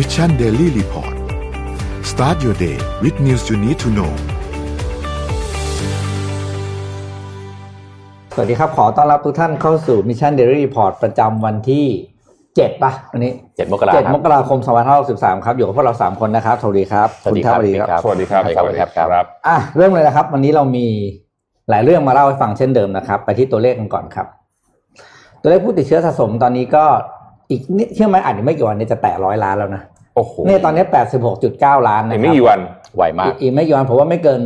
Mission Daily Report start your day with news you need to know สวัสดีครับ ขอต้อนรับทุกท่านเข้าสู่ Mission Daily Report ประจำวันที่เจ็ดป่ะวันนี้เจ็ดมกราคเจ็ดมมกราคม2563ครับ อยู่กับพวกเรา 3 คนนะครับ สวัสดีครับสวัสดีครับณทัพครับ สวัสดีครับ สวัสดีครับครับ อะ เริ่มเลยนะครับ วันนี้เรามีหลายเรื่องมาเล่าให้ฟังเช่นเดิมนะครับ ไปที่ตัวเลขกันก่อนครับ ตัวเลขผู้ติดเชื้อสะสมตอนนี้ก็ อีกนิดเชื่อไหมอ่านอีกไม่กี่วันเนี้จะแตะร้อยล้านแล้วนะโอ้โหเนี่ยตอนนี้86.9ล้านนะอีกคไม่รับกี่วันไวมากอีกอีกไม่กี่วันผมว่าไม่เกิน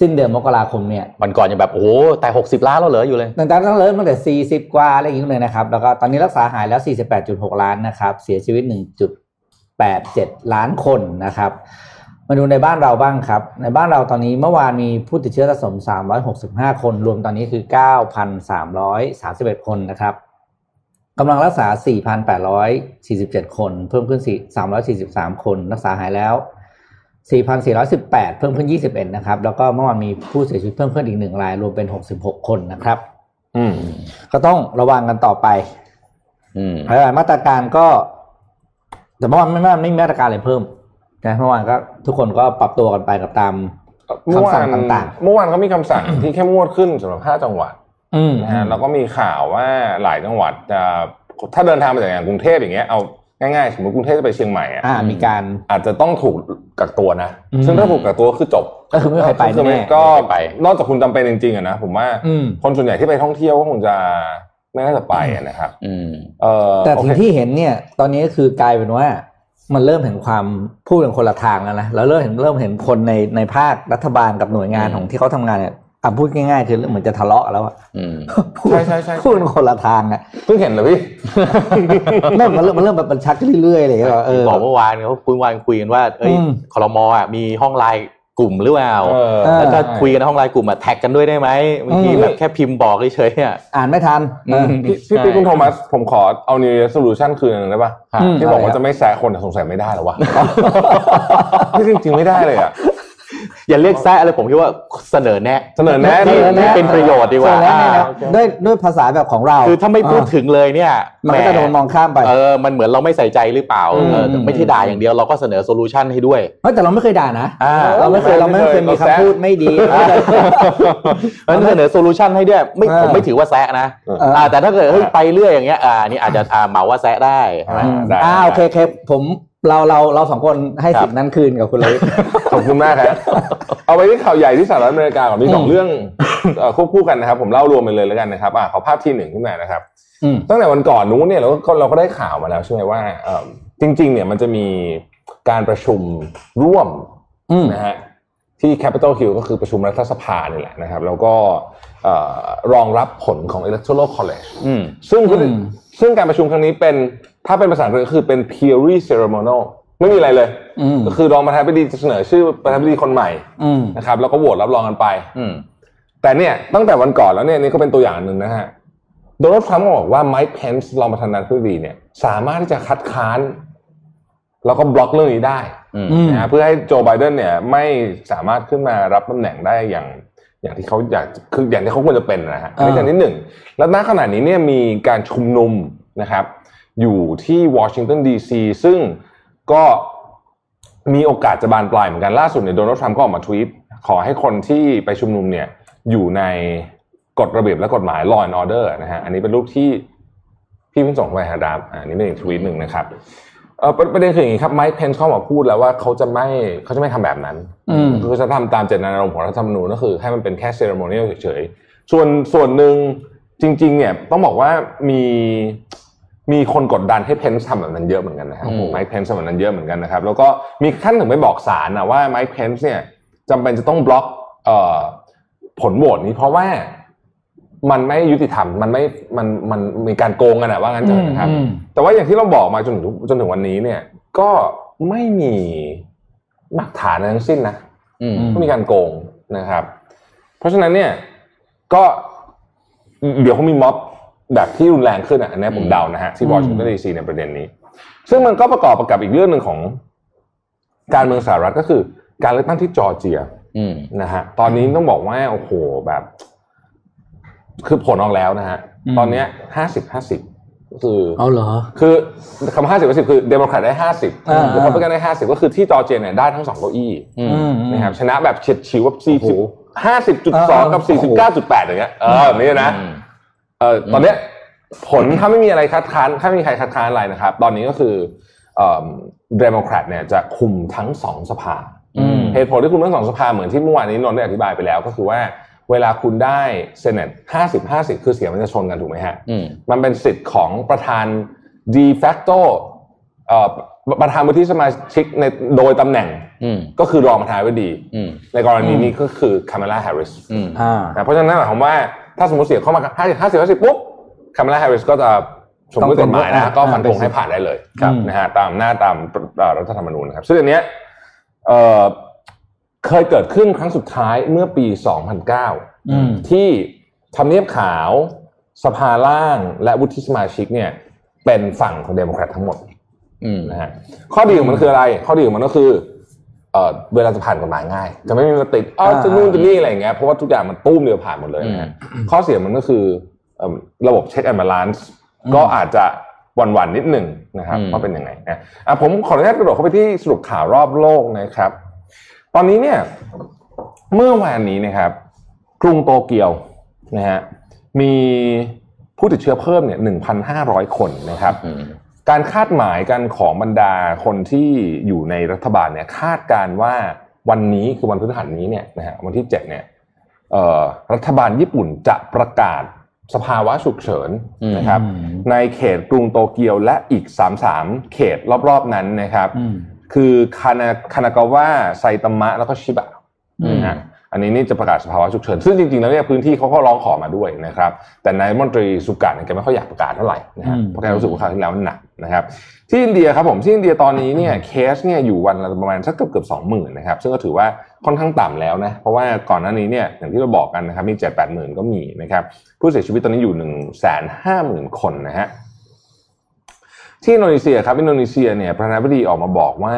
สิ้นเดือนมกราคมเนี่ยวันก่อนยังแบบ โอ้โหแต่หกสิบล้านแล้วเหลืออยู่เลย ตั้งแต่ตั้งเริ่มตั้งแต่40กว่าอะไรอย่างเงี้ยเลยนะครับ แล้วก็ตอนนี้รักษาหายแล้ว48.6ล้านนะครับ เสียชีวิต1.87ล้านคนนะครับ มาดูในบ้านเราบ้างครับ ในบ้านเราตอนนี้เมื่อวานมีผู้ติดเชื้อสะสม 365 คน รวมตอนนี้คือ 9,331 คนนะครับ กำลังรักษา 4,847 คน เพิ่มขึ้น4 343 คน รักษาหายแล้ว 4,418 เพิ่มขึ้น 21 นะครับ แล้วก็เมื่อวานมีผู้เสียชีวิตเพิ่มขึ้นอีกหนึ่งราย รวมเป็น 66 คนนะครับ อืม ก็ต้องระวังกันต่อไป อืมหลายๆมาตรการก็ แต่เมื่อวานไม่ไม่ไม่มีมาตรการอะไรเพิ่มนะเมื่อวานก็ทุกคนก็ปรับตัวกันไปกับตามเมื่อวาคำสั่นงต่างเมื่อวานเขามีคำสั่งที่เข้มงวดขึ้นสำหรับ 5 จังหวัดอืม นะฮะแล้วก็มีข่าวว่าหลายจังหวัดจะถ้าเดินทางมาจากอย่างกรุงเทพอย่างเงี้ยเอาง่ายๆสมมติกรุงเทพจะไปเชียงใหม่อะอ่ามีการอาจจะต้องถูกกักตัวนะอืมซึ่งถ้าถูกกักตัวคือจบก็คือไม่มีใครไปคือม่แน่ก็ไม่ไปนอกจากคุณจำเป็นจริงๆอะนะผมว่าอืมคนส่วนใหญ่ที่ไปท่องเที่ยวก็คงจะไม่น่าจะไปอะนะครับอืมเออแต่โอสิ่เคงที่เห็นเนี่ย ตอนนี้ก็คือกลายเป็นว่ามันเริ่มเห็นความพูดกันคนละทางแล้วนะแล้วเริ่มเห็นเริ่มเห็นคนในในภาครัฐบาลกับหน่วยงานอืมของที่เขาทำงานเนี่ย อะพูดง่ายๆคือเหมือนจะทะเลาะกันแล้วอะอืมพูดใช่ใช่ใช่พูดกันคนละทางอะเพิ่งเห็นเลยพี่เริ่มมันเริ่มมันเริ่มแบบมันชักเรื่อยๆเลยก็เออบอกเมื่อวานเขาคุยวันคุยกันว่าเอ้ยอืมคอรมอะมีห้องไลน์กลุ่มหรือเปล่าเออเออแล้วก็คุยกันในห้องไลน์กลุ่มอะแท็กกันด้วยได้ไหมบางทีอืมแบบแค่พิมพ์บอกเฉยๆอะอ่านไม่ทันเออพี่พี่พี่คุณโทมัสผมขอเอา New Year Resolution คืนหนึ่งได้ปะครับอืมที่บอกว่าอะไรครับจะไม่แซะคนแต่สงสัยไม่ได้หรอวะพี่จริงๆไม่ได้เลยอะ อย่าเรียกแซะอะไรผมคิดว่าเสนอแนะเสนอแนะที่เสนอแนะที่เป็นประโยชน์ดีกว่าส่วนแรกเนี่ยนะโอเคด้วยด้วยภาษาแบบของเรา คือถ้าไม่พูดถึงเลยเนี่ยมันก็จะโดนมองข้ามไปเออมันเหมือนเราไม่ใส่ใจหรือเปล่าอืมเออแต่ไม่ใช่ด่าอย่างเดียวเราก็เสนอโซลูชันให้ด้วยเฮ้ยแต่เราไม่เคยด่านะอ่าเราไม่เคยเราไม่เคยมีคำพูดไม่ดีเพราะฉะนั้นเสนอโซลูชันให้ด้วยไม่เออผมไม่ถือว่าแซะนะเอออ่อ่าแต่ถ้าเกิดเฮ้ยไปเรื่อยอย่างเงี้ยอ่านี่อาจจะอ่าเหมาว่าแซะได้ใช่ไหมอืมได้อ่าโอเคโอเคผม เราเราเราสองคนให้ครับสิทธิ์นั้นคืนกับคุณเลยขอบคุณมากครับเอาไปที่ข่าวใหญ่ที่สหรัฐอเมริกาก่อนมีสองอืมเรื่องเอ่อควบคู่กันนะครับ ผมเล่ารวมไปเลยแล้วกันนะครับอ่าขอภาพที่หนึ่งขึ้นมานะครับอืมตั้งแต่วันก่อนนู้นเนี่ยเราก็เราก็ได้ข่าวมาแล้วใช่ไหมว่าเอิ่มจริง ๆ เนี่ยมันจะมีการประชุมร่วมอืมนะฮะที่ Capitol Hill ก็คือประชุมรัฐสภานี่แหละนะครับ แล้วก็เอ่อรองรับผลของ Electoral College อืมซึ่งอืมซึ่งการประชุมครั้งนี้เป็น ถ้าเป็นภาษาอังกฤษก็คือเป็น purely ceremonial ไม่มีอะไรเลยอืมก็คือรองประธานาธิบดีจะเสนอชื่อประธานาธิบดีคนใหม่อืมนะครับแล้วก็โหวตรับรองกันไปอืมแต่เนี่ยตั้งแต่วันก่อนแล้วเนี่ยนี่ก็เป็นตัวอย่างหนึ่งนะฮะโดนัลด์ทรัมป์บอกว่าไมค์เพนส์รองประธานาธิบดีเนี่ย สามารถที่จะคัดค้าน แล้วก็บล็อกเรื่องนี้ได้อืมอืมนะฮะเพื่อให้โจไบเดนเนี่ย ไม่สามารถขึ้นมารับตำแหน่งได้อย่างอย่างที่เขาอยากคืออย่างที่เขาควรจะเป็นนะฮะอันนี้อ่าอย่างที่หนึ่งแล้วณขณะนี้เนี่ยมีการชุมนุมนะครับ อยู่ที่วอชิงตันดีซีซึ่งก็มีโอกาสจะบานปลายเหมือนกันล่าสุดเนี่ยโดนัลด์ทรัมป์ก็ออกมาทวีตขอให้คนที่ไปชุมนุมเนี่ยอยู่ในกฎระเบียบและกฎหมาย law and order นะฮะอันนี้เป็นรูปที่พี่เพิ่งส่งไปหาดามอะอันนี้เป็นอีกทวีตหนึ่งนะครับเออประประเด็นคืออย่างนี้ครับไมค์เพนส์เข้ามาพูดแล้วว่าเขาจะไม่เขาจะไม่ทำแบบนั้นอืมคือจะทำตามเจตนารมณ์ของรัฐธรรมนูญก็คือ ให้มันเป็นแค่ ceremonial เฉยๆส่วนส่วนหนึ่งจริง ๆ เนี่ยต้องบอกว่ามี มีคนกดดันให้เพนส์ทำแบบนั้นเยอะเหมือนกันนะครับอืมไมค์เพนส์ทำแบบนั้นเยอะเหมือนกันนะครับ แล้วก็มีขั้นถึงไปบอกศาลนะว่าไมค์เพนส์เนี่ยจำเป็นจะต้องบล็อกเอ่อผลโหวตนี้เพราะว่ามันไม่ยุติธรรมมันไม่มันมันมีการโกงกันอะว่างั้นเถอะนะครับอืมแต่ว่าอย่างที่เราบอกมาจนถึงจนถึงวันนี้เนี่ย ก็ไม่มีหลักฐานอะไรทั้งสิ้นนะอืมอืมก็มีการโกงนะครับ เพราะฉะนั้นเนี่ยก็เดี๋ยวคงมีม็อบ แบบที่รุนแรงขึ้นอะอันนี้ผมอืมเดานะฮะที่อืมวอชิงตันดีซีในประเด็นนี้ ซึ่งมันก็ประกอบกับอีกเรื่องหนึ่งของ การเมืองสหรัฐก็คือ การเลือกตั้งที่จอร์เจียอืมนะฮะตอนนี้ต้องบอกว่าโอ้โหแบบ คือผลออกแล้วนะฮะอืมตอนเนี้ยห้าสิบห้าสิบคือเอาเหรอ คือคำห้าสิบสิบคือเดโมแครตได้ห้าสิบอ่ารีพับลิกันได้ห้าสิบก็คือที่จอร์เจียเนี่ยได้ทั้งสองเก้าอี้อืมอืมนะครับชนะแบบเฉียดฉิวแบบสี่โอ้สิบโหห้าสิบจุดสองกับโอ้สี่โหสิบเก้าจุดแปดอย่างเงี้ยเออแบบนี้นะอืม เออตอนเนี้ยผลถ้าไม่มีอะไรคัดค้านถ้าไม่มีใครคัดค้านอะไรนะครับ ตอนนี้ก็คือเอ่อเดโมแครตเนี่ยจะคุมทั้งสองสภาอืมเหตุผลที่คุมทั้งสองสภาเหมือนที่เมื่อวานนี้นนท์ได้อธิบายไปแล้ว ก็คือว่าเวลาคุณได้ Senate ห้าสิบห้าสิบคือเสียงมันจะชนกันถูกไหมฮะอืมมันเป็นสิทธิ์ของประธาน de facto เอ่อประธานวุฒิสมาชิกในโดยตำแหน่งอืมก็คือรองประธานาธิบดีอืมในกรณีนี้ก็คือคามาลาแฮร์ริสอืมอ่านะเพราะฉะนั้นหมายความว่า ถ้าสมมติเสียงเข้ามาห้าสิบห้าสิบห้าสิบปุ๊บคามาลาแฮร์ริสก็จะสมมติกฎหมายนะต้องเป็นก็ฟันธงอ่าให้ผ่านได้เลยครับนะฮะตามหน้าตามเอ่อรัฐธรรมนูญนะครับซึ่งอันเนี้ยเอ่อเคยเกิดขึ้นครั้งสุดท้ายเมื่อปี 2009อืมที่ทำเนียบขาวสภาล่างและวุฒิสมาชิกเนี่ย เป็นฝั่งของเดโมแครตทั้งหมดอืมนะฮะข้อดีของมันคืออะไร ข้อดีของมันก็คือ เอ่อเวลาจะผ่านกฎหมายง่าย จะไม่มีมาติดอ๋อจะนู่นจะนี่อะไรอย่างเงี้ยเพราะว่าทุกอย่างมันตู้มเดียวผ่านหมดเลยนะฮะข้อเสียมันก็คือเอิ่มระบบ check and balance ก็อาจจะหวั่นหวั่นๆนิดหนึ่งนะครับว่าเป็นยังไงนะอะผมขออนุญาตกระโดดเข้าไปที่สรุปข่าวรอบโลกนะครับ ตอนนี้เนี่ย เมื่อวานนี้นะครับ กรุงโตเกียวนะฮะมีผู้ติดเชื้อเพิ่มเนี่ย1,500คนนะครับอืม การคาดหมายกันของบรรดาคนที่อยู่ในรัฐบาลเนี่ยคาดการณ์ว่าวันนี้คือวันพฤหัสนี้เนี่ยนะฮะวันที่ 7 เนี่ยเอ่อรัฐบาลญี่ปุ่นจะประกาศสภาวะฉุกเฉินอืมนะครับอืมในเขตกรุงโตเกียวและอีก 33 เขตรอบๆนั้นนะครับอืมคือคานาคานากาวะไซตามะแล้วก็ชิบะอืมนะฮะ อันนี้นี่จะประกาศสภาวะฉุกเฉินซึ่งจริงๆแล้วเนี่ยพื้นที่เขาก็ร้องขอมาด้วยนะครับแต่นายรัฐมนตรีสุกะเนี่ยแกไม่ค่อยอยากประกาศเท่าไหร่นะฮะอืมเพราะแกรู้สึกว่าคราวที่แล้วมันหนักนะครับที่อินเดียครับผมที่อินเดียตอนนี้เนี่ยเคสเนี่ยอยู่วันละประมาณสักเกือบเกือบสองหมื่นนะครับซึ่งก็ถือว่าค่อนข้างต่ำแล้วนะเพราะว่าก่อนหน้านี้เนี่ยอย่างที่เราบอกกันนะครับมีเจ็ดแปดหมื่นก็มีนะครับผู้เสียชีวิตตอนนี้อยู่หนึ่งแสนห้าหมื่นคนนะฮะที่อินโดนีเซียครับอินโดนีเซียเนี่ยประธานาธิบดีออกมาบอกว่า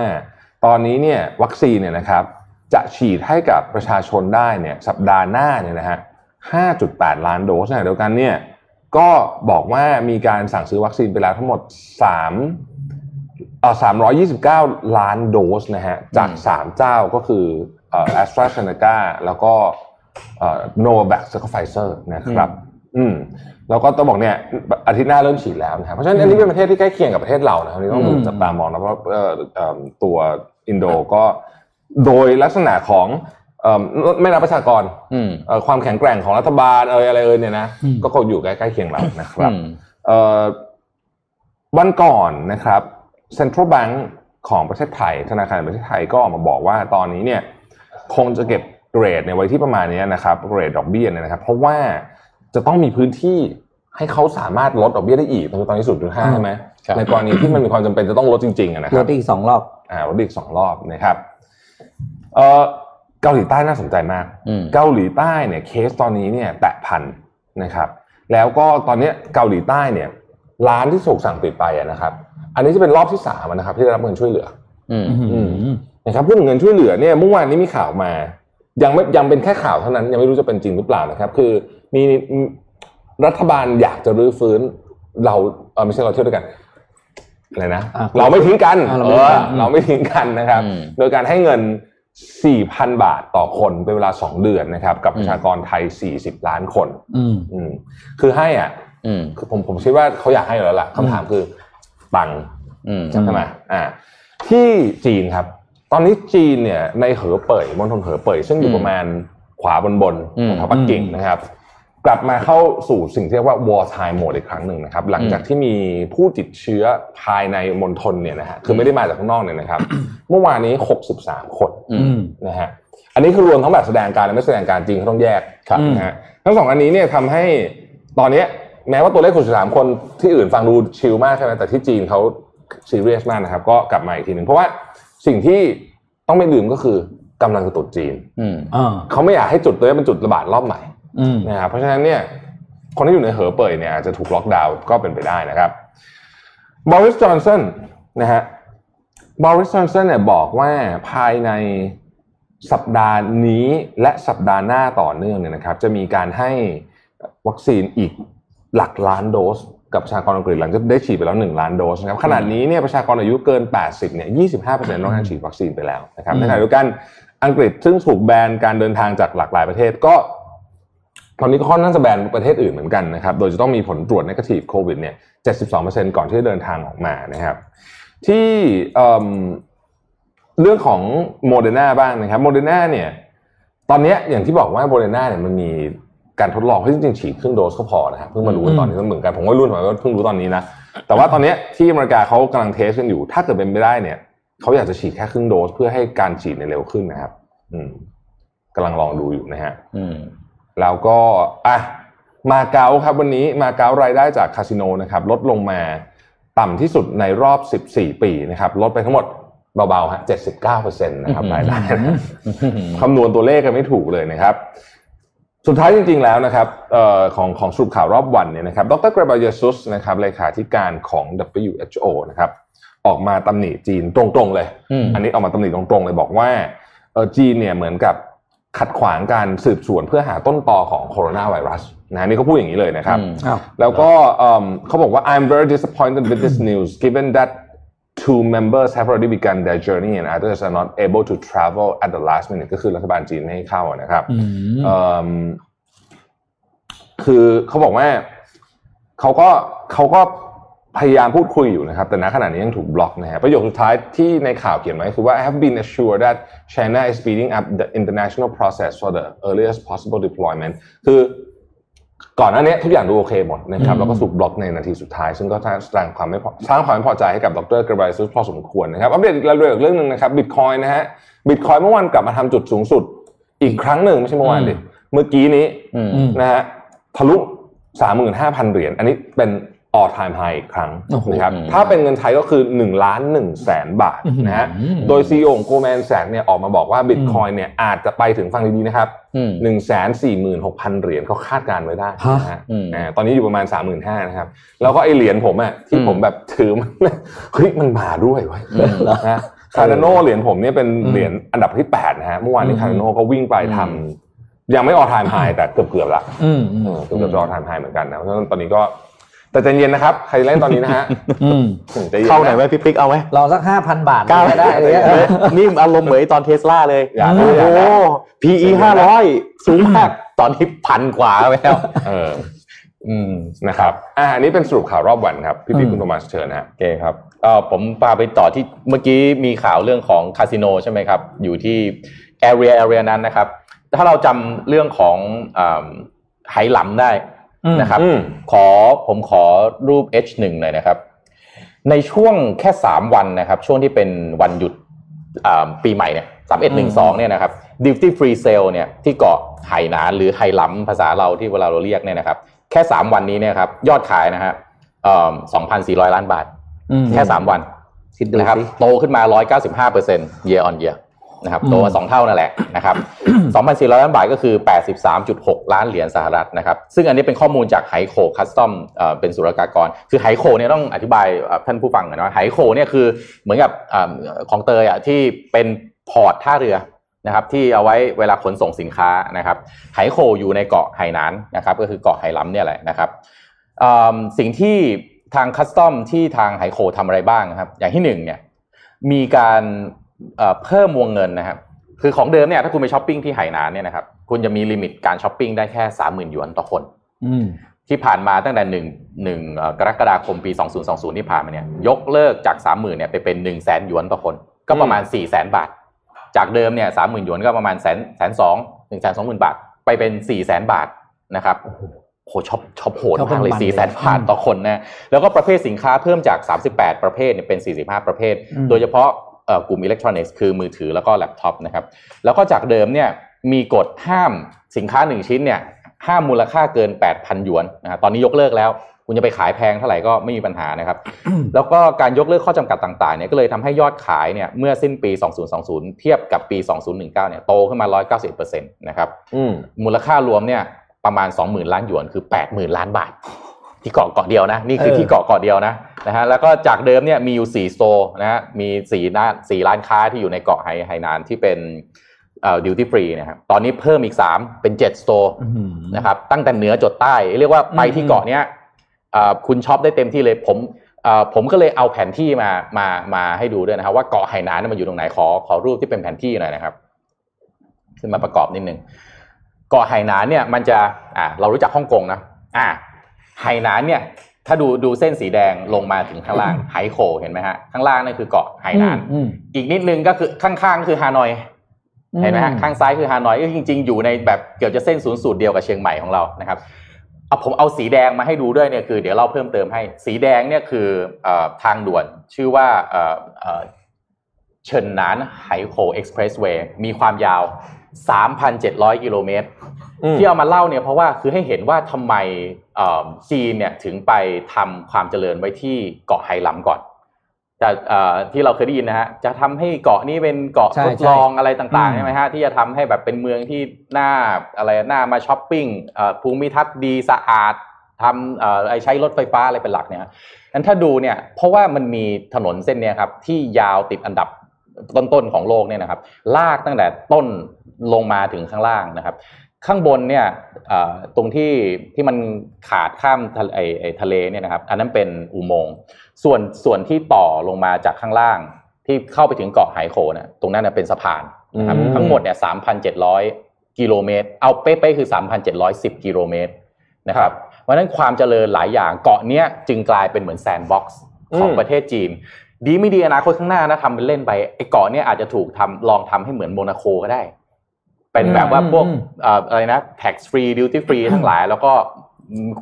ตอนนี้เนี่ยวัคซีนเนี่ยนะครับ จะฉีดให้กับประชาชนได้เนี่ยสัปดาห์หน้าเนี่ยนะฮะ 5.8 ล้านโดสในขณะเดียวกันเนี่ยก็บอกว่ามีการสั่งซื้อวัคซีนไปแล้วทั้งหมด 3 เอ่อ329 ล้านโดสนะฮะจาก 3 เจ้าก็คือเอ่อ AstraZeneca แล้วก็เอ่อ Novavax แล้วก็ไฟเซอร์นะครับอืมแล้วก็ต้องบอกเนี่ยอาทิตย์หน้าเริ่มฉีดแล้วนะครับเพราะฉะนั้นอันนี้เป็นประเทศที่ใกล้เคียงกับประเทศเรานะครับนี่ต้องดูอืมจับตามองนะเพราะเอ่อเอิ่มตัวอินโดก็ โดยลักษณะของเอิ่มไม่นับประชากรอืมเอ่อความแข็งแกร่งของรัฐบาลเอยอะไรเอยเนี่ยนะอืมก็คงอยู่ใกล้ๆเคียงเรานะครับอืมเอ่อวันก่อนนะครับ Central Bank ของประเทศไทย ธนาคารแห่งประเทศไทยก็ออกมาบอกว่าตอนนี้เนี่ย คงจะเก็บเกรดในไว้ที่ประมาณนี้นะครับเกรดดอกเบี้ยเนี่ยนะครับ เพราะว่าจะต้องมีพื้นที่ให้เขาสามารถลดดอกเบี้ยได้อีกตอนนี้0.5ใช่ไหมครับในกรณีที่มันมีความจำเป็นจะต้องลดจริงๆอะนะคลรัดบอีกสองรอบอ่าลดอีกสองรอบนะครับ เอ่อเกาหลีใต้น่าสนใจมากอืมเกาหลีใต้เนี่ยเคสตอนนี้เนี่ยแตะพันนะครับ แล้วก็ตอนเนี้ยเกาหลีใต้เนี่ยร้านที่ถูกสั่งปิดไปอะนะครับ อันนี้จะเป็นรอบที่สามอะนะครับ ที่ได้รับเงินช่วยเหลือ อืมอืมนะครับพูดถึงเงินช่วยเหลือเนี่ยเมื่อวานนี้มีข่าวมา ยังไม่ยังเป็นแค่ข่าวเท่านั้น ยังไม่รู้จะเป็นจริงหรือเปล่านะครับ คือมีรัฐบาลอยากจะรื้อฟื้นเราเออไม่ใช่เราเที่ยวด้วยกัน อะไรนะอะเราไม่ทิ้งกันอะเราเอไม่ทิ้งอกันเราไม่ทิ้งกันนะครับอืมโดยการให้เงิน 4,000 บาทต่อคนเป็นเวลา 2 เดือนนะครับ กับประชากรไทย 40 ล้านคนอืมอืมคือให้อะอืมคือผมผมคิดว่าเขาอยากให้อยู่แล้วล่ะคำถามคือตังค์อืมอืใช่ไหมอ่าที่จีนครับ ตอนนี้จีนเนี่ยในเหอเป่ยมณฑลเหอเป่ยซึ่งอยู่อืมประมาณขวาบนบนอืมแถวปักกิ่งนะครับ กลับมาเข้าสู่สิ่งที่เรียกว่า war time mode อีกครั้งหนึ่งนะครับ หลังจากที่มีผู้ติดเชื้อภายในมณฑลเนี่ยนะฮะคือไม่ได้มาจากข้างนอกเนี่ยนะครับ เมื่อวานนี้ 63 คนอือืมมนะฮะอันนี้คือรวมทั้งแบบแสดงการและไม่แสดงการจริงเขาต้องแยกครับนะฮะทั้งสองอันนี้เนี่ยทำให้ตอนเนี้ยแม้ว่าตัวเลขคนสามคนที่อื่นฟังดูชิลมากใช่ไหมแต่ที่จีนเขาซีเรียสมากนะครับ ก็กลับมาอีกทีหนึ่งเพราะว่าสิ่งที่ต้องไม่ลืมก็คือกำลังจะตรุษจีนอืมอ่าเขาไม่อยากให้จุดตัวนี้เป็นจุดระบาดรอบใหม่อืม นะครับเพราะฉะนั้นเนี่ยคนที่อยู่ในเหอเป่ยเนี่ยอาจจะถูกล็อกดาวน์ก็เป็นไปได้นะครับบริสจอนสันนะฮะบริสจอนสันเนี่ยบอกว่าภายในสัปดาห์นี้และสัปดาห์หน้าต่อเนื่องเนี่ยนะครับ จะมีการให้วัคซีนอีกหลักล้านโดส กับประชากรอังกฤษหลังจากได้ฉีดไปแล้ว 1 ล้านโดสนะครับขณะนี้เนี่ยประชากรอายุเกิน 80เนี่ย25%ต้องการฉีดวัคซีนไปแล้วนะครับในขณะเดียวกันอังกฤษซึ่งถูกแบนการเดินทางจากหลากหลายประเทศก็ ตอนนี้ก็ค่อนข้างจะแบนประเทศอื่นเหมือนกันนะครับ โดยจะต้องมีผลตรวจ negative โควิดเนี่ย 72%ก่อนที่จะเดินทางออกมานะครับ ที่เอิ่มเรื่องของโมเดอร์นาบ้างนะครับโมเดอร์นาเนี่ย ตอนเนี้ยอย่างที่บอกว่าโมเดอร์นาเนี่ยมันมีการทดลองที่จริงๆฉีดครึ่งโดสก็พอนะครับเพิ่งมารู้ตอนนี้ก็เหมือนกันผมก็รุ่นผมก็เพิ่งรู้ตอนนี้นะแต่ว่าตอนเนี้ยที่อเมริกาเขากำลังเทสกันอยู่ ถ้าเกิดเป็นไปได้เนี่ยเขาอยากจะฉีดแค่ครึ่งโดสเพื่อให้การฉีดเนี่ยเร็วขึ้นนะครับ อืมกำลังลองดูอยู่นะฮะอืม แล้วก็อะมาเก๊าครับวันนี้มาเก๊ารายได้จากคาสิโนนะครับลดลงมาต่ำที่สุดในรอบ 14 ปีนะครับลดไปทั้งหมดเบาๆฮะ79%นะครับรายได้นะคำนวณตัวเลขกันไม่ถูกเลยนะครับ สุดท้ายจริงๆแล้วนะครับเอ่อของของสรุปข่าวรอบวันเนี่ยนะครับดรเกรบาเยซุสนะครับเลขาธิการของ WHO นะครับออกมาตำหนิจีนตรงๆเลยอืมอันนี้ออกมาตำหนิตรงๆเลยบอกว่าเออจีนเนี่ยเหมือนกับ ขัดขวางการสืบสวนเพื่อหาต้นตอของโคโรนาไวรัสนะนี่เขาพูดอย่างนี้เลยนะครับอืมอ้าวแล้วก็เอิ่มเขาบอกว่า I'm very disappointed with this news given that two members have already begun their journey and others are not able to travel at the last minute ก็คือรัฐบาลจีนไม่ให้เข้านะครับอืมเอิ่มคือเขาบอกว่าเขาก็เขาก็ พยายามพูดคุยอยู่นะครับ แต่ณขณะนี้ยังถูกบล็อกนะฮะประโยคสุดท้ายที่ในข่าวเขียนไว้คือว่า I have been assured that China is speeding up the international process for the earliest possible deployment คือก่อนหน้านี้ทุกอย่างดูโอเคหมดนะครับอืมแล้วก็ถูกบล็อกในนาทีสุดท้าย ซึ่งก็สร้างความไม่พอสร้างความไม่พอใจให้กับดร.เกเบรเยซุสพอสมควรนะครับอัปเดตอีกเรื่องเรื่องหนึ่งนะครับบิตคอยนะฮะบิตคอยเมื่อวานกลับมาทำจุดสูงสุด อีกครั้งหนึ่งไม่ใช่เมื่อวานดิเมื่อกี้นี้อืมนะฮะทะลุ35,000เหรียญอันนี้เป็น all time high อีกครั้งโอ้โหนะครับอืมถ้าเป็นเงินไทยก็คือ1ล้าน1แสนบาทนะฮะอืมโดย CEO ของ Goldman Sachs เนี่ยออกมาบอกว่า Bitcoin เนี่ยอาจจะไปถึงฟังดีๆนะครับอืม1 4 6 0 0 0เหรียญเขาคาดการณ์ไว้ได้นะฮะอืมอ่าตอนนี้อยู่ประมาณ35,000นะครับ แล้วก็ไอเหรียญผมอะที่อืมผมแบบถือมันเฮ้ยมันมาด้วยเว้ยอืมนะฮะคาร์ดาโนเหรียญผมเนี่ยเป็นเหรียญอันดับที่8นะฮะเมื่อวานนี้อืมคาร์โนก็วิ่งไปทำยังไม่ออทไ m มไฮแต่เกือบๆละอืมอืมเออเกือบๆจะออทไ m มไฮเหมือนกันนะเพราะฉะนั้นตอนนี้ก็ แต่ใจเย็นนะครับ ใครเล่นตอนนี้นะฮะอืมใจเย็นนะเข้าไหนไหมพี่ปิ๊กเอาไหมลองสักห้าพันบาทกล้าก็ได้เลยเออนี่อารมณ์เหมือนตอนเทสลาเลยอย่าโอ้นะอย่าโหนะ PE ห้าร้อยสูงมากตอนนี้พันกว่าไปแล้วเอออืมนะครับอ่าอันนี้เป็นสรุปข่าวรอบวันครับ พี่อืปิ๊กมคุณโทมัสเชิญนะฮะโอเคครับเอ่อผมพาไปต่อที่เมื่อกี้มีข่าวเรื่องของคาสิโนใช่ไหมครับ อยู่ที่ area area นั้นนะครับ ถ้าเราจำเรื่องของอ่าไหหลำได้ นะครับอืมขอผมขอรูป H1 หน่อยนะครับ ในช่วงแค่ 3 วันนะครับ ช่วงที่เป็นวันหยุดอ่าปีใหม่เนี่ยสามเอ็ดหนึ่งสองเนี่ยนะครับ duty free sale เนี่ยที่เกาะไหหนานหรือไหหลำภาษาเราที่เวลาเราเรียกเนี่ยนะครับ แค่ 3 วันนี้เนี่ยครับ ยอดขายนะฮะสองพันสี่ร้อยล้านบาทอืมแค่ 3 วันคิดดูนะครับคือโตขึ้นมา 195เปอร์เซ็นต์ year on year นะครับอืมโตมาสองเท่านั่นแหละนะครับ2,400 ล้านบาทก็คือ 83.6 ล้านเหรียญสหรัฐนะครับ ซึ่งอันนี้เป็นข้อมูลจากไฮโค customs เป็นศุลกากร คือไฮโคเนี่ยต้องอธิบายเอ่อท่านผู้ฟังหน่อยนะไฮโคเนี่ยคือเหมือนกับอ่าคลองเตยอะที่เป็น port ท่าเรือนะครับที่เอาไว้เวลาขนส่งสินค้านะครับไฮโคอยู่ในเกาะไหหนานนะครับก็คือเกาะไหหลำเนี่ยแหละนะครับอืมสิ่งที่ทาง customs ที่ทางไฮโคทำอะไรบ้างนะครับ อย่างที่หนึ่งเนี่ยมีการ เอ่อเพิ่มวงเงินนะครับ คือของเดิมเนี่ยถ้าคุณไปช้อปปิ้งที่ไหหนานเนี่ยนะครับคุณจะมี limit การช้อปปิ้งได้แค่สามหมื่นหยวนต่อคนอืมที่ผ่านมาตั้งแต่หนึ่งหนึ่งเอ่อกรกฎาคมปี 2020 ที่ผ่านมาเนี่ยยกเลิกจาก 30,000เนี่ยไปเป็น1 0 0 0 0แสนหยวนต่อคน ก็ประมาณ 4 0 0 0 0 0บาท จากเดิมเนี่ยสามหมื่นหยวนก็ประมาณแสนแสนสองหนึ่งแสนสองหมื่นบาท ไปเป็น4 0 0 0 0 0บาทนะครับโหช็อปช็อปโหดช็อปมากเลยมัน4 0 0 0 0 0บาทอืมต่อคนนะแล้วก็ประเภทสินค้าเพิ่มจาก 38 ประเภทเนี่ยเป็น 45 ประเภทอืมโดยเฉพาะเอ่อ กลุ่มอิเล็กทรอนิกส์คือมือถือแล้วก็แล็ปท็อปนะครับแล้วก็จากเดิมเนี่ยมีกฎห้ามสินค้าหนึ่งชิ้นเนี่ยห้ามมูลค่าเกิน 8,000 หยวนนะฮะตอนนี้ยกเลิกแล้ว คุณจะไปขายแพงเท่าไหร่ก็ไม่มีปัญหานะครับ แล้วก็การยกเลิกข้อจำกัดต่างๆเนี่ยก็เลยทำให้ยอดขายเนี่ยเมื่อสิ้นปี 2020 เทียบกับปี 2019 เนี่ยโตขึ้นมา 190%นะครับอืมมูลค่ารวมเนี่ยประมาณ 20,000 ล้านหยวนคือ 80,000 ล้านบาท ที่เกาะเกาะเดียวนะนี่คือเออที่เกาะเกาะเดียวนะนะฮะแล้วก็จากเดิมเนี่ยมีอยู่4สโตร์นะฮะมี4ร้าน4ร้านค้าที่อยู่ในเกาะไฮไฮนานที่เป็นเอ่อ duty free นะครับตอนนี้เพิ่มอีก 3 เป็น7 store อืมนะครับตั้งแต่เหนือจดใต้ เรียกว่าไปที่อืมเกาะเนี้ยอ่าคุณช็อปได้เต็มที่เลยผมอ่าผมก็เลยเอาแผนที่มามามาให้ดูด้วยนะครับว่าเกาะไหหนานเนี่ยมันอยู่ตรงไหนขอขอรูปที่เป็นแผนที่หน่อยนะครับ ขึ้นมาประกอบนิดนึงเกาะไหหนานเนี่ยมันจะอ่าเรารู้จักฮ่องกงนะอ่า ไหหนานเนี่ยถ้าดูดูเส้นสีแดงลงมาถึงข้างล่างไหโข่วเห็นไหมฮะข้างล่างนั่นคือเกาะไหหนานอืมอีกนิดนึงก็คือข้างๆคือฮานอยเห็นไหมฮะข้างซ้ายคือฮานอยก็จริง ๆ อยู่ในแบบเกือบจะเส้นศูนย์สูตรเดียวกับเชียงใหม่ของเรานะครับเอาผมเอาสีแดงมาให้ดูด้วยเนี่ยคือเดี๋ยวเราเพิ่มเติมให้สีแดงเนี่ยคือเอ่อทางด่วนชื่อว่าเอ่อเอ่อเฉินหนานไหโขเอ็กซ์เพรสเวย์มีความยาว 3,700 กิโลเมตรอืม ที่เอามาเล่าเนี่ยเพราะว่าคือให้เห็นว่าทำไมเอ่อจีนเนี่ยถึงไปทำความเจริญไว้ที่เกาะไหหลำก่อนจะเอ่อที่เราเคยได้ยินนะฮะจะทำให้เกาะนี้เป็นเกาะใช่ทดลองอะไรอืต่างมๆใช่ไหมฮะที่จะทำให้แบบเป็นเมืองที่น่าอะไรน่ามาช้อปปิ้งเอ่อภูมิทัศน์ดีสะอาดทำเอ่อไอใช้รถไฟฟ้าอะไรเป็นหลักเนี่ยนั้นถ้าดูเนี่ยเพราะว่ามันมีถนนเส้นเนี้ยครับที่ยาวติดอันดับต้นๆของโลกเนี่ยนะครับ ลากตั้งแต่ต้นลงมาถึงข้างล่างนะครับ ข้างบนเนี่ยเอ่อตรงที่ที่มันขาดข้ามทะเลไอ้ไอ้ทะเลเนี่ยนะครับ อันนั้นเป็นอุโมงค์ส่วนส่วนที่ต่อลงมาจากข้างล่างที่เข้าไปถึงเกาะไหโขเนี่ยตรงนั้นนะเป็นสะพานนะครับอืมทั้งหมดเนี่ย3,700กิโลเมตร เอาเป๊ะๆคือ3,710กิโลเมตรนะครับเพราะฉะนั้นความเจริญหลายอย่างเกาะเนี้ยจึงกลายเป็นเหมือนแซนด์บ็อกซ์ของประเทศจีน ดีไม่ดีอนาคตข้างหน้านะทำเป็นเล่นไปไอ้เกาะเนี้ยอาจจะถูกทำลองทำให้เหมือนโมนาโคก็ได้ เป็นแบบว่าพวกอืมเอ่ออะไรนะ tax free duty free ทั้งหลาย แล้วก็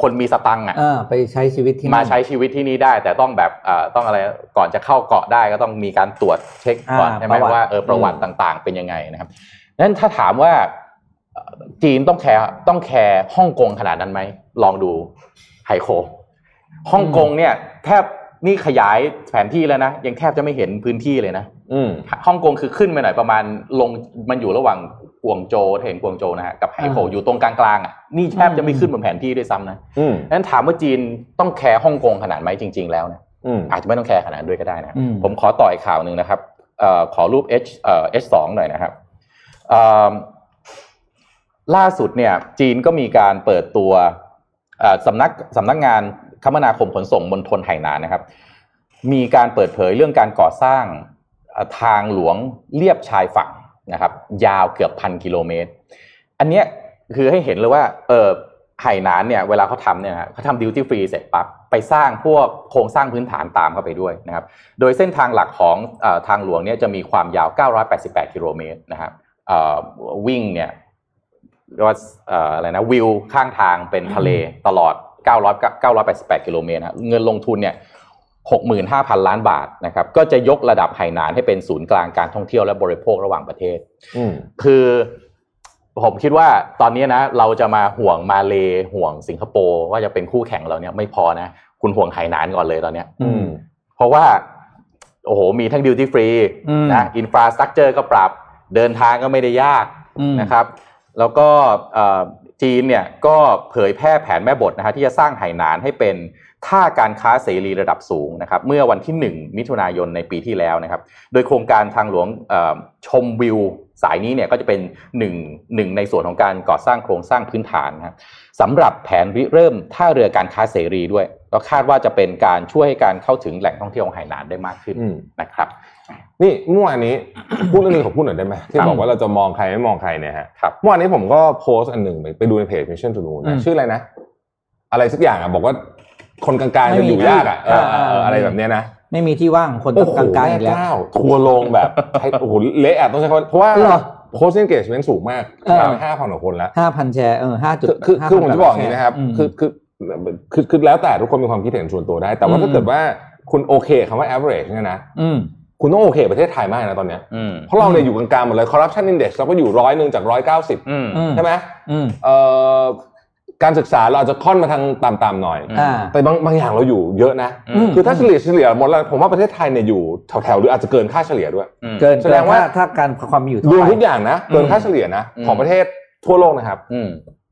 คนมีสตังค์อะอ่าไปใช้ชีวิตที่นั่นมาใช้ชีวิตที่นี่ได้ แต่ต้องแบบเอ่อต้องอะไรก่อนจะเข้าเกาะได้ก็ต้องมีการตรวจเช็คก่อนอ่าใช่ไหมประวัติว่าเออประวัติต่างๆ เป็นยังไงนะครับนั้นถ้าถามว่าเอ่อจีนต้องแคร์ต้องแคร์ฮ่องกงขนาดนั้นไหมลองดูไฮโคฮ่องกงเนี่ย แทบนี่ขยายแผนที่แล้วนะยังแทบจะไม่เห็นพื้นที่เลยนะอืมฮ่องกงคือขึ้นไปหน่อยประมาณลงมันอยู่ระหว่าง กวางโจวถ้าเห็นกวางโจวนะฮะกับไหโขอยู่ตรงกลางๆอะนี่แทบจะไม่ขึ้นบนแผนที่ด้วยซ้ำนะนั้นถามว่าจีนต้องแคร์ฮ่องกงขนาดไหมจริง ๆ แล้วเนี่ยอาจจะไม่ต้องแคร์ขนาดนั้นด้วยก็ได้นะผมขอต่ออีกข่าวหนึ่งนะครับอขอรูป H เอ่อ H สองหน่อยนะครับล่าสุดเนี่ย จีนก็มีการเปิดตัวสำนักสำนักงานคมนาคมขนส่งมณฑลไหหนานนะครับ มีการเปิดเผยเรื่องการก่อสร้างทางหลวงเลียบชายฝั่ง นะครับ ยาวเกือบพันกิโลเมตร อันเนี้ยคือให้เห็นเลยว่าเออไหหนานเนี่ยเวลาเขาทำเนี่ยนะเขาทำดิวตี้ฟรีเสร็จปั๊บไปสร้างพวกโครงสร้างพื้นฐานตามเข้าไปด้วยนะครับ โดยเส้นทางหลักของอทางหลวงเนี่ยจะมีความยาว 988 กิโลเมตรนะครับวิ่งเนี่ยเรียกว่าเอ่ออะไรนะวิวข้างทางเป็นทะเลตลอด 900 988 กิโลเมตรนะเงินลงทุนเนี่ย 65,000 ล้านบาทนะครับก็จะยกระดับไหหนานให้เป็นศูนย์กลางการท่องเที่ยวและบริโภคระหว่างประเทศอืมคือผมคิดว่าตอนนี้นะเราจะมาห่วงมาเลห่วงสิงคโปร์ว่าจะเป็นคู่แข่งเราเนี่ยไม่พอนะคุณห่วงไหหนานก่อนเลยตอนเนี้ยอืมเพราะว่าโอ้โหมีทั้งดิวตี้ฟรีอืมนะอินฟราสตรักเจอร์ก็ปรับเดินทางก็ไม่ได้ยากอืมนะครับ แล้วก็เอ่อ จีนเนี่ยก็เผยแพร่แผนแม่บทนะฮะที่จะสร้างไหหนานให้เป็นท่าการค้าเสรีระดับสูงนะครับเมื่อวันที่ 1 มิถุนายนในปีที่แล้วนะครับ โดยโครงการทางหลวงชมวิว สายนี้เนี่ยก็จะเป็นหนึ่งหนึ่งในส่วนของการก่อสร้างโครงสร้างพื้นฐานนะครับสำหรับแผนริเริ่มท่าเรือการค้าเสรีด้วย ก็คาดว่าจะเป็นการช่วยให้การเข้าถึงแหล่งท่องเที่ยวของไหหนานได้มากขึ้นอืมนะครับนี่เมื่อวานนี้ พูดเรื่องนึงขอพูดหน่อยได้ไหมที่ครับบอกว่าเราจะมองใครไม่มองใครเนี่ยฮะครับเมื่อวานนี้ผมก็โพสต์อันหนึ่งไปไปดูในเพจ Mission to Moon อืนะมชื่ออะไรนะ อะไรสักอย่างอะบอกว่าคนกลางๆไม่จะมีอยู่ยากอะเอออ่าเออเอออ่าอะไรแบบเนี้ยนะ ไม่มีที่ว่างคนโอ้โหกลางๆอีกแล้วแม่เจ้าทัวร์ลงแบบให้โอ้โหเละอะต้องใช้คำว่าเพราะว่าเหรอโพสต์ engagement สูงมากเออห้าพันกว่าคนแล้วห้าพันแชร์เออห้าจุดคือคือคือผมจะบอกอย่างนี้นะครับมคือคือคือคือแล้วแต่ทุกคนมีความคิดเห็นส่วนตัวได้ แต่ว่าอืมถ้าเกิดว่าคุณโอเคคำว่า average เนี่ยนะอืมคุณต้องโอเคประเทศไทยมากนะตอนเนี้ยอืมเพราะเราเนี่ยอยู่กลางๆหมดเลย corruption index เราก็อยู่ร้อยหนึ่งจากร้อยเก้าสิบอืมอืมใช่ไหมอืมเอ่อ การศึกษาเราอาจจะค่อนมาทางต่ำๆหน่อยอืมอ่า แต่บางบางอย่างเราอยู่เยอะนะ อืม คือถ้าเฉลี่ยเฉลี่ยหมดแล้วผมว่าประเทศไทยเนี่ยอยู่แถวๆหรืออาจจะเกินค่าเฉลี่ยด้วย อืม เกินแสดงว่าถ้ถ้าการความมีอยู่รเท่าวมไหร่ทุกอย่างนะเกินค่าเฉลี่ยนะอืม ของประเทศทั่วโลกนะครับ อืม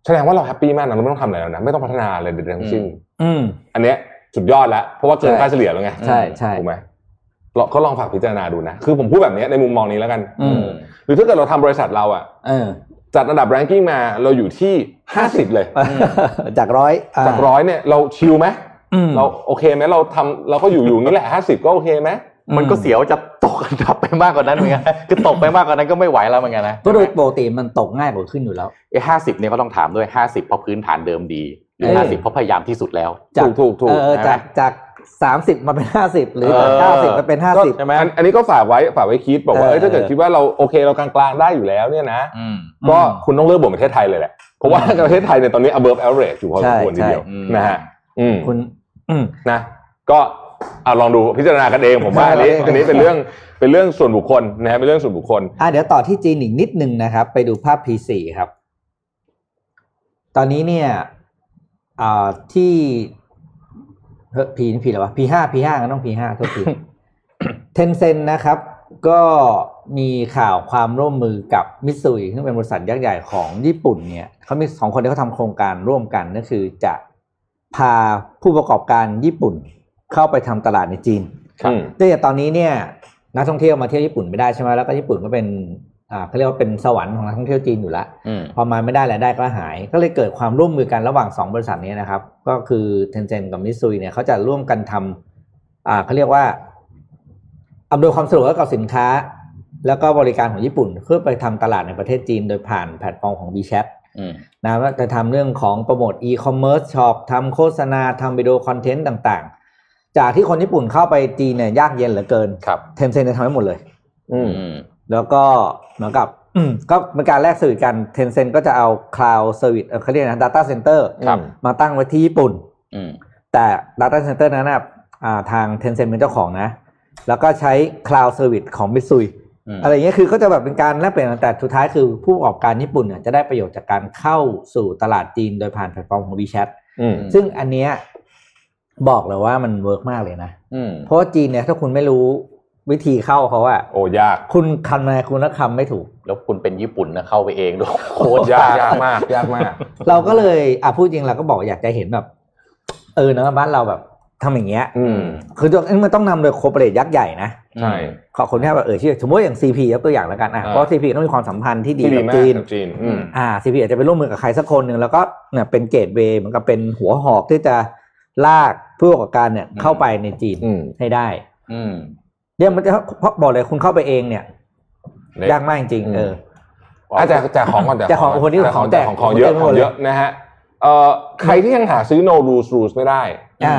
แสดงว่าเราแฮปปี้มากนะเราไม่ต้องทำอะไรแล้วนะไม่ต้องพัฒนาอะไรใดๆทั้งสิ้น อืม อันเนี้ยสุดยอดแล้ว เพราะว่าเกินใช่ค่าเฉลี่ยแล้วไงใช่ใช่ ถูกไหมเราก็ลองฝากพิจารณาดูนะ คือผมพูดแบบเนี้ยในมุมมองนี้แล้วกันอืม หรือถ้าเกิดเราทำบริษัทเราอะ เออ จัดอันดับ ranking มาเราอยู่ที่50เลย จากร้อยอ่จากร้อยเนี่ยเราชิลไหมอืมเราโอเคไหมเราทำเราก็อยู่อยู่อย่างนี้แหละห้าสิบก็โอเคไหมมันก็เสียวจะตกอันดับไปมากกว่านั้นเหมือนกันคือตกไปมากกว่านั้นก็ไม่ไหวแล้วเหมือนกันนะก็โดยปกติมันตกง่ายกว่าขึ้นอยู่แล้วไอ้ห้าสิบเนี่ยก็ต้องถามด้วยห้าสิบเพราะพื้นฐานเดิมดีหรือเออห้าสิบเพราะพยายามที่สุดแล้วจากถูกถูกถูกเออนะจากจาก สามสิบมาเป็นห้าสิบหรือจากเออเก้าสิบมาเป็นห้าสิบใช่ไหมอันอันนี้ก็ฝากไว้ฝากไว้คิดบอกว่าเออเอ้ยถ้าเกิดคิดว่าเราโอเคเรากลางๆได้อยู่แล้วเนี่ยนะอืมก็คุณต้องเลือกบทประเทศไทยเลยแหละเพราะว่าประเทศไทยเนี่ยตอนนี้ above average อยู่พอสมควรใช่ทีเดียวใช่นะฮะอืมคุณอืมนะก็เอาลองดูพิจารณากันเองผมว่าอันนี้เอออันนี้เป็นเรื่องเป็นเรื่องส่วนบุคคลนะฮะเป็นเรื่องส่วนบุคคลอะเดี๋ยวต่อที่จีนอีกนิดนึงนะครับ ไปดูภาพ P4 ครับ ตอนนี้เนี่ยอ่าที่ เฮ้ย P นี่ P อะไรวะ P5 P5 ก็ต้อง P5 โทษทีเทนเซ็นนะครับ ก็มีข่าวความร่วมมือกับมิตซุยซึ่งเป็นบริษัทยักษ์ใหญ่ของญี่ปุ่นเนี่ยเขามีสองคนที่เขาทำโครงการร่วมกันก็คือจะพาผู้ประกอบการญี่ปุ่นเข้าไปทำตลาดในจีนครับเนื่องจากตอนนี้เนี่ยนักท่องเที่ยวมาเที่ยวญี่ปุ่นไม่ได้ใช่ไหมแล้วก็ญี่ปุ่นก็เป็นอ่า เขาเรียกว่าเป็นสวรรค์ของนักท่องเที่ยวจีนอยู่แล้วอืมพอมาไม่ได้รายได้ก็หาย ก็เลยเกิดความร่วมมือกันระหว่างสองบริษัทนี้นะครับ ก็คือเทนเซ็นกับมิซุยเนี่ยเขาจะร่วมกันทำอ่าเขาเรียกว่าอำนวยความสะดวกให้กับสินค้า แล้วก็บริการของญี่ปุ่นเพื่อไปทำตลาดในประเทศจีนโดยผ่านแพลตฟอร์มของ WeChat อืมนะว่าจะทำเรื่องของโปรโมทอีคอมเมิร์ซช็อปทำโฆษณาทำวิดีโอ content ต่างๆ จากที่คนญี่ปุ่นเข้าไปจีนเนี่ยยากเย็นเหลือเกินครับ Tencent จะทำให้หมดเลยอืมอืม แล้วก็เหมือนกับอืมก็เป็นการแลกสื่อกัน Tencent ก็จะเอา Cloud Service เอ่อเขาเรียกนะ Data Center ครับมาตั้งไว้ที่ญี่ปุ่นอืมแต่ Data Center นั้นนะอ่าทาง Tencent เป็นเจ้าของนะ แล้วก็ใช้ Cloud Service ของมิตซุยอืมอะไรอย่างเงี้ยคือก็จะแบบเป็นการแลกเปลี่ยนกันแต่สุดท้ายคือผู้ประกอบการญี่ปุ่นเนี่ยจะได้ประโยชน์จากการเข้าสู่ตลาดจีนโดยผ่านแพลตฟอร์มของ WeChat อืมซึ่งอันเนี้ยบอกเลยว่ามัน work มากเลยนะอืมเพราะว่าจีนเนี่ยถ้าคุณไม่รู้ วิธีเข้าเขาอะโอ้ยาก คุณคลำคุณคลำไม่ถูก แล้วคุณเป็นญี่ปุ่นนะเข้าไปเองด้วยโคโคตตรรยากยากยากมาก ยากมาก เราก็เลยอะพูดจริงเราก็บอกอยากจะเห็นแบบ เออเนอะบ้านเราแบบทำอย่างเงี้ย อืม คือมันต้องนำโดยโคเปเรทยักษ์ใหญ่นะใช่ขอคนที่แบบเออชื่อสมมติอย่าง CP ยกตัวอย่างแล้วกันอะอ่าเพราะ CP ต้องมีความสัมพันธ์ที่ดีที่ดีกับมากจีนกับจีนอืมอ่า CP อาจจะไปร่วมมือกับใครสักคนหนึ่งแล้วก็เนี่ยเป็นเกตเวย์เหมือนกับเป็นหัวหอกที่จะลากผู้ประกอบการเนี่ยเข้าไปในจีนอืมให้ได้ อืม เนี่ยมันจะเพราะบอกเลยคุณเข้าไปเองเนี่ยเละยากมากจริงอืมๆเอออาจจะแจกของก่อนแจกของโอ้โหนี่ของแจกของของเยอะของเต็มไปขหมอดงเลยเยอะนะฮะเอ่อใครที่ยังหาซื้อ no rules rules ไม่ได้อ่า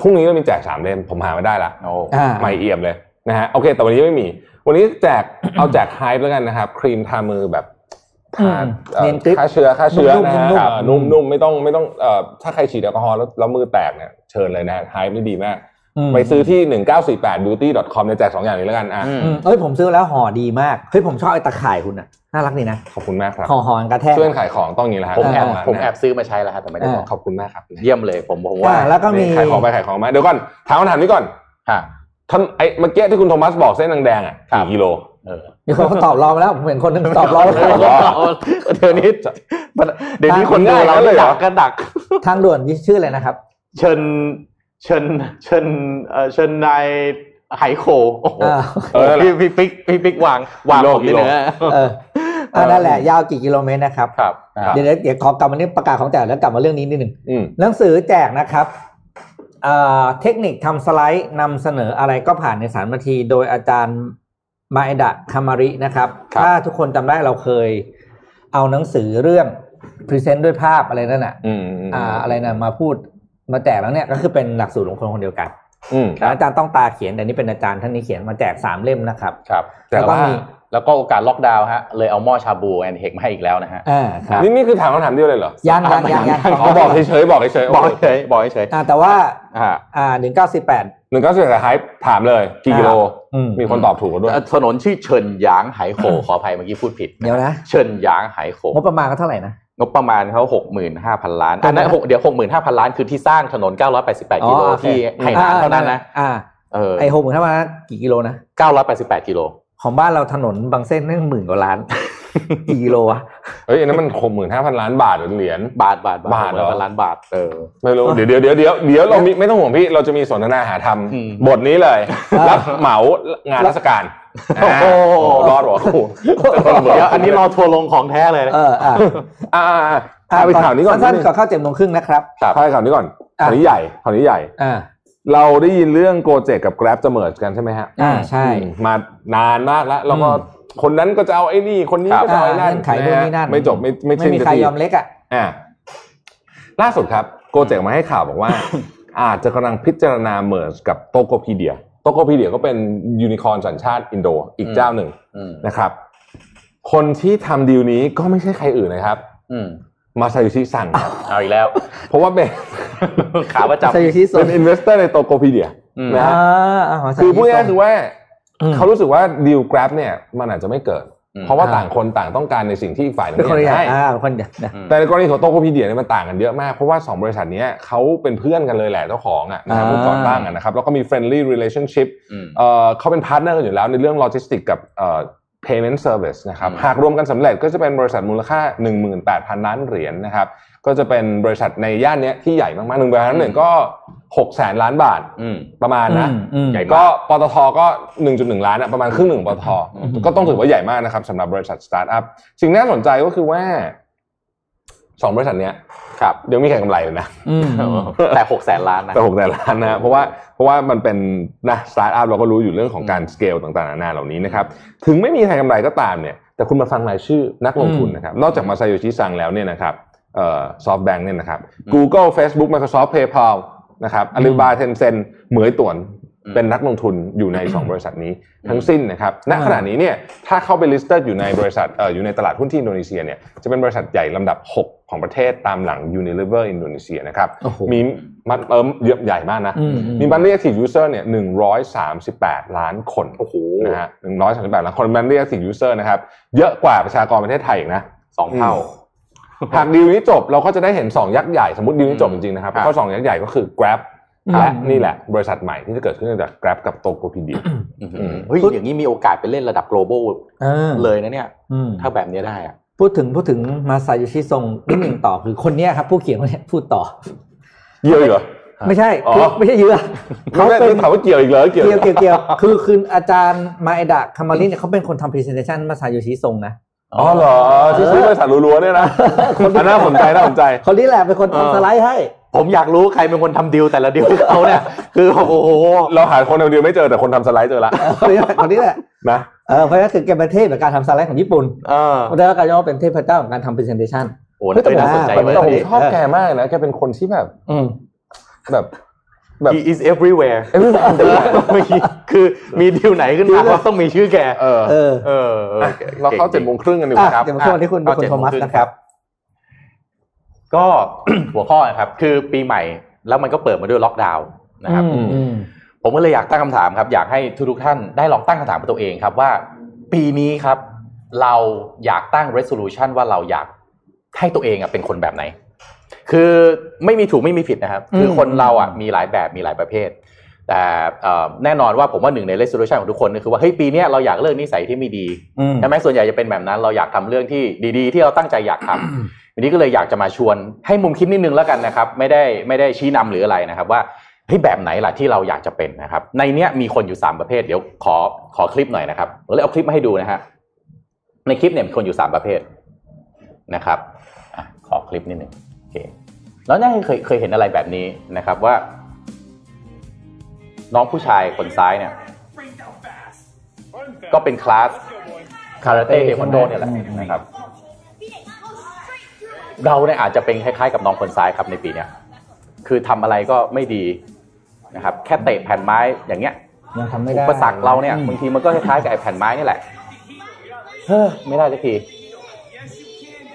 พรุ่งนี้เรามีแจกสามเล่มผมหาไม่ได้ละโอ้อ่าไม่เอี่ยมเลยนะฮะโอเค แต่วันนี้ไม่มี วันนี้แจกเอาแจกไฮป์แล้วกันนะครับ ครีมทามือแบบทาอืมเอ่อเนียนกริปฆ่าเชื้อฆ่าเชื้อนุ่มๆนะฮะนุ่มๆอ่านุ่มๆไม่ต้องไม่ต้องเอ่อถ้าใครฉีดแอลกอฮอล์แล้วแล้วมือแตกเนี่ยเชิญเลยนะไฮป์นี่ดีมากอืม ไปซื้อที่ 1948 beauty com เนี่ยแจกสองอย่างนี้แล้วกันอะอืมอืมเอ้ยผมซื้อแล้วห่อดีมากเฮ้ยผมชอบไอ้ตะข่ายคุณอะน่ารักดีนะขอบคุณมากครับห่อห่อกระแทกช่วยกันขายของต้องอย่างนี้แหละฮะผมแอบอ่าผมแอบซื้อมาใช้แล้วฮะแต่ไม่ได้บอกขอบคุณมากครับ เยี่ยมเลยผมผมอ่าว่าแล้วก็มีขายของไปขายของมาเดี๋ยวก่อนถามคำถามนี้ก่อนฮะท่านไอ้เมื่อกี้ที่คุณโทมัสบอกเส้นแดงๆอะครับกี่กิโลเออมีคนเขาตอบรอมาแล้วผมเห็นคนหนึงตอบรอมาแล้วเดี๋ยวนี้เดี๋ยวนี้คนดูเราง่ายเลยเหรอดักก็ดัก ทางด่วนชื่ออะไรนะครับ เชิญ เชิญเชิญเอ่อเชิญนายไหโคโอ้โหอ่าเออนั่นแหละพี่พี่ปิ๊กพี่ปิ๊กวางวางกิโลผมกินี่โลเนื้อเอออ่านั่นแหละยาวกี่กิโลเมตรนะครับครับครับเดี๋ยวเดี๋ยวขอกลับมาเรื่องประกาศของแจกแล้วกลับมาเรื่องนี้นิดหนึ่งอืมหนังสือแจกนะครับอ่าเทคนิคทำสไลด์นำเสนออะไรก็ผ่านในสารนาที โดยอาจารย์มาเอดะคามารินะครับครับ ถ้าทุกคนจำได้เราเคยเอาหนังสือเรื่องพรีเซนต์ด้วยภาพอะไรนั่นน่ะอืมอืมอ่าอะไรนะมาพูด มาแจกแล้วเนี่ยก็คือเป็นหลักสูตรของคนคนเดียวกันอืมแล้วอาจารย์ต้องตาเขียนแต่นี่เป็นอาจารย์ท่านนี้เขียนมาแจกสามเล่มนะครับ ครับ แต่แล้วก็ว่ามีแล้วก็โอกาสล็อกดาวน์ฮะเลยเอาหม้อชาบูแอนเฮกมาให้อีกแล้วนะฮะอ่าครับนี่นี่คือถามคำถามเดียวเลยเหรอยังยังยังยังเขาบอกเฉยๆบอกเฉยๆบอกเฉยบอกเฉยอ่าแต่ว่าอ่าอ่าหนึ่งเก้าสิบแปดหนึ่งเก้าสิบแต่ไฮป์ถามเลยกี่กิโลอืมมีคนตอบถูกแล้วด้วยถนนชื่อเชิญหยางไหโขขออภัยเมื่อกี้พูดผิดเดี๋ยวนะเชิญหยางไหโขงบประมาณก็เท่าไหร่นะ งบประมาณเขาหกหมื่นห้าพันล้านอันนั้นตรงนั้นหกเดี๋ยวหกหมื่นห้าพันล้านคือที่สร้างถนนเก้าร้อยแปดสิบแปดกิโลอ๋อโอเคที่ไหหนานเท่านั้นนะอ่าเออไอหกหมื่นห้าพันกี่กิโลนะเก้าร้อยแปดสิบแปดกิโลของบ้านเราถนนบางเส้นนั่งหมื่นกว่าล้าน กี่กิโลวะเฮ้ยอันนั้นมันหกหมื่นห้าพันล้านบาทหรือเหรียญบาทบาทบาทเหรอหกหมื่นพันล้านบาทเออไม่รู้เดี๋ยวเดี๋ยวเดี๋ยวเดี๋ยวเดี๋ยวเรามีไม่ต้องห่วงพี่เราจะมีสนทนาหาธรรมอืมบทนี้เลยรับเหมางานราชการโอ้โหรอดหรอโอ้โหเดี๋ยวอันนี้รอทัวร์ลงของแท้เลยนะเอออะอ่าอ่าอ่าพาไปข่าวนี้ก่อนสั้นๆก่อนเข้าเจ็ดโมงครึ่งนะครับครับพาไปข่าวนี้ก่อนคราวนี้ใหญ่คราวนี้ใหญ่อ่าเราได้ยินเรื่องโกเจกกับ Grab จะเมิร์กันใช่ไหมฮะ อ่าใช่อืมมานานมากแล้ว แล้วก็อืม คนนั้นก็จะเอาไอ้นี่ คนนี้ก็จะเอาไอ้นั่นเงื่อนไขนู่นนี่นั่นไม่จบไม่ไม่ไม่สิ้นมีสักใครทียอมเล็กอะอ่าล่าสุดครับ Gojek มาให้ข่าวบอกว่า อาจจะกำลังพิจารณา merge กับ Tokopedia Tokopedia ก็เป็นยูนิคอร์นสัญชาติอินโดอีกเจ้าหนึ่งอืมนะครับ คนที่ทำดีลนี้ก็ไม่ใช่ใครอื่นนะครับอืมมาซาโยชิซังครับเอาอีกแล้ว เพราะว่าเป็นขาประจำมาซาโยชิซังเป็น investor ใน Tokopedia อืมนะฮะอ่าคือพูดง่ายๆคือว่าอืม เขารู้สึกว่าดีล Grab เนี่ยมันอาจจะไม่เกิดอืมเพราะว่าอ่าต่างคนต่างต้องการในสิ่งที่อีกฝ่ายหนึ่งเป็นคนอยากใหญ่ให้อ่าเป็นคนใหญ่นะอืมแต่ในกรณีของ Tokopedia เนี่ยมันต่างกันเยอะมาก เพราะว่า 2 บริษัทเนี้ยเขาเป็นเพื่อนกันเลยแหละเจ้าของอะนะครับอ่าผู้ก่อตั้งอะนะครับแล้วก็มี friendly relationship อืมเอ่อเขาเป็นพาร์ทเนอร์กันอยู่แล้วในเรื่องโลจิสติกกับเอ่อ payment service นะครับอืมหากรวมกันสำเร็จก็จะเป็นบริษัทมูลค่า 18,000 ล้านเหรียญนะครับ ก็จะเป็นบริษัทในย่านเนี้ยที่ใหญ่มากๆหนึ่งบริษัทหนึ่งก็6แสนล้านบาทอืมประมาณนะอืมอืมใหญ่ก็ปตทก็1.1ล้านอะประมาณครึ่งหนึ่งของปตทอืมก็ต้องถือว่าใหญ่มากนะครับสำหรับบริษัทสตาร์ทอัพสิ่งน่าสนใจก็คือว่าสองบริษัทเนี้ยครับยังไม่มีใครกำไรเลยนะอืมแต่หกแสนล้านนะแต่หกแสนล้านนะเพราะว่าเพราะว่ามันเป็นนะสตาร์ทอัพเราก็รู้อยู่เรื่องของการสเกลต่างๆนานาเหล่านี้นะครับถึงไม่มีใครกำไรก็ตามเนี่ยแต่คุณมาฟังรายชื่อนักลงทุนนะครับนอกจากมาซาโยชิซังแล้วเนี่ยนะครับเอ่อ SoftBank เนี่ยนะครับ Google Facebook Microsoft PayPal นะครับอ l ลิบาเทนเซนเหมยต่วนอืมเป็นนักลงทุนอยู่ใน 2 บริษัทนี้ทั้งสิ้นนะครับ ณ ขณะนี้เนี่ยถ้าเข้าไป listed อยู่ในบริษัทเอ่ออยู่ในตลาดหุ้นที่อินโดนีเซียเนี่ยจะเป็นบริษัทใหญ่ลำดับ 6 ของประเทศตามหลัง Unilever อินโดนีเซียนะครับโอ้โหมีมันเอิมเยอะใหญ่มากนะอืมอืมมี monthly active user เนี่ย138ล้านคนโอ้โหนะฮะ138ล้านคน monthly active user นะครับ เยอะกว่าประชากรประเทศไทยอีกนะสองเท่า หากดีลนี้จบเราก็จะได้เห็น 2 ยักษ์ใหญ่สมมติดีลนี้จบจริงๆนะครับครับก็สองยักษ์ใหญ่ก็คือ Grab อืมและนี่แหละ บริษัทใหม่ที่จะเกิดขึ้นจาก Grab กับ Tokopedia อื้อหือือมเฮ้ยอย่างนี้มีโอกาสไปเล่นระดับ global เออเลยนะเนี่ยอืมถ้าแบบนี้ได้อะพูดถึงพูดถึงมาซาโยชิซงนิดหนึ่งต่อคือคนเนี้ยครับ ผู้เขียนคนเนี้ยพูดต่อเกี่ยวอีกเหรอไม่ใช่อ๋อคือไม่ใช่เยือเขาเขาเป็เป็นนถามว่าเกี่ยวอีกเหรอเกี่ยวเกี่ยวเกี่ยวเกี่ยวคือคืออาจารย์มาเอดะคามารินเนี่ยเขาเป็นคนทำ presentation มาซาโยชิซงนะ อ๋อเหรอที่ซื้อบริษัทรัวๆเนี่ยนะอันน่าสนใจน่าสนใจ คนนี้แหละเป็นคนเออทำสไลด์ให้ ผมอยากรู้ใครเป็นคนทำดีลแต่ละดีลเขาเนี่ย คือโอ้โหเราหาคนเดียวไม่เจอแต่คนทำสไลด์เจอละคนนี้แหละคนนี้แหละนะเออเพราะฉะนั้นคือแกเป็นเทพในการทำสไลด์ของญี่ปุ่นเออเพราะฉะนั้นการย่อเป็นเทพเจ้าของการทำ presentation โอ้โหน่าสนใจเฮ้ยเว้ยแต่ผมเออชอบแกมากนะแกเป็นคนที่แบบอืมแบบ แบบ he is everywhere คือมีดีลไหนขึ้นมาก็ต้องมีชื่อแก เออ เออเอออออะเราเข้าเจ็ดโมงครึ่งกันดีกอะว่าครับเดี๋ยวมาช่วงที่คุณเข้าคุณเจ็ดโทโมงมัสครึ่งนะครับ ก็ หัวข้อนะครับ คือปีใหม่แล้วมันก็เปิดมาด้วยล็อกดาวน์นะครับอืมอืม ผมก็เลยอยากตั้งคำถามครับ อยากให้ทุกๆท่านได้ลองตั้งคำถามกับตัวเองครับว่า ปีนี้ครับ เราอยากตั้ง resolution ว่าเราอยากให้ตัวเองอะเป็นคนแบบไหน คือไม่มีถูกไม่มีผิดนะครับ คือคนเราอะมีหลายแบบมีหลายประเภท แต่เอ่อแน่นอนว่าผมว่าหนึ่งใน resolution ของทุกคนก็คือว่าเฮ้ยปีเนี้ยเราอยากเลิกนิสัยที่ไม่ดีอืมใช่ไหมส่วนใหญ่จะเป็นแบบนั้น เราอยากทำเรื่องที่ดีๆ ที่เราตั้งใจอยากทำวันนี้ก็เลยอยากจะมาชวนให้มุมคิดนิดนึงแล้วกันนะครับ ไม่ได้ไม่ได้ชี้นำหรืออะไรนะครับว่าเฮ้ยแบบไหนล่ะที่เราอยากจะเป็นนะครับ ในเนี้ยมีคนอยู่สามประเภท เดี๋ยวขอขอคลิปหน่อยนะครับเราเลยเอาคลิปมาให้ดูนะฮะในคลิปเนี่ยมีคนอยู่สามประเภทนะครับอะขอคลิปนิดนึงโอเค แล้วเนี่ยเคยเคยเห็นอะไรแบบนี้นะครับว่า น้องผู้ชายคนซ้ายเนี่ย ก็เป็นคลาสคาราเต้เทควันโดเนี่ยแหละนะครับ เราเนี่ยอาจจะเป็นคล้ายๆ กับน้องคนซ้ายครับในปีเนี้ยคือทำอะไรก็ไม่ดีนะครับ แค่เตะแผ่นไม้อย่างเงี้ยยังทำไม่อุได้ปสรรคเราเนี่ยอืมบางทีมันก็คล้ายๆกับไอ้แผ่นไม้นี่แหละเฮ้อไม่ได้สักที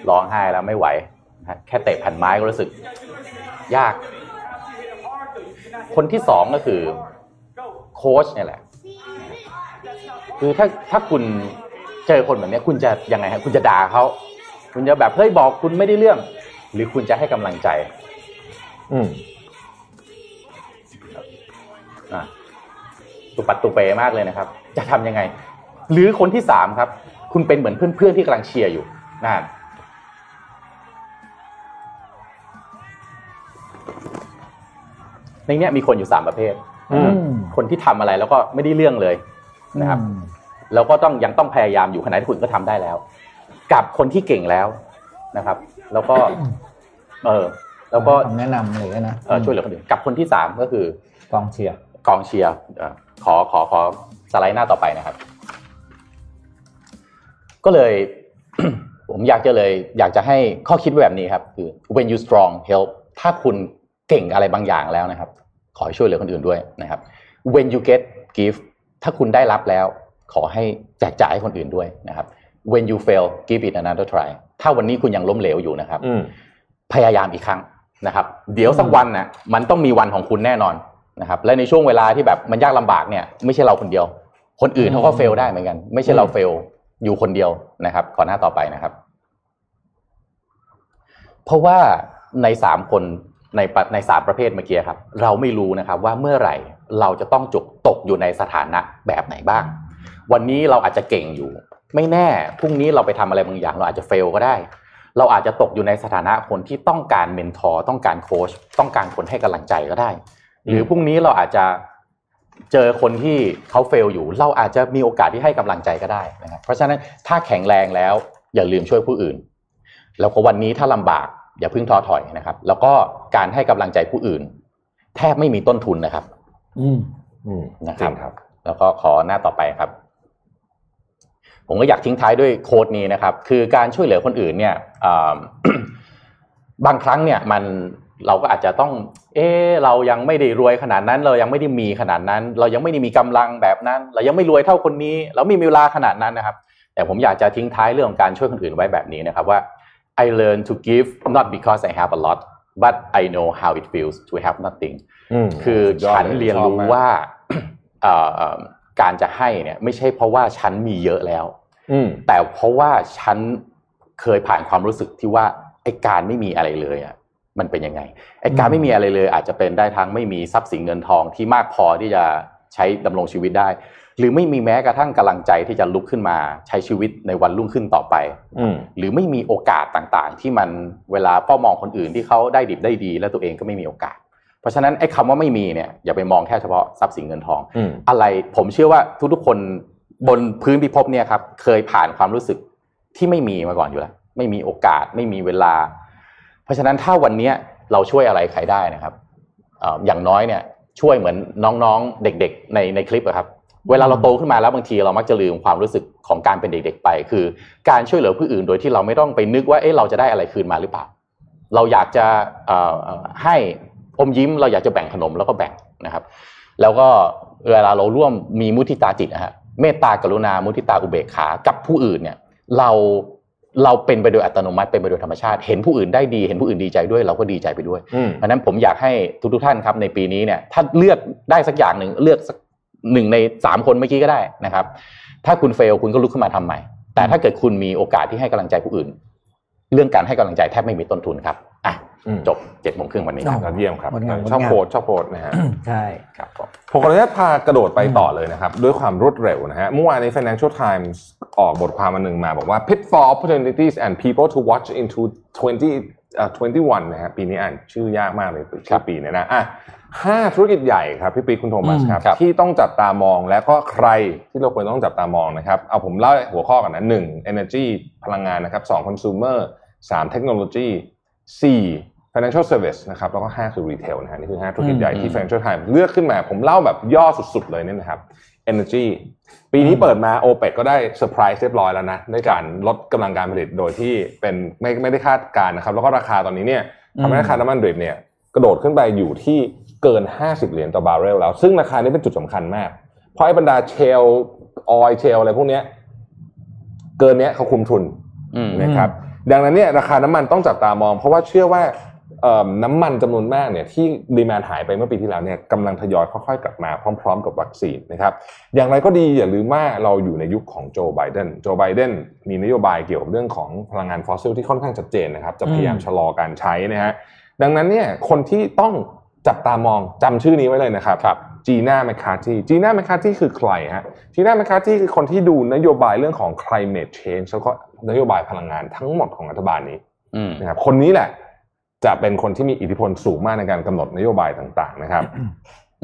ร้องไห้แล้วไม่ไหวนะฮะ แค่เตะแผ่นไม้ก็รู้สึก ยาก คนที่สองก็คือโค้ชเนี่ยแหละ คือถ้าถ้าคุณเจอคนแบบเนี้ยคุณจะยังไงฮะคุณจะด่าเขาคุณจะแบบเฮ้ยบอกคุณไม่ได้เรื่อง หรือคุณจะให้กำลังใจ อืมอะตุปัดตุเปมากเลยนะครับ จะทำยังไง หรือคนที่สามครับ คุณเป็นเหมือนเพื่อนๆที่กำลังเชียร์อยู่นั่น ในเนี้ยมีคนอยู่สามประเภทอืมคนที่ทำอะไรแล้วก็ไม่ได้เรื่องเลยนะครับอืมแล้วก็ต้องยังต้องพยายามอยู่ขณะที่คุณก็ทำได้แล้ว กับคนที่เก่งแล้วนะครับ แล้วก็ เออ แล้วก็คำแนะนำเลยนะเอ่อช่วยเหลือคนอื่นกับคนที่สามก็คือกองเชียร์กองเชียร์เอ่อขอขอขอสไลด์หน้าต่อไปนะครับ ก็เลย ผมอยากจะเลย อยากจะให้ข้อคิดไว้แบบนี้ครับ คือ when you strong help ถ้าคุณเก่งอะไรบางอย่างแล้วนะครับ ขอให้ช่วยเหลือคนอื่นด้วยนะครับ when you get give ถ้าคุณได้รับแล้ว ขอให้แจกจ่ายให้คนอื่นด้วยนะครับ when you fail give it another try ถ้าวันนี้คุณยังล้มเหลวอยู่นะครับอืมพยายามอีกครั้งนะครับ เดี๋ยวสักวันนะมันต้องมีวันของคุณแน่นอนนะครับ และในช่วงเวลาที่แบบมันยากลำบากเนี่ยไม่ใช่เราคนเดียว คนอื่นเขาก็เฟลได้เหมือนกัน ไม่ใช่เราเฟลอยู่คนเดียวนะครับ ขอหน้าต่อไปนะครับ เพราะว่า ในสามคนในในสามประเภทเมื่อกี้ครับ เราไม่รู้นะครับว่าเมื่อไหร่เราจะต้องจกตกอยู่ในสถานะแบบไหนบ้าง วันนี้เราอาจจะเก่งอยู่ ไม่แน่พรุ่งนี้เราไปทำอะไรบางอย่างเราอาจจะเฟลก็ได้ เราอาจจะตกอยู่ในสถานะคนที่ต้องการเมนทอร์ต้องการโค้ชต้องการคนให้กำลังใจก็ได้ หรือพรุ่งนี้เราอาจจะเจอคนที่เขาเฟลอยู่ เราอาจจะมีโอกาสที่ให้กำลังใจก็ได้นะครับเพราะฉะนั้นถ้าแข็งแรงแล้วอย่าลืมช่วยผู้อื่น แล้วก็วันนี้ถ้าลำบาก อย่าเพิ่งท้อถอยนะครับ แล้วก็การให้กำลังใจผู้อื่น แทบไม่มีต้นทุนนะครับ อืมอืมนะครับจงครับแล้วก็ขอหน้าต่อไปครับ ผมก็อยากทิ้งท้ายด้วยโค้ดนี้นะครับ คือการช่วยเหลือคนอื่นเนี่ยอ่าบางครั้งเนี่ยมันเราก็อาจจะต้อง เออเรายังไม่ได้รวยขนาดนั้น เรายังไม่ได้มีขนาดนั้น เรายังไม่ได้มีกำลังแบบนั้น เรายังไม่รวยเท่าคนนี้ เราไม่มีเวลาขนาดนั้นนะครับ แต่ผมอยากจะทิ้งท้ายเรื่องของการช่วยคนอื่นไว้แบบนี้นะครับว่า I learn to give not because I have a lot but I know how it feels to have nothing อืมคือสุดยดฉันลเรียนชอบรู้มกว่าเอ่อเอ่อการจะให้เนี่ยไม่ใช่เพราะว่าฉันมีเยอะแล้วอืมแต่เพราะว่าฉันเคยผ่านความรู้สึกที่ว่าไอ้การไม่มีอะไรเลยอะมันเป็นยังไงไอ้การไม่มีอะไรเลย อาจจะเป็นได้ทั้งไม่มีทรัพย์สินเงินทองที่มากพอที่จะใช้ดำรงชีวิตได้ หรือไม่มีแม้กระทั่งกำลังใจที่จะลุกขึ้นมาใช้ชีวิตในวันรุ่งขึ้นต่อไปอืมหรือไม่มีโอกาสต่างๆ ที่มันเวลาเฝ้ามองคนอื่นที่เขาได้ดิบได้ดี แล้วตัวเองก็ไม่มีโอกาส เพราะฉะนั้นไอ้คำว่าไม่มีเนี่ยอย่าไปมองแค่เฉพาะทรัพย์สินเงินทองอืมอะไรผมเชื่อว่าทุกๆคนบนพื้นพิภพเนี่ยครับเคยผ่านความรู้สึกที่ไม่มีมาก่อนอยู่แล้วไม่มีโอกาสไม่มีเวลา เพราะฉะนั้นถ้าวันเนี้ยเราช่วยอะไรใครได้นะครับเอ่ออย่างน้อยเนี่ยช่วยเหมือนน้องๆเด็กๆในในคลิปอะครับ เวลาเราโตขึ้นมาแล้วบางทีเรามักจะลืมความรู้สึกของการเป็นเด็กๆไป คือการช่วยเหลือผู้อื่นโดยที่เราไม่ต้องไปนึกว่าเอ๊ะเราจะได้อะไรคืนมาหรือเปล่า เราอยากจะเอ่อเอ่อให้อมยิ้มเราอยากจะแบ่งขนมแล้วก็แบ่งนะครับ แล้วก็เวลาเราร่วมมีมุทิตาจิตนะฮะเมตตากรุณามุทิตาอุเบกขากับผู้อื่นเนี่ยเราเราเป็นไปโดยอัตโนมัติเป็นไปโดยธรรมชาติ เห็นผู้อื่นได้ดีเห็นผู้อื่นดีใจด้วยเราก็ดีใจไปด้วยอืมเพราะฉะนั้นผมอยากให้ทุกๆท่านครับในปีนี้เนี่ยถ้าเลือกได้สักอย่างหนึ่งเลือกสัก หนึ่งในสามคนเมื่อกี้ก็ได้นะครับ ถ้าคุณเฟลคุณก็ลุกขึ้นมาทำใหม่ แต่ถ้าเกิดคุณมีโอกาสที่ให้กำลังใจผู้อื่น เรื่องการให้กำลังใจแทบไม่มีต้นทุนครับอะอืมจบเจ็ดโมงครึ่งวันนี้ครับยอดเยี่ยมครับงดงามชอบงดงามโค้ดชอบโค้ดนะฮะใช่ครับผมผมขออนุญาตพากระโดดไปต่อเลยนะครับ ด้วยความรวดเร็วนะฮะเมื่อวานใน Financial Times ออกบทความมาหนึ่งมาบอกว่า pitfall opportunities and people to watch into 20เอ่อ21 นะฮะปีนี้อ่านชื่อยากมากเลยชื่อปีเนี่ยนะอะ ห้าธุรกิจใหญ่ครับพี่ปีคุณโทมัสอืมครับครับที่ต้องจับตามองและก็ใครที่เราควรต้องจับตามองนะครับเอาผมเล่าหัวข้อกันนะหนึ่ง energy พลังงานนะครับสอง consumer สาม technology สี่ financial service นะครับแล้วก็ห้าคือ retail นะฮะนี่คือห้าธุรกิจใหญ่ที่ Financial Times เลือกขึ้นมาผมเล่าแบบย่อสุดๆเลยเนี่ยนะครับ energy ปีนี้เปิดมา OPEC ก็ได้เซอร์ไพรส์เรียบร้อยแล้วนะด้วยการลดกำลังการผลิตโดยที่เป็นไม่ไม่ได้คาดการณ์นะครับแล้วก็ราคาตอนนี้เนี่ยทำให้ราคาน้ำมันดิบเนี่ยกระโดดขึ้นไปอยู่ที่ เกิน 50 เหรียญต่อบาร์เรลแล้ว ซึ่งราคานี้เป็นจุดสำคัญมาก เพราะไอ้บรรดา shale oil shale อะไรพวกเนี้ยเกินเนี้ยเขาคุ้มทุนอืมนะครับดังนั้นเนี่ยราคาน้ำมันต้องจับตามอง เพราะว่าเชื่อว่าเอิ่มน้ำมันจำนวนมากเนี่ยที่ demand หายไปเมื่อปีที่แล้วเนี่ยกำลังทยอยค่อยๆกลับมาพร้อม ๆ กับวัคซีนนะครับอย่างไรก็ดีอย่าลืมว่าเราอยู่ในยุคของโจไบเดนโจไบเดนมีนโยบายเกี่ยวกับเรื่องของพลังงานฟอสซิลที่ค่อนข้างชัดเจนนะครับจะพยายามชะลอการใช้นะฮะดังนั้นเนี่ยคนที่ต้อง จับตามองจำชื่อนี้ไว้เลยนะครับครับจีน่าแมคคาร์ทีจีน่าแมคคาร์ทีคือใครฮะจีน่าแมคคาร์ทีคือคนที่ดูนโยบายเรื่องของ climate change แล้วก็นโยบายพลังงานทั้งหมดของรัฐบาลนี้อืมนะครับคนนี้แหละ จะเป็นคนที่มีอิทธิพลสูงมากในการกำหนดนโยบายต่างๆนะครับ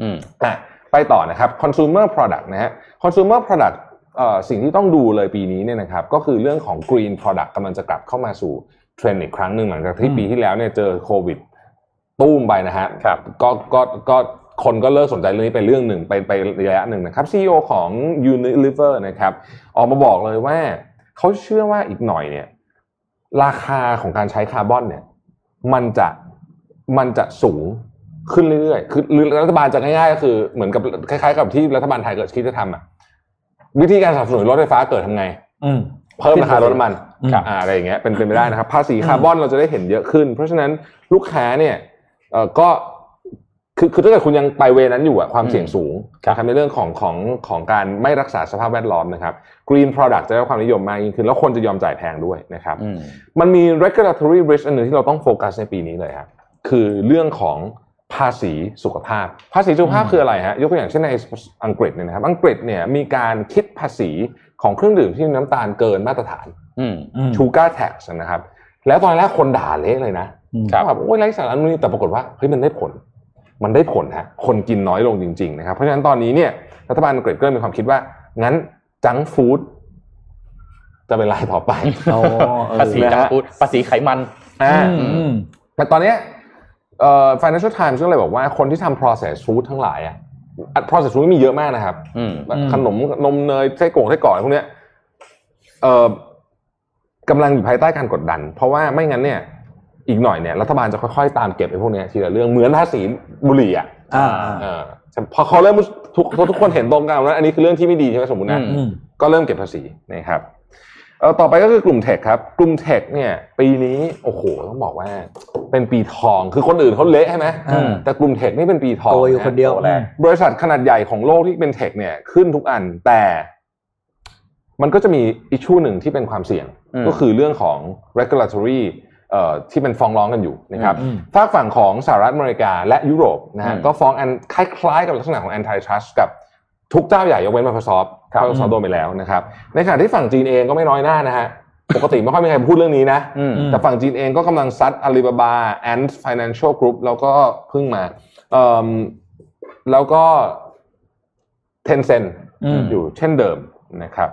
อืมอะไปต่อนะครับ consumer product นะฮะ consumer product เอ่อสิ่งที่ต้องดูเลยปีนี้เนี่ยนะครับก็คือเรื่องของ green product กำลังจะกลับเข้ามาสู่เทรนด์อีกครั้งหนึ่งหลังจากที่อืมปีที่แล้วเนี่ยเจอโควิด ตู้มไปนะฮะครับก็ก็ก็คนก็เลิกสนใจเรื่องนี้ไปเรื่องหนึ่งไปไประยะหนึ่งนะครับ CEO ของ Unilever นะครับ ออกมาบอกเลยว่า เขาเชื่อว่าอีกหน่อยเนี่ย ราคาของการใช้คาร์บอนเนี่ย มันจะมันจะสูงขึ้นเรื่อยๆ คือหรือรัฐบาลจะง่ายๆก็คือเหมือนกับคล้ายๆกับที่รัฐบาลไทยเกิดคิดจะทำอะวิธีการสนับสนุนรถไฟฟ้าเกิดทำไง อืมเพิ่มราคารถน้ำมันอืมอ่าอะไรอย่างเงี้ยเป็นเป็นไปได้นะครับ ภาษีคาร์บอนเราจะได้เห็นเยอะขึ้น เพราะฉะนั้นลูกค้าเนี่ย เอ่อก็คือคือถ้าเกิดคุณยังไปเวนั้นอยู่อะความเสี่ยงสูงนะครับในเรื่องของของของการไม่รักษาสภาพแวดล้อมนะครับ Green Product จะได้รับความนิยมมากยิ่งขึ้น แล้วคนจะยอมจ่ายแพงด้วยนะครับอืมมันมี regulatory risk อันหนึ่งที่เราต้องโฟกัสในปีนี้เลยครับคือเรื่องของภาษีสุขภาพ ภาษีสุขภาพคืออะไรฮะยกตัวอย่างเช่นในอังกฤษเนี่ยนะครับ อังกฤษเนี่ยมีการคิดภาษีของเครื่องดื่มที่มีน้ำตาลเกินมาตรฐานอืมอืมชูการ์แท็กนะครับแล้วตอนแรกคนด่าเละเลยนะ อืมครับแบบโอ้ยไร้สาระนู่นนี่แต่ปรากฏว่าเฮ้ยมันได้ผล มันได้ผลฮะคนกินน้อยลงจริงๆนะครับเพราะฉะนั้นตอนนี้เนี่ยรัฐบาลอังกฤษก็เลยมีความคิดว่างั้นจังฟู้ดจะเป็นรายต่อไปโอ้เออภาษีนะฮะจังฟูดภาษีไขมันอ่าอืมอืมแต่ตอนเนี้ยเอ่อ Financial Times ก็เลยบอกว่าคนที่ทำ process food ทั้งหลายอะอะ process food มีเยอะมากนะครับอืมอืมขนมนมเนยไส้กรอกไส้กรอกอะไรพวกเนี้ยเอ่อกำลังอยู่ภายใต้การกดดัน เพราะว่าไม่งั้นเนี่ย อีกหน่อยเนี่ยรัฐบาลจะค่อยๆตามเก็บไอ้พวกเนี้ยทีละเรื่องเหมือนภาษีบุหรี่อะอ่าเออพอเขาเริ่มทุกทุกคนเห็นตรงกันว่าอันนี้คือเรื่องที่ไม่ดีใช่ไหมสมมตินะอือืมก็เริ่มเก็บภาษีนะครับเออต่อไปก็คือกลุ่มเทคครับ กลุ่มเทคเนี่ยปีนี้โอ้โหต้องบอกว่าเป็นปีทองคือคนอื่นเขาเละใช่ไหมอืมแต่กลุ่มเทคนี่เป็นปีทองโตอยู่ะคนเดียวโตแรกบริษัทขนาดใหญ่ของโลกที่เป็นเทคเนี่ยขึ้นทุกอันแต่มันก็จะมีอิชชูหนึ่งที่เป็นความเสี่ยงอืมก็คือเรื่องของ regulatory เอ่อ ที่เป็นฟ้องร้องกันอยู่นะครับอืมฝากฝั่งของสหรัฐอเมริกาและยุโรปนะฮะอืมก็ฟ้องอันคล้ายๆ กับลักษณะของ antitrust กับทุกเจ้าใหญ่ยกเว้น Microsoft ครับ Microsoft โดนไปแล้วนะครับ ในขณะที่ฝั่งจีนเองก็ไม่น้อยหน้านะฮะปกติไม่ค่อยมีใครพูดเรื่องนี้นะอืมแต่ฝั่งจีนเองก็กำลังซัด Alibaba Ant Financial Group แล้วก็เพิ่งมาเอิ่มแล้วก็ Tencent อืมอยู่เช่นเดิมนะครับ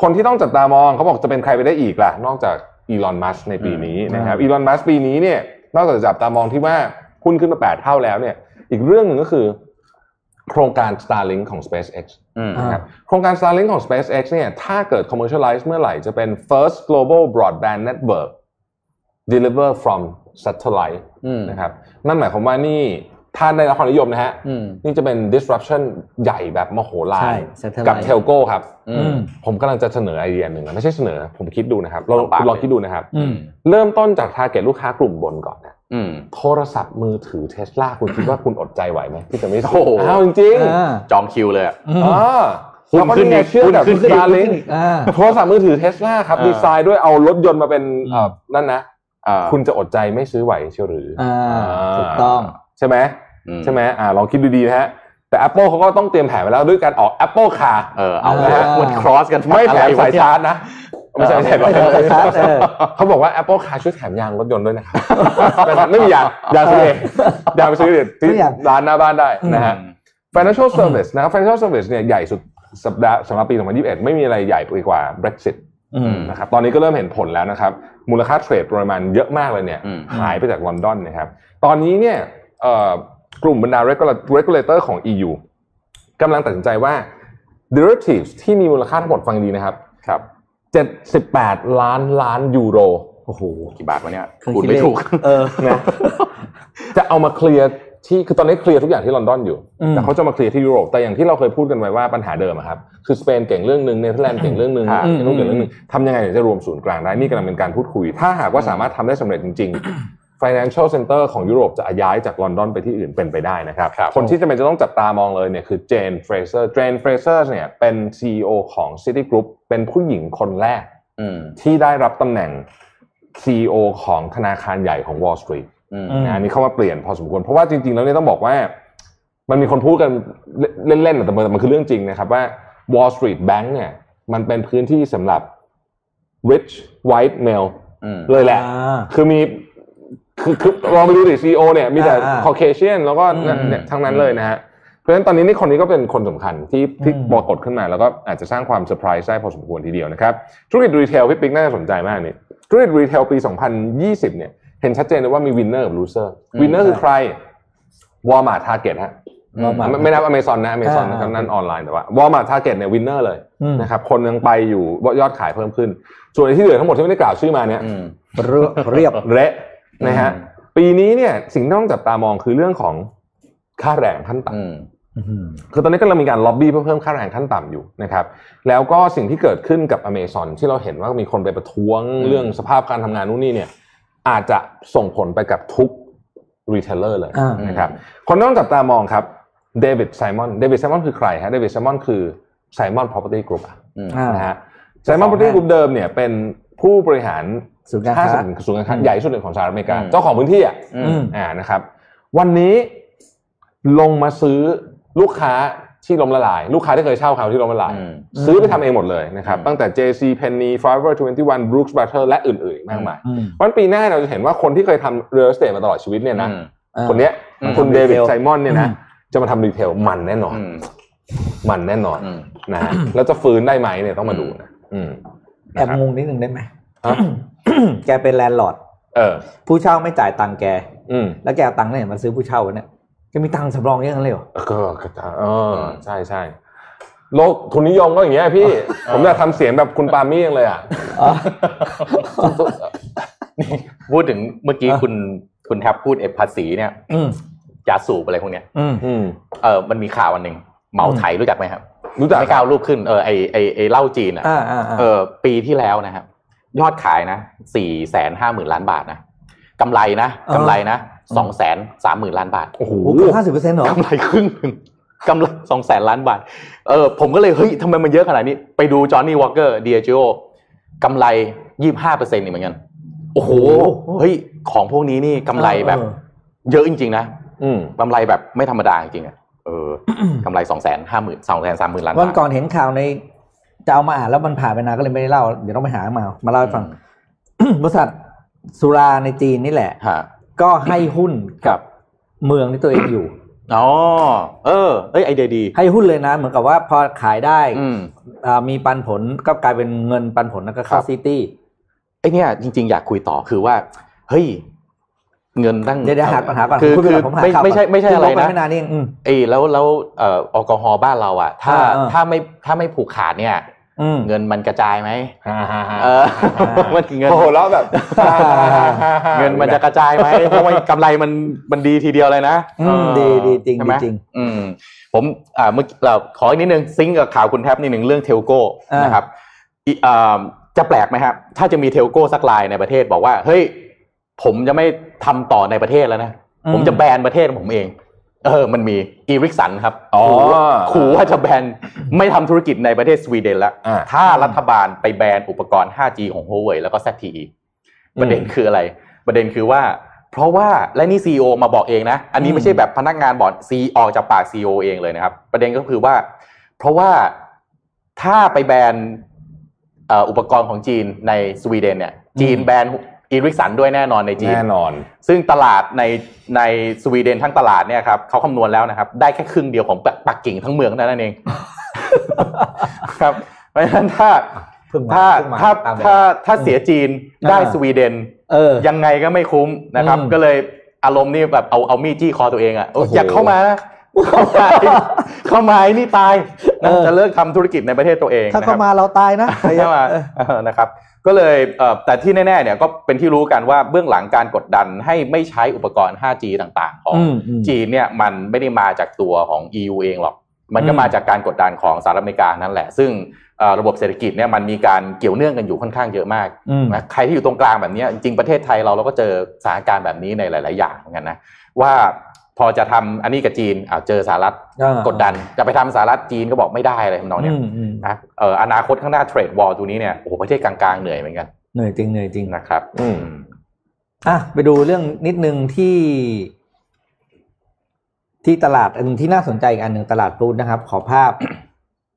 คนที่ต้องจับตามองเขาบอกจะเป็นใครไปได้อีกล่ะ นอกจาก อีลอนมัสในปีนี้นะครับอีลอนมัสปีนี้เนี่ยนอกจากจะจับตามองที่ว่าหุ้นขึ้นมา8เท่าแล้วเนี่ย อีกเรื่องหนึ่งก็คือ โครงการ Starlink ของ SpaceX อืมอ่านะครับโครงการ Starlink ของ SpaceX เนี่ยถ้าเกิด commercialize เมื่อไหร่จะเป็น first global broadband network deliver from satellite อืมนะครับนั่นหมายความว่านี่ ถ้าได้รับความนิยมนะฮะอืมนี่จะเป็น disruption ใหญ่แบบมโหฬารใช่ร satellite กับ telco ครับอือืมมผมกำลังจะเสนอไอเดียหนึ่งนะไม่ใช่เสนอ ผมคิดดูนะครับลองลองปากคุณลองคิดดูนะครับอืมเริ่มต้นจาก target ลูกค้ากลุ่มบนก่อนนะอืมโทรศัพท์มือถือเทสลาคุณคิดว่าคุณอดใจไหวไหมที่จะไม่ซื้อโอ้โหอ้าวจริงๆอ่าจองคิวเลยอะอืมอ่าหุ้นแล้วก็ขึ้นนี่ไงอีกเชื่อกับหุ้นขึ้นอีก Starlink อ่าโทรศัพท์มือถือเทสลาครับอ่าดีไซน์ด้วยเอารถยนต์มาเป็นอืมเอ่อนั่นนะอ่าคุณจะอดใจไม่ซื้อไหวเชียวหรือออ่าอ่าถูกต้องใช่ไหมอืม ใช่ไหมอ่าลองคิดดูดีนะฮะแต่ Apple เขาก็ต้องเตรียมแผนไว้แล้วด้วยการออก Apple Car เออเอาอ่ามันครอสกันไม่แถมอะไรวะสายเนี่ยชาร์จนะไม่ใช่ไม่ใช่ไม่ใช่สายชาร์จเออเขาบอกว่า Apple Car ช่วยแถมยางรถยนต์ด้วยนะครับไม่มียางยางซื้อเองยางไปซื้อเด็ดที่ไม่อยากร้านหน้าบ้านได้นะฮะอืม financial service นะครับ financial service เนี่ยใหญ่สุดสัปดาห์สำหรับปี 2021 ไม่มีอะไรใหญ่ไปกว่า Brexit อืมนะครับตอนนี้ก็เริ่มเห็นผลแล้วนะครับ มูลค่าเทรดปริมาณเยอะมากเลยเนี่ยอืมหายไปจากลอนดอนนะครับ ตอนนี้เนี่ยเอ่อ กลุ่มบรรดา regula- regulator ของ EU กำลังตัดสินใจว่า derivatives ที่มีมูลค่าทั้งหมดฟังดีนะครับครับ78 ล้านล้านยูโรโอ้โหกี่บาทวะเนี่ยเครื่องคูณคิดไม่เลขถูกเออนะจะเอามาเคลียร์ที่คือตอนนี้เคลียร์ทุกอย่างที่ลอนดอนอยู่อืมแต่เขาจะมาเคลียร์ที่ยุโรปแต่อย่างที่เราเคยพูดกันไว้ว่าปัญหาเดิมอะครับ คือสเปนเก่งเรื่องหนึ่งเนเธอร์แลนด์เก่งเรื่องหนึ่งอืมเนเธอร์แลนด์เก่งเรื่องหนึ่งทำยังไงถึงจะรวมศูนย์กลางได้นี่กำลังเป็นการพูดคุย ถ้าหากว่าสามารถทำได้สำเร็จจริงๆ financial center ของยุโรปจะย้ายจากลอนดอนไปที่อื่นเป็นไปได้นะครับครับคนที่จะเป็นจะต้องจับตามองเลยเนี่ยคือเจนเฟรเซอร์เจนเฟรเซอร์เนี่ยเป็น CEO ของ Citigroup เป็นผู้หญิงคนแรกอืมที่ได้รับตำแหน่ง CEO ของธนาคารใหญ่ของ Wall Street อืมอืมนะอันนี้เข้ามาเปลี่ยนพอสมควร เพราะว่าจริง ๆ แล้วเนี่ยต้องบอกว่า มันมีคนพูดกันเล่นๆแต่มันคือเรื่องจริงนะครับว่า Wall Street Bank เนี่ยมันเป็นพื้นที่สำหรับ rich white male อืมเลยแหละอ่าคือมี คือคือลองไปดูดิ CEO เนี่ยมีแต่อ่าอ่า Caucasian แล้วก็อืมเนี่ยทั้งนั้นเลยนะฮะเพราะฉะนั้นตอนนี้นี่คนนี้ก็เป็นคนสำคัญที่ที่อืม ปรากฏขึ้นมา แล้วก็อาจจะสร้างความเซอร์ไพรส์ได้พอสมควรทีเดียวนะครับธุรกิจ retail พี่ปิ๊กน่าจะสนใจมากนี่ธุรกิจ retail ปี 2020 เนี่ยเห็นชัดเจนเลยว่ามี winner กับ loser อืม winner คือใคร Walmart Target ฮะ Walmart ไม่ไม่นับอเมซอนนะอเมซอนอ่า นั่นออนไลน์แต่ว่า Walmart Target เนี่ย winner เลยอืมนะครับคนยังไปอยู่ยอดขายเพิ่มขึ้น ส่วนไอ้ที่เหลือทั้งหมดที่ไม่ได้กล่าวชื่อมาเนี่ยอืมเรียบเรียบเละ นะฮะอืมปีนี้เนี่ยสิ่งที่ต้องจับตามองคือเรื่องของค่าแรงขั้นต่ำอืมอืมคือตอนนี้ก็เรามีการล็อบบี้เพื่อเพิ่มค่าแรงขั้นต่ำอยู่นะครับ แล้วก็สิ่งที่เกิดขึ้นกับอเมซอนที่เราเห็นว่ามีคนไปประท้วงอืมเรื่องสภาพการทำงานนู่นนี่เนี่ย อาจจะส่งผลไปกับทุก retailer เลยอ่านะครับคนที่ต้องจับตามองครับเดวิดไซมอนเดวิดไซมอนคือใครฮะเดวิดไซมอนคือไซมอน property group อะอืมอ่านะฮะไซมอน property group เดิมเนี่ยเป็นผู้บริหาร ศูนย์การห้าค้าสิบศูนย์การค้าอืมใหญ่ที่สุดหนึ่งของสหรัฐอเมริกาอืมเจ้าของพื้นที่อะอือืมมอ่านะครับ วันนี้ลงมาซื้อลูกค้าที่ล้มละลาย ลูกค้าที่เคยเช่าเขาที่ล้มละลายอืมซื้อไปทำเองหมดเลยนะครับอืมตั้งแต่ JC Penney Forever 21 Brooks Brothers และอื่นๆอีกมากมายอืมวันปีหน้าเราจะเห็นว่าคนที่เคยทำ real estate มาตลอดชีวิตเนี่ยนะอืมอ่าคนเนี้ยอืมคุณทำเดวิด retail ไซมอนเนี่ยนะอืมจะมาทำรีเทลมันแน่นอนอืมมันแน่นอนอืมนะฮะแล้วจะฟื้นได้ไหมเนี่ยต้องมาดูนะอืมแอบงงนิดนึงได้ไหมอะ แกเป็น landlord เออ ผู้เช่าไม่จ่ายตังค์แก อืมแล้วแกเอาตังค์เนี่ยมาซื้อผู้เช่าวะเนี่ยแกมีตังค์สำรองเยอะงั้นเลยเหรอ ก็ก็เออใช่ใช่โลกทุนนิยมก็อย่างเงี้ยพี่ ผมอยากทำเสียงแบบคุณปามี่ยังเลยอะ นี่พูดถึงเมื่อกี้อะคุณคุณแท็บพูดเอภาษีเนี่ยอืมยาสูบอะไรพวกเนี้ยอืม อืม เออมันมีข่าวอันหนึ่งเหมาไถรู้จักไหมครับรู้จักไม่กล้าวรูปขึ้นเออไอไอไอเหล้าจีนอะอ่าอ่าอ่าเออปีที่แล้วนะครับ ยอดขายนะสี่แสนห้าหมื่นล้านบาทนะกำไรนะกำไรนะสองแสนสามหมื่นล้านบาทโอ้โหโอ้โหเกือบห้าสิบเปอร์เซ็นต์เหรอกำไรครึ่งหนึ่งกำไรสองแสนล้านบาท เออผมก็เลยเฮ้ยทำไมมันเยอะขนาดนี้ ไปดูจอห์นนี่วอ k เกอร์ดีเอจิโอกำไรยี่ห้าเปอร์เซ็นต์นี่เหมือนกัน โอ้โห เฮ้ย ของพวกนี้นี่กำไรแบบเออเยอะจริง ๆ นะอืมกำไรแบบไม่ธรรมดาจริงๆอะเออกำไรสองแสนห้าหมื่นสองแสนสามหมื่นล้านวันบาทก่อนเห็นข่าวใน จะเอามาอ่านแล้วมันผ่านไปนานก็เลยไม่ได้เล่า เดี๋ยวต้องไปหามา มาเล่าให้ฟัง บริษัทสุราในจีนนี่แหละ ฮะก็ให้หุ้นกับเมืองที่ตัวเองอยู่ อ๋อเออเอ้ยไอเดียดี ให้หุ้นเลยนะ เหมือนกับว่าพอขายได้อืม อ่ามีปันผลก็กลายเป็นเงินปันผลแล้วก็เข้าครับ ซิตี้ ไอเนี่ยจริง ๆ อยากคุยต่อคือว่า เฮ้ย เงินตั้งเดี๋ยวเดี๋ยวหาปัญหาก่อนคือณไปคือก่นผมหาไม่ข่าวไม่ใช่ก่อนไม่ใช่คือะไรลงปนะไม่นานเองอืมเอยแล้วแล้วเอ่อแอลกอฮอล์บ้านเราอะถ้าอ่าอ่า ถ้าไม่ถ้าไม่ผูกขาดเนี่ยอืม เงินมันกระจายไหมฮ่าฮ่าฮ่าเออมันเงินโอ้โหแล้วแบบ เงินมันจะกระจายไหมเพราะว่ากำไรมันมันดีทีเดียวเลยนะอืมดีดีจริงใช่ดีไหมจริงอืมผมอ่าเมื่อกี้เราขออีกนิดนึง sync กับข่าวคุณแท็บนิดหนึ่งเรื่อง telco อ่านนะครับอีอ่าจะแปลกไหมครับถ้าจะมี telco สักรายในประเทศบอกว่า เฮ้ย ผมจะไม่ทำต่อในประเทศแล้วนะ ผมจะแบนประเทศของผมเอง เออ มันมีอีริกสันครับอ๋อขู่ว่าขู่ว่าจะแบนไม่ทำธุรกิจในประเทศสวีเดนแล้วอ่าถ้ารัฐบาลไปแบนอุปกรณ์ 5G ของ Huawei แล้วก็ ZTE ประเด็นคืออะไร ประเด็นคือว่า เพราะว่าและนี่ซีอมาบอกเองนะ อันนี้อืมไม่ใช่แบบพนักงานบอกซีออกจากปากซีอเองเลยนะครับ ประเด็นก็คือว่า เพราะว่าถ้าไปแบนเอ่ออุปกรณ์ของจีนในสวีเดนเนี่ย จีนแบน อีริกสันด้วยแน่นอนในจีนแน่นอน ซึ่งตลาดในในสวีเดนทั้งตลาดเนี่ยครับเขาคำนวณแล้วนะครับ ได้แค่ครึ่งเดียวของปักปักกิ่งทั้งเมืองเท่านั้นเองครับเพราะฉะนั้นถ้าเพิ่งมาถ้าเพิ่งมาถ้าตามเวลาถ้าถ้าเสียจีนได้อ่าสวีเดนเออยังไงก็ไม่คุ้มนะครับอืมก็เลยอารมณ์นี่แบบเอาเอามีดจี้คอตัวเองอะโอ้โหอยากเข้ามานะ เข้ามาเข้ามาไอ้นี่ตายนะเออจะเลิกทำธุรกิจในประเทศตัวเองถ้านะคเข้ารับมาเราตายนะใช่ไหมเออเออนะครับก็เลยเอ่อแต่ที่แน่ๆเนี่ยก็เป็นที่รู้กันว่าเบื้องหลังการกดดันให้ไม่ใช้อุปกรณ์ 5G ต่างๆ ของอืมอืมจีนเนี่ยมันไม่ได้มาจากตัวของ EU เองหรอก มันก็อืมมาจากการกดดันของสหรัฐอเมริกานั่นแหละ ซึ่งเอ่อระบบเศรษฐกิจเนี่ยมันมีการเกี่ยวเนื่องกันอยู่ค่อนข้างเยอะมากอืมนะใครที่อยู่ตรงกลางแบบเนี้ยจริงๆประเทศไทยเราเราก็เจอสถานการณ์แบบนี้ในหลาย ๆ อย่างเหมือนกันนะว่า พอจะทำอันนี้กับจีนอ่าเจอสหรัฐอ่ากดดัน จะไปทำสหรัฐจีนก็บอกไม่ได้อะไรทำนองเนี้ยอืมอืมนะเอ่ออนาคตข้างหน้าเทรดวอลตัวนี้เนี่ยโอ้โหประเทศกลางๆเหนื่อยเหมือนกันเหนื่อยจริงเหนื่อยจริงนะครับ อืมอะไปดูเรื่องนิดนึงที่ ที่ตลาดอันหนึ่งที่น่าสนใจอีกอันหนึ่งตลาดฟู้ดนะครับ ขอภาพ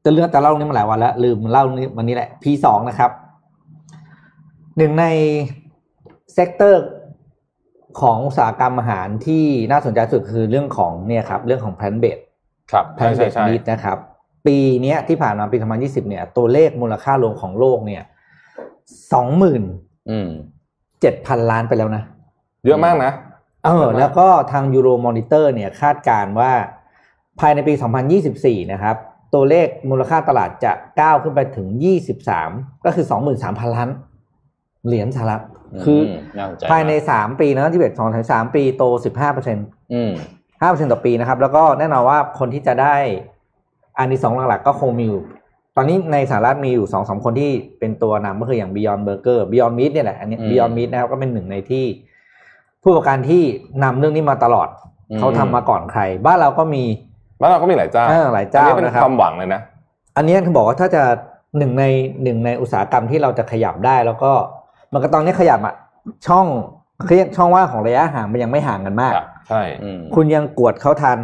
จะเรื่องแต่เล่าเรื่องนี้มาหลายวันแล้วลืมเล่านี้วันนี้แหละ P2 นะครับหนึ่งในsector ของอุตสาหกรรมอาหารที่น่าสนใจสุดคือเรื่องของเนี่ยครับเรื่องของ plant-based ครับแพใช่นเบใช่ใช่ plant-based meat นะครับ ปีเนี้ยที่ผ่านมาปี2020เนี่ย ตัวเลขมูลค่ารวมของโลกเนี่ยสองหมื่นอืมเจ็ดพันล้านไปแล้วนะ เยอะมากนะเออแล้วก็ทาง Euromonitor เนี่ยคาดการณ์ว่าภายในปี 2024 นะครับ ตัวเลขมูลค่าตลาดจะก้าวขึ้นไปถึง 23 ก็คือ 23,000 ล้าน เหรียญสหรัฐคือมน่าสนใจภายในมก3ปีนะที่เบ็ดสองถึงสามปีโต15เปอร์เซ็นต์อืมห้าเปอร์เซ็นต์ต่อปีนะครับ แล้วก็แน่นอนว่าคนที่จะได้อันที่สองหลักๆ ก็คงมีอยู่ ตอนนี้ในสหรัฐมีอยู่สองสามคนที่เป็นตัวนำก็คืออย่าง Beyond Burger Beyond Meat เนี่ยแหละอันนี้อืม Beyond Meat นะครับก็เป็นหนึ่งในที่ ผู้ประกอบการที่นำเรื่องนี้มาตลอดอืมเขาทำมาก่อนใคร บ้านเราก็มีบ้านเราก็มีหลายเจ้าเออหลายเจ้าอันนี้เป็นนะครับความหวังเลยนะ อันนี้เขาบอกว่าถ้าจะหนึ่งในหนึ่งในอุตสาหกรรมที่เราจะขยับได้แล้วก็ มันก็ตอนนี้ขยับอะช่องเรียกช่องว่างของระยะห่างมันยังไม่ห่างกันมากครับใช่อืมคุณยังกวดเขาทัน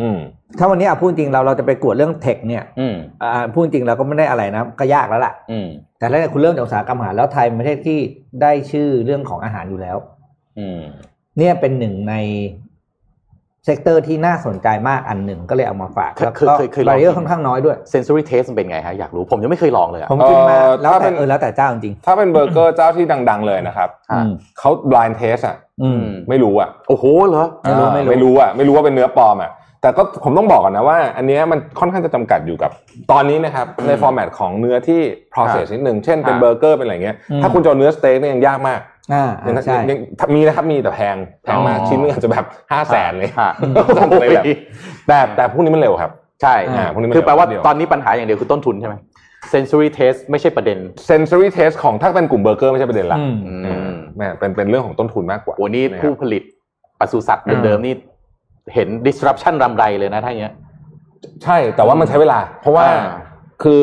อืมถ้าวันนี้อะพูดจริงเราเราจะไปกวดเรื่องเทคเนี่ยอืมอ่าพูดจริงเราก็ไม่ได้อะไรนะก็ยากแล้วล่ะอืมแต่ถ้าคุณเริ่มจากอุตสาหกรรมอาหารแล้วไทยเป็นประเทศที่ได้ชื่อเรื่องของอาหารอยู่แล้วอืมเนี่ยเป็นหนึ่งใน sector ที่น่าสนใจมากอันหนึ่งก็เลยเอามาฝากเคยแล้วก็เคยเคยลอง barrier ค่อนข้างน้อยด้วย sensory taste มันเป็นไงฮะอยากรู้ผมยังไม่เคยลองเลยอะผมกินมาเอ่อแล้วถ้าเป็แต่นเออแล้วแต่เจ้าจริงถ้าเป็นเบอร์เกอร์เจ้าที่ดัง ๆ เลยนะครับๆอืมเขา blind test อะอืมไม่รู้อะโอ้โหเหรอไม่รู้อ่าไม่รู้ไม่รู้อะไม่รู้ว่าเป็นเนื้อปลอมอะแต่ก็ผมต้องบอกก่อนนะว่า อันเนี้ยมันค่อนข้างจะจำกัดอยู่กับตอนนี้นะครับอืมใน format ของเนื้อที่ process นิดหนึ่งเช่นเป็นอ่าเบอร์เกอร์เป็นอะไรเงี้ยอืมถ้าคุณจะเอาเนื้อสเต็กเนี่ยยังยากมาก อ่ายังอ่าใช่ยังมีนะครับมีแต่แพงแพงมากอ๋อชิ้นนึงอาจจะแบบห้าแสนเลยฮะต้องเลยแบบแต่แต่พวกนี้มันเร็วครับ ใช่อ่าพวกนี้มันคือแปลว่าเดี๋ยวตอนนี้ปัญหาอย่างเดียวคือต้นทุนใช่ไหม sensory taste ไม่ใช่ประเด็น sensory taste ของถ้าเป็นกลุ่มเบอร์เกอร์ไม่ใช่ประเด็นละอืมอือ่ามแม่เป็นเป็นเรื่องของต้นทุนมากกว่าวันนี้ะครับผู้ผลิตปศุสัตว์เดิมๆนี่เห็น disruption รำไรเลยนะถ้าอย่างเงี้ยใช่แต่ว่ามันใช้เวลา เพราะว่าอ่าคือ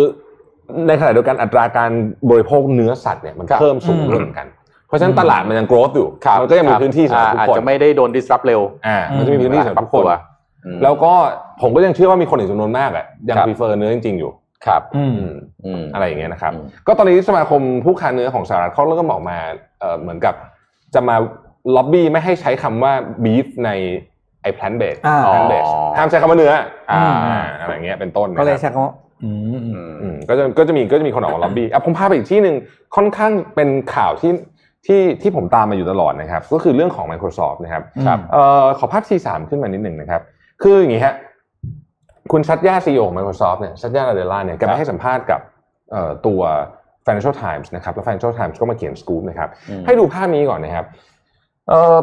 ในขณะเดียวกันอัตราการบริโภคเนื้อสัตว์เนี่ยมันครับเพิ่มสูงอืมขึ้นเหมือนกัน เพราะฉะนั้นตลาดมันยัง growth อยู่ครับมันก็ยังมีพื้นที่สำหรับอ่าทุกอาจคนจะไม่ได้โดน disrupt เร็วอ่ามันจะมีพื้นที่สำหรับทุกคนปรับตัวอืมแล้วก็ผมก็ยังเชื่อว่ามีคนอีกจำนวนมากอะยังครับ prefer เนื้อจริงๆอยู่ครับอืมอืมอืมอะไรอย่างเงี้ยนะครับอืมก็ตอนนี้สมาคมผู้ค้าเนื้อของสหรัฐเขาเริ่มออกมาเอ่อเหมือนกับจะมาล็อบบี้ไม่ให้ใช้คำว่า beef ในไอ้ plant based อ่า plant based อ๋อห้ามใช้คำว่าเนื้ออ่าอ่าอะไรเงี้ยเป็นต้นนะคก็รับเลยใช้คำว่าอืมอืมอืมอืมก็จะก็จะมีก็จะมีคนออกมาล็อบบี้อะผมพาไปอีกที่หนึ่งค่อนข้างเป็นข่าวที่ ที่ที่ผมตามมาอยู่ตลอดนะครับ ก็คือเรื่องของ Microsoft นะครับครับเอ่อขอภาพ T3 ขึ้นมานิดหนึ่งนะครับ คืออย่างนี้ฮะคุณชัดย่าซีอของ Microsoft เนี่ยชัดย่าลาเดล่าเนี่ยแกไปให้สัมภาษณ์กับเอ่อตัว Financial Times นะครับ แล้ว Financial Times ก็มาเขียนสกู๊ปนะครับอืมให้ดูภาพนี้ก่อนนะครับเอ่อ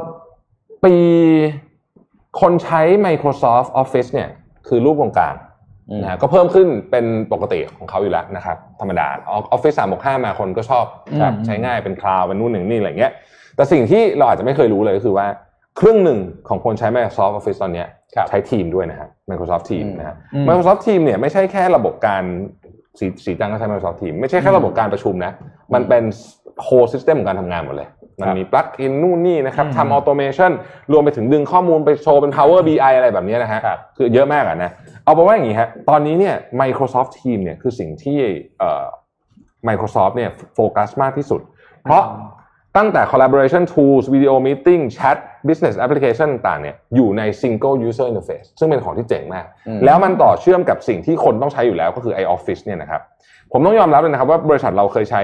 ปีคนใช้ Microsoft Office เนี่ยคือรูปวงกลางอืม นะฮะก็เพิ่มขึ้นเป็นปกติของเขาอยู่แล้วนะครับธรรมดาออฟฟิศสามห้ามาคนก็ชอบครับอืมใช้ง่ายเป็นคลาวเป็นนู่นหนึ่งนี่อะไรเงี้ยแต่สิ่งที่เราอาจจะไม่เคยรู้เลยก็คือว่าครึ่งหนึ่งของคนใช้ Microsoft Office ตอนเนี้ยครับใช้ทีมด้วยนะฮะ Microsoft Team อืมนะฮะอืม Microsoft Team เนี่ยไม่ใช่แค่ระบบการสีสีจังก็ใช้ Microsoft Team ไม่ใช่แค่ระบบการประชุมนะ มันเป็น whole system ของการทำงานหมดเลย มันมี plug in นู่นนี่นะครับอืมทำ automation รวมไปถึงดึงข้อมูลไปโชว์เป็น Power BI อะไรแบบเนี้ยนะฮะครับคือเยอะมากอะนะ เอาเป็นว่าอย่างนี้ฮะตอนนี้เนี่ย Microsoft Team เนี่ยคือสิ่งที่เอ่อ Microsoft เนี่ยโฟกัสมากที่สุด เพราะตั้งแต่ collaboration tools video meeting chat business application ต่างๆเนี่ยอยู่ใน single user interface ซึ่งเป็นของที่เจ๋งมากอืมแล้วมันต่อเชื่อมกับสิ่งที่คนต้องใช้อยู่แล้วก็คือ iOffice เนี่ยนะครับ ผมต้องยอมรับเลยนะครับว่าบริษัทเราเคยใช้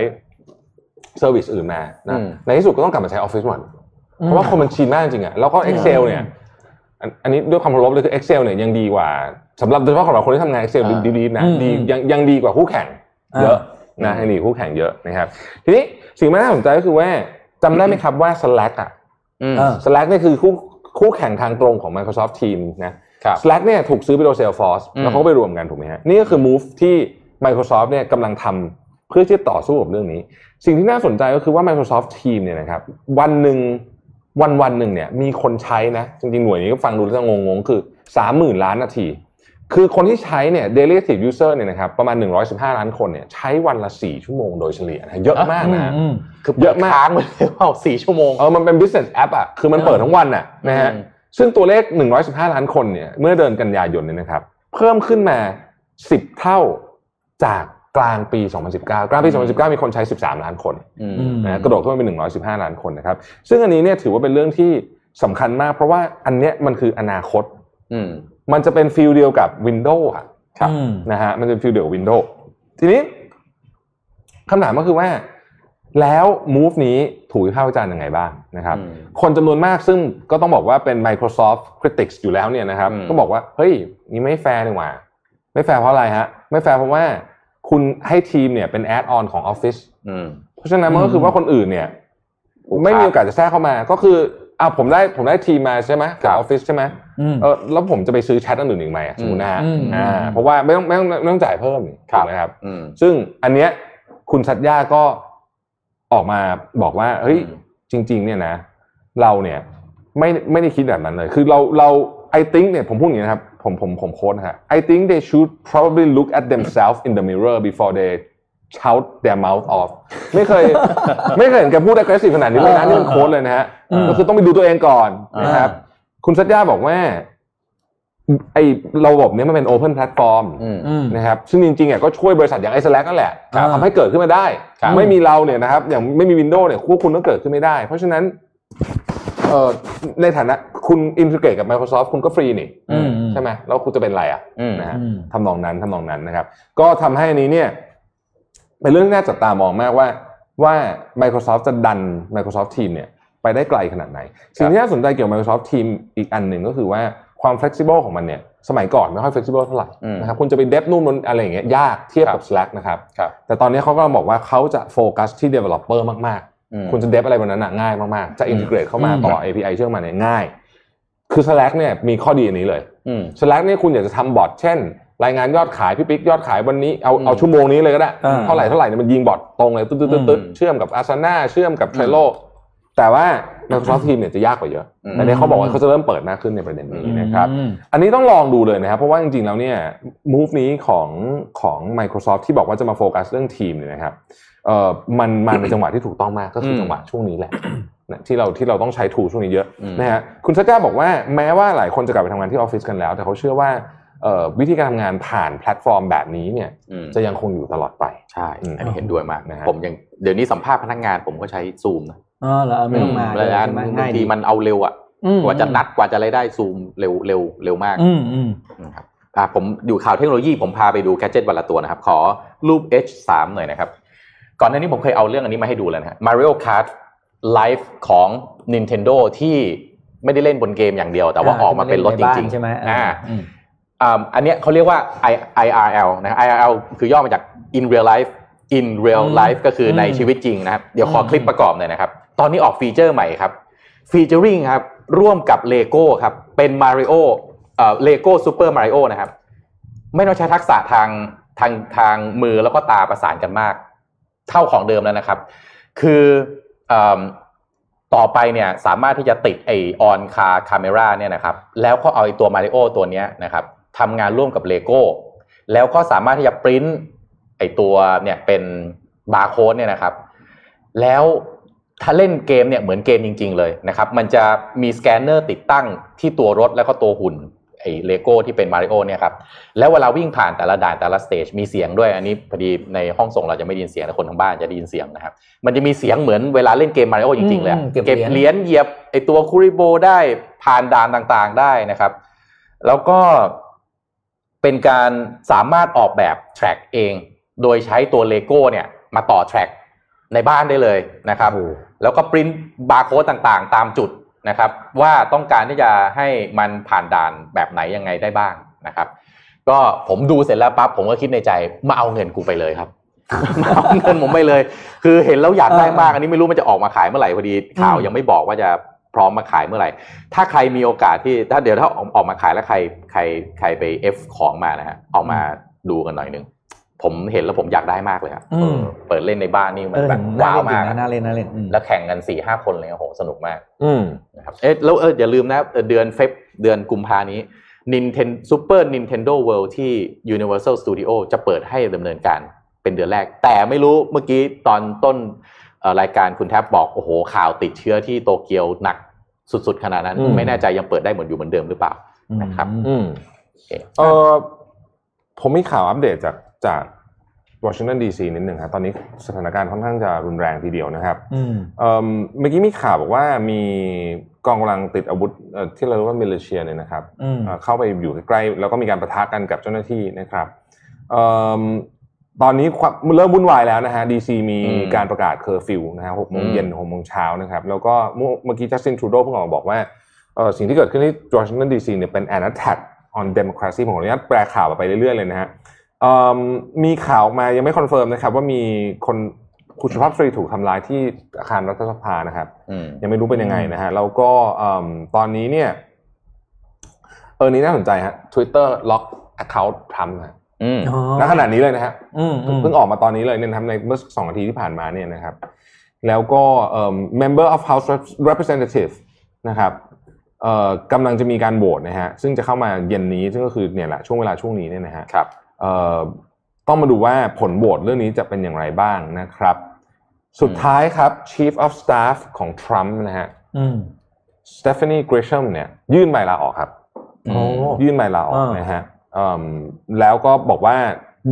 เซอร์วิสอื่นมานะอืมในที่สุดก็ต้องกลับมาใช้ Office หมดเพราะว่าคนมันชินมากจริงๆอะแล้วก็ Excel เนี่ย อันอันนี้ด้วยความเคารพเลยคือ Excel เนี่ยยังดีกว่าสำหรับโดยเฉพาะของเราคนที่ทำงาน Excel อ่าดีๆนะอืมดีอืมยังยังดีกว่าคู่แข่งเยอะนะอ่ายังดีกว่าคู่แข่งเยอะนะครับ ทีนี้สิ่งที่น่าสนใจก็คือว่าจำได้ไหมครับว่า Slack อะอืมเออ Slack เนี่ยคือคู่คู่แข่งทางตรงของ Microsoft Teams นะครับ Slack เนี่ยถูกซื้อไปโดย Salesforce อืมแล้วเขาก็ไปรวมกันถูกไหมฮะนี่ก็คือ move ที่ Microsoft เนี่ยกำลังทำเพื่อที่จะต่อสู้กับเรื่องนี้ สิ่งที่น่าสนใจก็คือว่า Microsoft Team เนี่ยนะครับวันหนึ่ง วันวันหนึ่งเนี่ยมีคนใช้นะจริงๆหน่วยนี้ก็ฟังดูแล้วจะงงๆ คือ30,000ล้านนาที คือคนที่ใช้เนี่ย daily active user เนี่ยนะครับประมาณ 115 ล้านคนเนี่ยใช้วันละ 4 ชั่วโมงโดยเฉลี่ยนะเยอะมากอืมนะอืมคือเยอะมากค้างไปเลยว่าสี่ชั่วโมงเออมันเป็น business app อะคือมันเปิดทั้งวันอะนะฮะอืมซึ่งตัวเลข 115 ล้านคนเนี่ยเมื่อเดือนกันยายนเนี่ยนะครับ เพิ่มขึ้นมา 10 เท่าจาก กลางปี 2019 กลางปี 2019 มีคนใช้ 13 ล้านคนอืมอืมนะฮะกระโดดขึ้นมาเป็น 115 ล้านคนนะครับ ซึ่งอันนี้เนี่ยถือว่าเป็นเรื่องที่สำคัญมาก เพราะว่าอันเนี้ยมันคืออนาคตอืมมันจะเป็นฟิลเดียวกับ Windows อะครับอืมนะฮะมันจะเป็นฟิลเดียวกับ Windows ทีนี้คำถามก็คือว่าแล้ว move นี้ถูกวิพากษ์วิจารณ์ยังไงบ้างนะครับอืมคนจำนวนมากซึ่งก็ต้องบอกว่าเป็น Microsoft Critics อยู่แล้วเนี่ยนะครับอืมก็บอกว่า เฮ้ย นี่ไม่แฟร์นี่หว่า ไม่แฟร์เพราะอะไรฮะ ไม่แฟร์เพราะว่า คุณให้ Teams เนี่ยเป็น add-on ของ Office อืมเพราะฉะนั้นมันก็คือว่าคนอื่นเนี่ยผูกขาดไม่มีโอกาสจะแทรกเข้ามา ก็คืออ่าผมได้ผมได้ Teams มาใช่ไหมครัจากบออฟฟิศใช่ไหมอืมเออแล้วผมจะไปซื้อแชทอันอื่นอีกไหมอะสมมตินะฮะอืมอ่าอืมเพราะว่าไม่ต้องไม่ต้องไม่ต้องจ่ายเพิ่มนี่ครับถูกไหมครับอืมซึ่งอันเนี้ยคุณสัตยาก็ออกมาบอกว่าเฮ้ยอืมจริง ๆ เนี่ยนะ เราเนี่ยไม่ไม่ได้คิดแบบนั้นเลย คือเราเรา I think เนี่ยผมพูดอย่างนี้นะครับผมผมผมโค้ดนะฮะ I think they should probably look at themselves in the mirror before they shout their mouth off ไม่เคย ไม่เคยเห็นแกพูด aggressive ขนาดนี้เลยนะนี่เป็นโค้ดเลยนะฮะอืมก็คือต้องไปดูตัวเองก่อนนะครับ คุณสัตยาบอกว่าไอ้ระบบเนี้ยมันเป็น open platform อืมอืมนะครับซึ่งจริงๆอะก็ช่วยบริษัทอย่างไอซ์แลกนั่นแหละครับทำให้เกิดขึ้นมาได้ครับไม่มีเราเนี่ยนะครับ อย่างไม่มี Windows เนี่ยพวกคุณก็เกิดขึ้นไม่ได้ เพราะฉะนั้นเอ่อในฐานะ คุณอินทิเกรตกับ Microsoft คุณก็ฟรีนี่อืมใช่ไหมแล้วคุณจะเป็นอะไรอะอืมนะฮะอืมทำนองนั้นทำนองนั้นนะครับ ก็ทำให้อันนี้เนี่ย เป็นเรื่องที่น่าจับตามองมากว่า ว่า Microsoft จะดัน Microsoft Team เนี่ย ไปได้ไกลขนาดไหน สิ่งที่น่าสนใจเกี่ยวกับ Microsoft Team อีกอันหนึ่งก็คือว่าความ flexible ของมันเนี่ย สมัยก่อนไม่ค่อย flexible เท่าไหร่อืมนะครับคุณจะไปเดฟนู่นนนอะไรอย่างเงี้ยยากเทียบกับ Slack นะครับครับ แต่ตอนนี้เขาก็บอกว่าเขาจะโฟกัสที่ developer มากอืมๆคุณจะเดฟอะไรบนนั้นน่ะง่ายมากๆ จะ integrate เข้ามาอืมต่อ API เชื่อมมาเนี่ยง่าย คือ Slack เนี่ยมีข้อดีอันนี้เลยอืม Slack เนี่ยคุณอยากจะทำบอทเช่น รายงานยอดขายพี่ปิ๊กยอดขายวันนี้เอาอืมเอาชั่วโมงนี้เลยก็ได้อ่าเท่าไหร่เท่าไหร่เนี่ยมันยิงบอทตรงเลยตึ๊ดตึ๊ดตึ๊ดตึ๊ดอืมเชื่อมกับ Asana เชื่อมกับ Trello แต่ว่า Microsoft Teams เนี่ยจะยากกว่าเยอะอืมแต่เนี่ยเขาบอกว่าเขาจะเริ่มเปิดมากขึ้นในประเด็นนี้นะครับอืมอันนี้ต้องลองดูเลยนะครับ เพราะว่าจริงๆแล้วเนี่ย move นี้ของของ Microsoft ที่บอกว่าจะมาโฟกัสเรื่อง Teams เนี่ยนะครับเอ่อมันมาในจังหวะที่ถูกต้องมากก็คืออืมจังหวะช่วงนี้แหละนะ ที่เราที่เราต้องใช้ tool ช่วงนี้เยอะอืมนะฮะคุณสัตยาบอกว่าแม้ว่าหลายคนจะกลับไปทำงานที่ออฟฟิศกันแล้ว แต่เขาเชื่อว่าเอ่อวิธีการทำงานผ่านแพลตฟอร์มแบบนี้เนี่ยอืมจะยังคงอยู่ตลอดไปใช่อืมอันนี้เห็นด้วยมากนะฮะผมยังเดี๋ยวนี้สัมภาษณ์พนักงานผมก็ใช้ซูมนะอ๋อเหรอไม่ต้องมาเวลาใช่ไหมง่ายดีบางทีมันเอาเร็วอะอืมกว่าจะนัดกว่าจะอะไรได้ซูมเร็วเร็วเร็วมากอืมอืมนะครับอะผมอยู่ข่าวเทคโนโลยีผมพาไปดูแกดเจิตวันละตัวนะครับ ขอรูป H3 หน่อยนะครับ ก่อนหน้านี้ผมเคยเอาเรื่องอันนี้มาให้ดูแล้วนะฮะ Mario Kart Live ของ Nintendo ที่ไม่ได้เล่นบนเกมอย่างเดียว แต่ว่าออกมาเป็นรถจริงใช่ไหมๆอ่าอืมอ่าอันเนี้ยเขาเรียกว่า I- IRL นะ IRL คือย่อมาจาก in real life in real อืม life ก็คือในอืมชีวิตจริงนะครับ เดี๋ยวขออมคลิปประกอบหน่อยนะครับ ตอนนี้ออกฟีเจอร์ใหม่ครับfeaturing ครับ ร่วมกับ Lego ครับ เป็น Mario เอ่อ Lego Super Mario นะครับ ไม่ต้องใช้ทักษะทางทางทางมือแล้วก็ตาประสานกันมาก เท่าของเดิมแล้วนะครับ คือเอิ่ม ต่อไปเนี่ยสามารถที่จะติดไอ on-car camera เนี่ยนะครับแล้วก็เอาไอตัวมาริโอตัวเนี้ยนะครับทำงานร่วมกับเลโก้แล้วก็สามารถที่จะปริ้นไอตัวเนี่ยเป็นบาร์โค้ดเนี่ยนะครับ แล้วถ้าเล่นเกมเนี่ยเหมือนเกมจริง ๆ เลยนะครับ มันจะมีสแกนเนอร์ติดตั้งที่ตัวรถแล้วก็ตัวหุ่น ไอ้เลโก้ที่เป็นมาริโอเนี่ยครับแล้วเวลาวิ่งผ่านแต่ละด่านแต่ละ stage มีเสียงด้วยอันนี้พอดีในห้องส่งเราจะไม่ได้ยินเสียงแต่คนทางบ้านจะได้ยินเสียงนะครับมันจะมีเสียงเหมือนเวลาเล่นเกมมาริโอจริงๆเลยอะอืมเก็บเก็บเหรียญเหรียญเหยียบไอตัวคูริโบได้ผ่านด่านต่างๆได้นะครับ แล้วก็เป็นการสามารถออกแบบแทร็กเอง โดยใช้ตัวเลโก้เนี่ยมาต่อแทร็กในบ้านได้เลยนะครับ แล้วก็ปริ้นบาร์โค้ดต่างๆ ตามจุด นะครับว่าต้องการที่จะให้มันผ่านด่านแบบไหนยังไงได้บ้างนะครับ ก็ผมดูเสร็จแล้วปั๊บผมก็คิดในใจมาเอาเงินกูไปเลยครับมาเอาเงินผมไปเลย คือเห็นแล้วอยากได้มากอันนี้ไม่รู้มันจะออกมาขายเมื่อไหร่พอดีข่าวยังไม่บอกว่าจะพร้อมมาขายเมื่อไหร่ ถ้าใครมีโอกาสที่ถ้าเดี๋ยวถ้าออกมาขายแล้วใครใครใครไปเอฟของมานะฮะออกมาดูกันหน่อยนึง ผมเห็นแล้วผมอยากได้มากเลยครับอืมเออเปิดเล่นในบ้านนี่มัเอนอแบเห็บนน่าว้าวเล่นจริมางกนะน่าเล่นน่าเล่นอืมแล้วแข่งกันสี่ห้าคนเลยโอ้โหสนุกมากอืมนะครับเอ๊ะแล้วเอออย่าลืมนะเอ่อเดือนเฟบเดือนกุมภานี้ Nintendo Super Nintendo World ที่ Universal Studio จะเปิดให้ดำเนินการเป็นเดือนแรก แต่ไม่รู้เมื่อกี้ตอนต้นเอ่อรายการคุณแทบบอกโอ้โหข่าวติดเชื้อที่โตเกียวหนักสุดๆขนาดนั้นอืมไม่แน่ใจยังเปิดได้เหมือนอยู่เหมือนเดิมหรือเปล่านะครับอืมโอเคเออผมมีข่าวอัปเดตจาก จากวอชิงตันดีซีนิดหนึ่งครับตอนนี้สถานการณ์ค่อนข้างจะรุนแรงทีเดียวนะครับอืมเอิ่มเมื่อกี้มีข่าวบอกว่ามีกองกำลังติดอาวุธเอ่อที่เราเรียกว่ามิลิเชียเนี่ยนะครับอืมเอ่อเข้าไปอยู่ใกล้ๆแล้วก็มีการประทะกันกับเจ้าหน้าที่นะครับเอิ่มตอนนี้ความเริ่มวุ่นวายแล้วนะฮะ DC มีอืมการประกาศเคอร์ฟิวนะฮะหกโมงอืมเย็นหกโมงเช้านะครับแล้วก็เมื่อเมื่อกี้จัสตินทรูโดเพิ่งออกมาบอกว่าเออสิ่งที่เกิดขึ้นที่วอชิงตัน DC เนี่ยเป็น an attack on democracy ผมขออนุญาตแปลข่าวไปเรื่อยๆเลยนะฮะเอิ่ มมีข่าวออกมายังไม่ confirm นะครับ ว่ามีคนคุณสุภาพสตรีถูกทำร้ายที่อาคารรัฐสภานะครับอืมยังไม่รู้เป็นยังไงนะฮะแล้วก็เอิ่มตอนนี้เนี่ย เออนี้น่าสนใจฮะ Twitter ล็อก account ทรัมป์นะอืมณขณะนี้เลยนะฮะอืมอืมเพิ่งออกมาตอนนี้เลยเนี่ยนะครับในเมื่อสองนาทีที่ผ่านมาเนี่ยนะครับ แล้วก็เอ่อ member of house representative นะครับเอ่อกำลังจะมีการโหวตนะฮะซึ่งจะเข้ามาเย็นนี้ซึ่งก็คือเนี่ยแหละช่วงเวลาช่วงนี้เนี่ยนะฮะครับเอ่อ ต้องมาดูว่าผลโหวตเรื่องนี้จะเป็นอย่างไรบ้างนะครับ สุดท้ายครับ chief of staff ของทรัมป์นะฮะอืม Stephanie Grisham เนี่ย ยื่นใบลาออกครับอืมโอ้ยื่นใบลาออกอ่านนะฮะอืมแล้วก็บอกว่า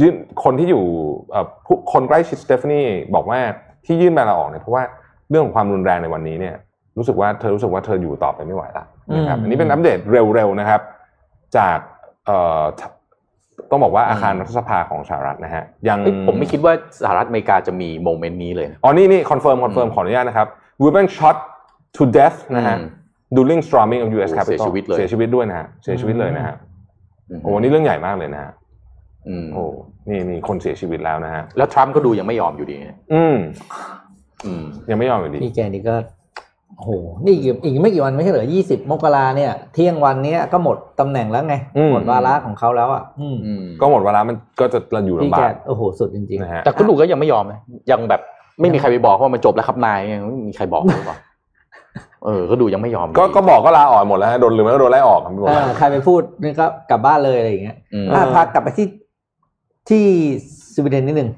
ยื่นคนที่อยู่เอ่อผู้คนใกล้ชิด Stephanie บอกว่าที่ยื่นใบลาออกเนี่ยเพราะว่าเรื่องของความรุนแรงในวันนี้เนี่ย รู้สึกว่าเธอรู้สึกว่าเธออยู่ต่อไปไม่ไหวละนะครับอันนี้เป็นอัปเดตเร็วๆนะครับ จากเอ่อ ต้องบอกว่าอาคารรัฐสภาของสหรัฐนะฮะยังเฮ้ยผมไม่คิดว่าสหรัฐอเมริกาจะมี moment นี้เลยนะอ๋อนี่นี่ confirm confirm ขออนุญาตนะครับ women shot to death นะฮะอืม during storming of U.S. โอ้ Capitol เสียชีวิตเลยเสียชีวิตด้วยนะฮะเสียชีวิตเลยนะฮะโอ้นี่เรื่องใหญ่มากเลยนะฮะอืมโอ้นี่มีคนเสียชีวิตแล้วนะฮะแล้วทรัมป์ก็ดูยังไม่ยอมอยู่ดี อืมอืมยังไม่ยอมอยู่ดีนี่แกนี่ก็ โอ้โหนี่อีกอีกไม่กี่วันไม่ใช่เหรอยี่สิบมกราเนี่ย เที่ยงวันเนี้ยก็หมดตำแหน่งแล้วไงอืมหมดวาระของเขาแล้วอะอืมอืมก็หมดเวลามันก็จะอยู่นี่ลำบาแกกโอ้โห สุดจริงนะฮะแต่คุณดูก็ยังไม่ยอมนะยังแบบไม่มีใครไปบอกว่ามันจบแล้วครับนายยังไม่มีใครบอกหรือเปล่าเออก็ดูยังไม่ยอม ก็ก็บอกก็ลาออกหมดแล้วฮะโดนหรือไม่ก็โดนไล่ออกครับพี่ๆบอกเออใครไปพูดนี่ก็กลับบ้านเลยอะไรอย่างเงี้ยอืมอะพากลับไปที่ที่สวีเดนนิดนึง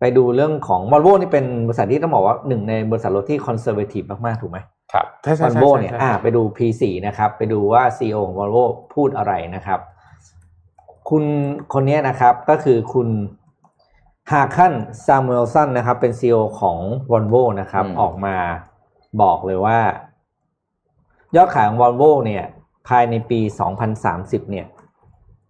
ไปดูเรื่องของวอลโวนี่เป็นบริษัทที่ต้องบอกว่าหนึ่งในบริษัทรถที่ conservative มากๆ ถูกไหม ครับใช่ใช่ใช่ใช่ใช่วอลโวเนี่ยอ่าไปดู P4 นะครับ ไปดูว่า CEO ของวอลโวพูดอะไรนะครับ คุณคนเนี้ยนะครับก็คือคุณฮาคันซามูเอลสันนะครับ เป็น CEO ของวอลโวนะครับอืมออกมาบอกเลยว่า ยอดขายของวอลโวเนี่ย ภายในปี 2030 เนี่ย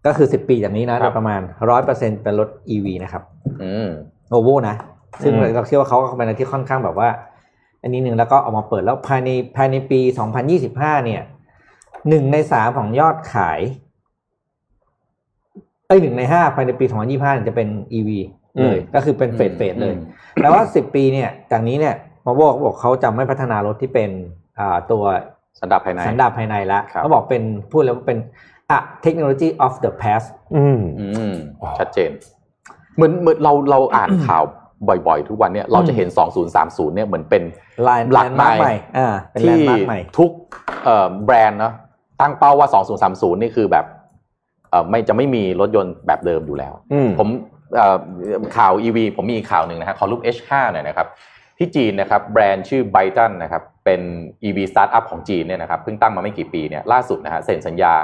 ก็คือ 10 ปีจากนี้นะโดยประมาณ 100%เป็นรถ EV นะครับ อืมวอลโวนะ ซึ่งเราเชื่อว่าเขาก็เป็นอะไรที่ค่อนข้างแบบว่า อันนี้หนึ่งแล้วก็เออกมาเปิดแล้วภายในภายในปี 2025 เนี่ยหนึ่งในสามของยอดขายเอ้ยหนึ่งในห้าภายในปี 2025เนี่ยจะเป็น EV เลย ก็คือเป็นเฟสเฟสเลย แต่ว่า 10 ปีเนี่ยจากนี้เนี่ยมาโวเขาบอกเขาจะไม่พัฒนารถที่เป็นอ่าตัวสันดาปภายในสันดาปภายในละครับเขาบอกเป็นพูดแล้วว่าเป็นอะ technology of the past อืมอืมชัดเจน เหมือนเหมือนเราเราอ่านข่าว บ่อยๆ ทุกวันเนี่ยเราจะเห็น 2030เนี่ยเหมือนเป็นลายหลักมาร์ไม้ใหม่อ่าเป็นแลนที่ด์มาร์คใหม่ทุกเอ่อแบรนด์เนาะตั้งเป้าว่า 2030 นี่คือแบบเอ่อไม่จะไม่มีรถยนต์แบบเดิมอยู่แล้วอืมผมเอ่อข่าว EV ผมมีอีกข่าวหนึ่งนะฮะขอรูป H5 หน่อยนะครับ ที่จีนนะครับแบรนด์ชื่อ b บ t ันนะครับเป็น EV Startup ของจีนเนี่ยนะครับเพิ่งตั้งมาไม่กี่ปีเนี่ยล่าสุดนะฮะเซ็นสัญญา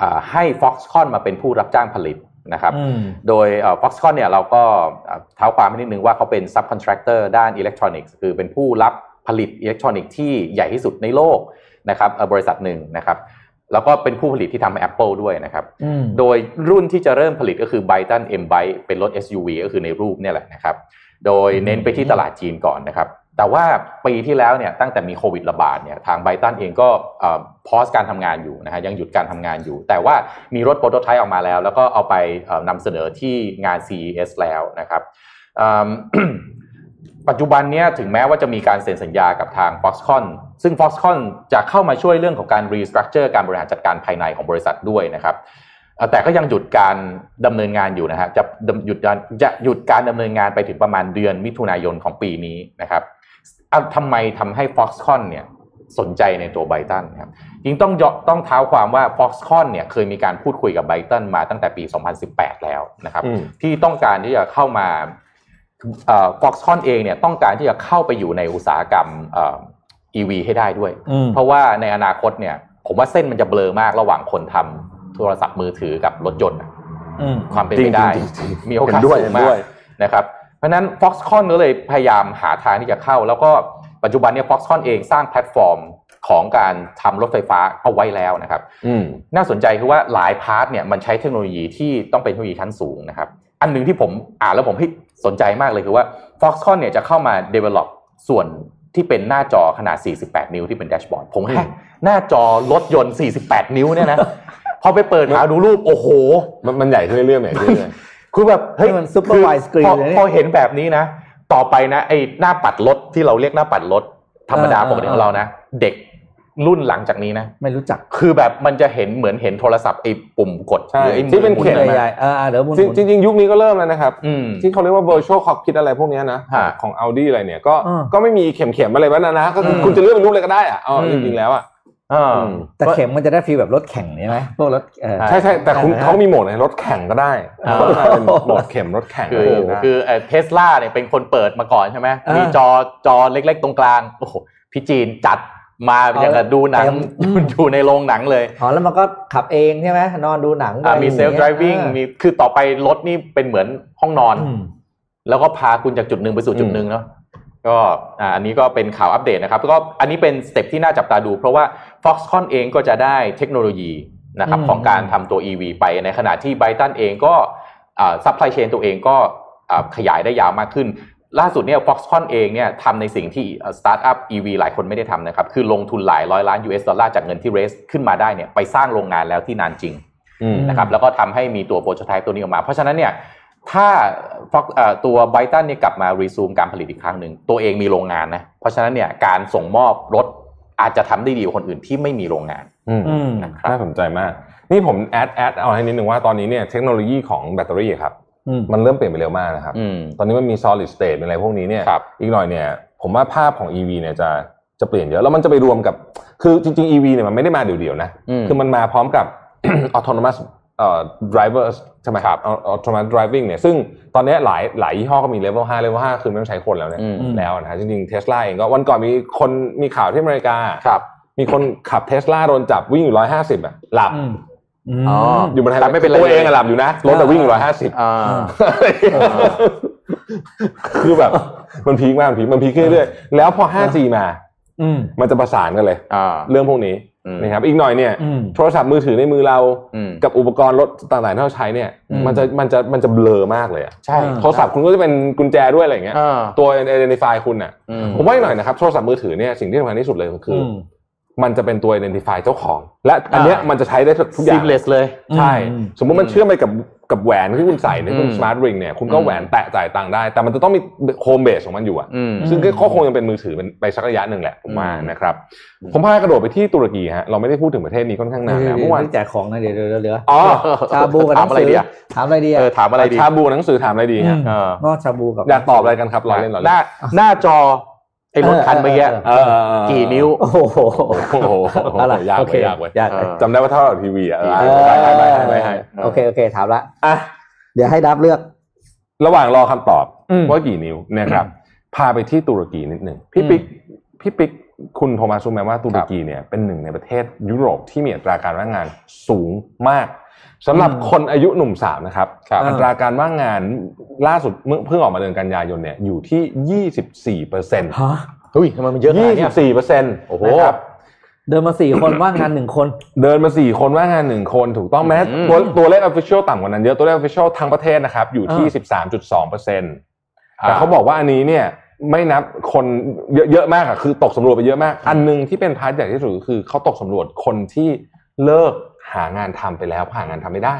อ่าให้ Foxconn มาเป็นผู้รับจ้างผลิต นะครับอืมโดยเอ่อ Foxconn เนี่ยเราก็เอ่อเท้าความให้นิดนึงว่าเขาเป็น subcontractor ด้านอิเล็กทรอนิกส์คือเป็นผู้รับผลิตอิเล็กทรอนิกส์ที่ใหญ่ที่สุดในโลกนะครับเอ่อบริษัทหนึ่งนะครับแล้วก็เป็นผู้ผลิตที่ทำให้ Apple ด้วยนะครับอืมโดยรุ่นที่จะเริ่มผลิตก็คือ b บ t ัน M Byte เป็นรถ SUV ก็คือในรูปเนี่ยแหละนะครับ โดยเน้นไปที่ตลาดจีนก่อนนะครับ แต่ว่าปีที่แล้วเนี่ยตั้งแต่มีโควิดระบาดเนี่ยทาง b บ t ันเองก็พอสการทำงานอยู่นะฮะยังหยุดการทำงานอยู่ แต่ว่ามีรถโปรโตไทป์ออกมาแล้ว แล้วก็เอาไปเอ่อนำเสนอที่งาน CES แล้วนะครับปัจจุบันเนี้ยถึงแม้ว่าจะมีการเซ็นสัญญากับทาง Foxconn ซึ่ง Foxconn จะเข้ามาช่วยเรื่องของการ restructure การบริหารจัดการภายในของบริษัทด้วยนะครับแต่ก็ยังหยุดการดำเนินงานอยู่นะฮะจะหยุดจะหยุดการดำเนินงานไปถึงประมาณเดือนมิถุนายนของปีนี้นะครับ อะทำไมทำให้ Foxconn เนี่ยสนใจในตัวไบตันครับจริงต้องยอต้องเท้าความว่า Foxconn เนี่ยเคยมีการพูดคุยกับไบตันมาตั้งแต่ปี 2018 แล้วนะครับอืมที่ต้องการที่จะเข้ามาเอ่อ Foxconn เองเนี่ยต้องการที่จะเข้าไปอยู่ในอุตสาหกรรมเอ่อ EV ให้ได้ด้วยอืมเพราะว่าในอนาคตเนี่ย ผมว่าเส้นมันจะเบลอมากระหว่างคนทำโทรศัพท์มือถือกับรถยนต์อะอืมความเป็นไปได้จริงๆจริงๆมีโอกาสเห็นด้วยสูเห็งนมาด้กวยนะครับ เพราะฉะนั้น Foxconn ก็เลยพยายามหาทางที่จะเข้า แล้วก็ปัจจุบันเนี่ย Foxconn เองสร้างแพลตฟอร์มของการทำรถไฟฟ้าเอาไว้แล้วนะครับอืมน่าสนใจคือว่าหลาย part เนี่ยมันใช้เทคโนโลยีที่ต้องเป็นเทคโนโลยีชั้นสูงนะครับ อันหนึ่งที่ผมอ่านแล้วผมให้สนใจมากเลยคือว่า Foxconn เนี่ยจะเข้ามา develop ส่วนที่เป็นหน้าจอขนาด 48 นิ้วที่เป็นแดชบอร์ด ผมให้หน้าจอรถยนต์ 48 นิ้วเนี่ยนะ พอไปเปิดหาดูรูป โอ้โห มันมันใหญ่ขึ้นเรื่อยๆใหญ่ขึ้นเรื่อย คือแบบเฮ้ยนี่มัน super คือ wide screen พอเลยเนี่ยพอเห็นแบบนี้นะ ต่อไปนะไอ้หน้าปัดรถที่เราเรียกหน้าปัดรถธรรมดาเออปกติของเรานะ เด็กรุ่นหลังจากนี้นะ ไม่รู้จักคือแบบมันจะเห็นเหมือนเห็นโทรศัพท์ไอ้ปุ่มกดใช่หรือไอ้ที่เป็นหมุเข็มๆะใหญ่ๆเออเดี๋ยวหมุนๆจริงจริงๆยุคนี้ก็เริ่มแล้วนะครับอืมที่เขาเรียกว่า virtual cockpit อะไรพวกเนี้ยนะฮะของ Audi อะไรเนี่ยก็อ่าก็ไม่มีเข็มๆอะไรบ้างนะนะก็คืออมคุณจะเลือกเป็นรูปอะไรก็ได้อะอ๋ออมจริงๆแล้วอะอ่าอืม แต่เข็มมันจะได้ฟีลแบบรถแข่งใช่ไหมพวกรถเออใช่ใช่ใช่แต่คุณอ่าเขามีโหมดในรถแข่งก็ได้อ่าเขามาเป็นโหมดเข็มรถแข่งคืออะไรอย่างเงี้ยคือเทสลาเนี่ยเป็นคนเปิดมาก่อนใช่ไหมอ่ามีมีจอจอเล็ก ๆ ตรงกลางโอ้โหพี่จีนจัดมาเอาอย่างกับดูหนังเต็มอืมอยู่ในโรงหนังเลยอ๋อแล้วมันก็ขับเองใช่ไหมนอนดูหนังอ่ามีไป self-driving อย่างดริงี้ยวิ่งอ่ามีคือต่อไปรถนี่เป็นเหมือนห้องนอนอืมแล้วก็พาคุณจากจุดหนึ่งไปสู่จุดหนึ่งเนาะ ก็อ่าอันนี้ก็เป็นข่าวอัปเดตนะครับแล้วก็อันนี้เป็น step ที่น่าจับตาดู เพราะว่า Foxconn เองก็จะได้เทคโนโลยีนะครับอืมของการทำตัว EV ไปในขณะที่ไบตันเองก็ supply chain ตัวเองก็อ่าขยายได้ยาวมากขึ้น ล่าสุดเนี่ย Foxconn เองเนี่ยทำในสิ่งที่สตาร์ทอัพ EV หลายคนไม่ได้ทำนะครับ คือลงทุนหลายร้อยล้าน US ดอลลาร์จากเงินที่ raise ขึ้นมาได้เนี่ยไปสร้างโรงงานแล้วที่นานจิงอืมนะครับแล้วก็ทำให้มีตัว prototype ตัวนี้ออกมา เพราะฉะนั้นเนี่ย ถ้า Fox เอ่อตัวไบตันเนี่ยกลับมารีซูมการผลิตอีกครั้งหนึ่งตัวเองมีโรงงานนะเพราะฉะนั้นเนี่ยการส่งมอบรถอาจจะทำได้ดีกว่าคนอื่นที่ไม่มีโรงงานอืมอืมนะครับน่าสนใจมาก นี่ผม add add เอาให้นิดนึงว่าตอนนี้เนี่ยเทคโนโลยีของแบตเตอรี่ครับอืมมันเริ่มเปลี่ยนไปเร็วมากนะครับอืมตอนนี้มันมี solid state เป็นอะไรพวกนี้เนี่ยครับอีกหน่อยเนี่ย ผมว่าภาพของ EV เนี่ยจะจะเปลี่ยนเยอะแล้วมันจะไปรวมกับคือจริงๆ EV เนี่ยมันไม่ได้มาเดี่ยวๆนะอืมคือมันมาพร้อมกับ autonomous เอ่อ drivers ใช่ไหมครับ autonomous driving เนี่ยซึ่งตอนนี้หลายหลายยี่ห้อก็มี level 5 level 5 คือไม่ต้องใช้คนแล้วเนี่ยอืมแล้วนะฮะจริงๆ Tesla เองก็วันก่อนมีคนมีข่าวที่อเมริกาครับมีคนขับเทสลาโดนจับวิ่งอยู่ร้อยห้าสิบอะหลับอืมอ๋ออยู่บนไฮแต่ไม่เป็นไรตัวเองอะหลับอยู่นะรถแต่วิ่งอยู่ร้อยห้าสิบอ่าคือแบบมันพีคมากมันพีคมันพีคขึ้นเรื่อยๆแล้วพอ 5G มาอืมมันจะประสานกันเลยอ่าเรื่องพวกนี้อืม นะครับอีกหน่อยเนี่ยอืมโทรศัพท์มือถือในมือเราอืมกับอุปกรณ์รถต่างๆที่เราใช้เนี่ยอืมมันจะมันจะมันจะเบลอมากเลยอะใช่อ่าโทรศัพท์คุณก็จะเป็นกุญแจด้วยอะไรอย่างเงี้ยอ่าตัว identify คุณอะอืมผมว่าอีกหน่อยนะครับโทรศัพท์มือถือเนี่ยสิ่งที่สำคัญที่สุดเลยก็คืออมมันจะเป็นตัว identify เจ้าของ และอันเนี้ยอ่ามัมันจะใช้ได้ทุกอย่าง seamless เลย ใช่อืมสมมุติมันเชื่อมไปกับ กับแหวนที่คุณใส่ในเครื่องอืม smart ring เนี่ยคุณก็อืมแหวนแตะจ่ายตังค์ได้ แต่มันจะต้องมี home base ของมันอยู่อะอืมซึ่งก็คงยังเป็นมือถือเป็นไปสักระยะหนึ่งแหละผมว่าอืมนะครับอืมผมพากระโดดไปที่ตุรกีฮะเราไม่ได้พูดถึงประเทศนี้ค่อนข้างนานแล้วเมื่เมื่อวาวอานนแจกของนะเดี๋ยวเดี๋ยวเดี๋ยวเดี๋ยวอ๋อชาบูกับหถานัมงอะไรสือดีอะถามอะไรดีเออะอถามอะไรดีชาบูหนังสือถามอะไรดีฮะอืมเออนอกชาบูกับอยากตอบอะไรกันครับรอเล่นรอหเล่น้านหน้าจอ ไอ้รถคันเมื่อกี้เออเออเออกี่นิ้ว โอ้โหโอ้โหอะไรยากโอเว้เคยยากเว้ยยากเออจำได้ว่าเท่ากับทีวีอะเออเอได้ได้ได้อได้ได้โอเคโอเคถามละอะเดี๋ยวให้ดับเลือก ระหว่างรอคำตอบอืมว่ากี่นิ้วนะครับ พาไปที่ตุรกีนิดหนึ่งพี่อืมปิ๊กพี่ปิ๊กคุณโทมัสรู้ไหมว่าตุรกีเนี่ยเป็นหนึ่งในประเทศยุโรปที่มีอัตราการว่างงานสูงมาก สำหรับคนอายุหนุ่มสาวนะครับครับอัตราการว่างงานล่าสุดเมื่อเพิ่งออกมาเดือนกันยายนเนี่ยอยู่ที่ยี่สิบสี่เปอร์เซ็นต์ฮะเฮ้ยทำไมมันเยอะขยี่นาดสิเนี้ยบสี่เปอร์เซ็นต์โอ้โหนะครับเดินมาสี่คนว่างงานหนึ่งคน เดินมาสี่คนว่างงานหนึ่งคนถูกต้องไหมอืมตัวตัวเลข official ต่ำกว่านั้นเยอะตัวเลข official ทั้งประเทศนะครับ อยู่ที่สิบสามจุดสองเปอร์เซ็นต์แต่เขาบอกว่าอันนี้เนี่ยไม่นับคนเยอะเยอะมากอะคือตกสำรวจไปเยอะมาก อันหนึ่งที่เป็น part ใหญ่ที่สุดก็คือเขาตกสำรวจคนที่เลิก หางานทำไปแล้วเพราะหางานทำไม่ได้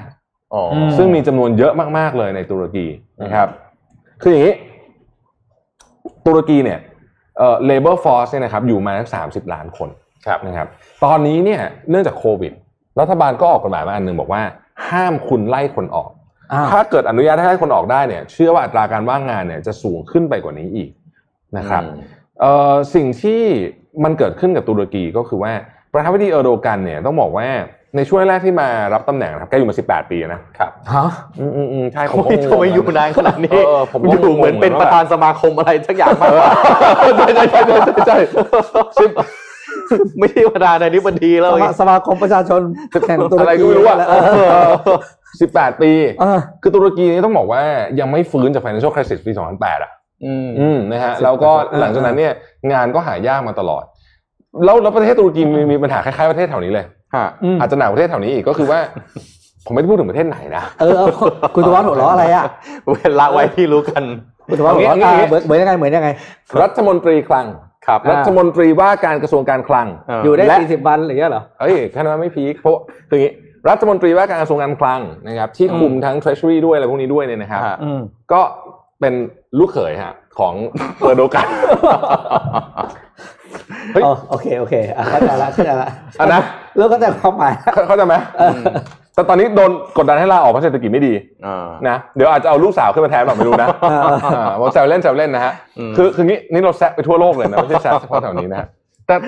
อ๋ออมซึ่งมีจำนวนเยอะมากๆเลยในตุรกีนะครับ คืออย่างนี้ ตุรกีเนี่ยเอ่อ labor force เนี่ยนะครับ อยู่มาทั้งสามสิบล้านคนครับนะครับ ตอนนี้เนี่ยเนื่องจากโควิดรัฐบาลก็ออกกฎหมายมาอันหนึ่งบอกว่า ห้ามคุณไล่คนออกอ้าวถ้าเกิดอนุญาตให้คนออกได้เนี่ย เชื่อว่าอัตราการว่างงานเนี่ยจะสูงขึ้นไปกว่านี้อีกนะครับอืมเอ่อสิ่งที่มันเกิดขึ้นกับตุรกีก็คือว่าประธานาธิบดีเออร์โดกันเนี่ยต้องบอกว่า ในช่วงแรกที่มารับตำแหน่งนะครับแกอยู่มา 18 ปีนะครับฮะอืมอืมอืมใช่ผมทำไมก็งงทำไมอยู่นานขนาดนี้เออผมก็อยู่เหมือนเป็นประธานสมาคมอะไรสักอย่างมากกว่าใช่ใช่ใช่ใช่ใช่สิบไม่ใช่ประธานาธิบดีแล้วสมาสมาคมประชาชนแห่งตุรอะไรกีก็ไม่รู้อะเออสิบแปดปีเออคือตุรกีนี่ต้องบอกว่ายังไม่ฟื้นจาก financial crisis ปี 2008 อะอืมอืมนะฮะแล้วก็หลังจากนั้นเนี่ยงานก็หายากมาตลอด แล้วแล้วประเทศตุรกีมีมีปัญหาคล้ายๆประเทศแถวนี้เลย ฮะอืมอาจจะหนักกว่าประเทศแถวนี้อีกก็คือว่า ผมไม่ได้พูดถึงประเทศไหนนะเออเออคุณตวัฒน์หัวเราะอะไรอะเวลาไว้ที่รู้กันคุณตวัฒน์หัวเราะเอางี้อะเหมือนเหมือนยังไงเหมือนยังไง รัฐมนตรีคลังครับอ่ารัฐมนตรีว่าการกระทรวงการคลังเอยู่ได้และสี่สิบวันหรือเงี้ยเหรอเอ้ยแค่นั้นไม่พีคเพราะคืออย่างนี้รัฐมนตรีว่าการกระทรวงการคลังนะครับ ที่คุมทั้ง treasury ด้วยอะไรพวกนี้ด้วยเนี่ยนะครับฮะอืมก็เป็นลูกเขยฮะของเปิดโอกาสเฮ้ยอ๋อ โอเคโอเคอะเข้าใจละเข้าใจละอันนะเริ่มเข้าใจความหมายละเข้าใจไหมแต่ตอนนี้โดนกดดันให้ลาออกเพราะเศรษฐกิจไม่ดีเออนะเดี๋ยวอาจจะเอาลูกสาวขึ้นมาแทนแบบไม่รู้นะอ่าบอกแซวเล่นแซวเล่นนะฮะอืมคือคืองี้นี่เราแซะไปทั่วโลกเลยนะไม่ใช่แซะเฉพาะแถวนี้นะฮะแต่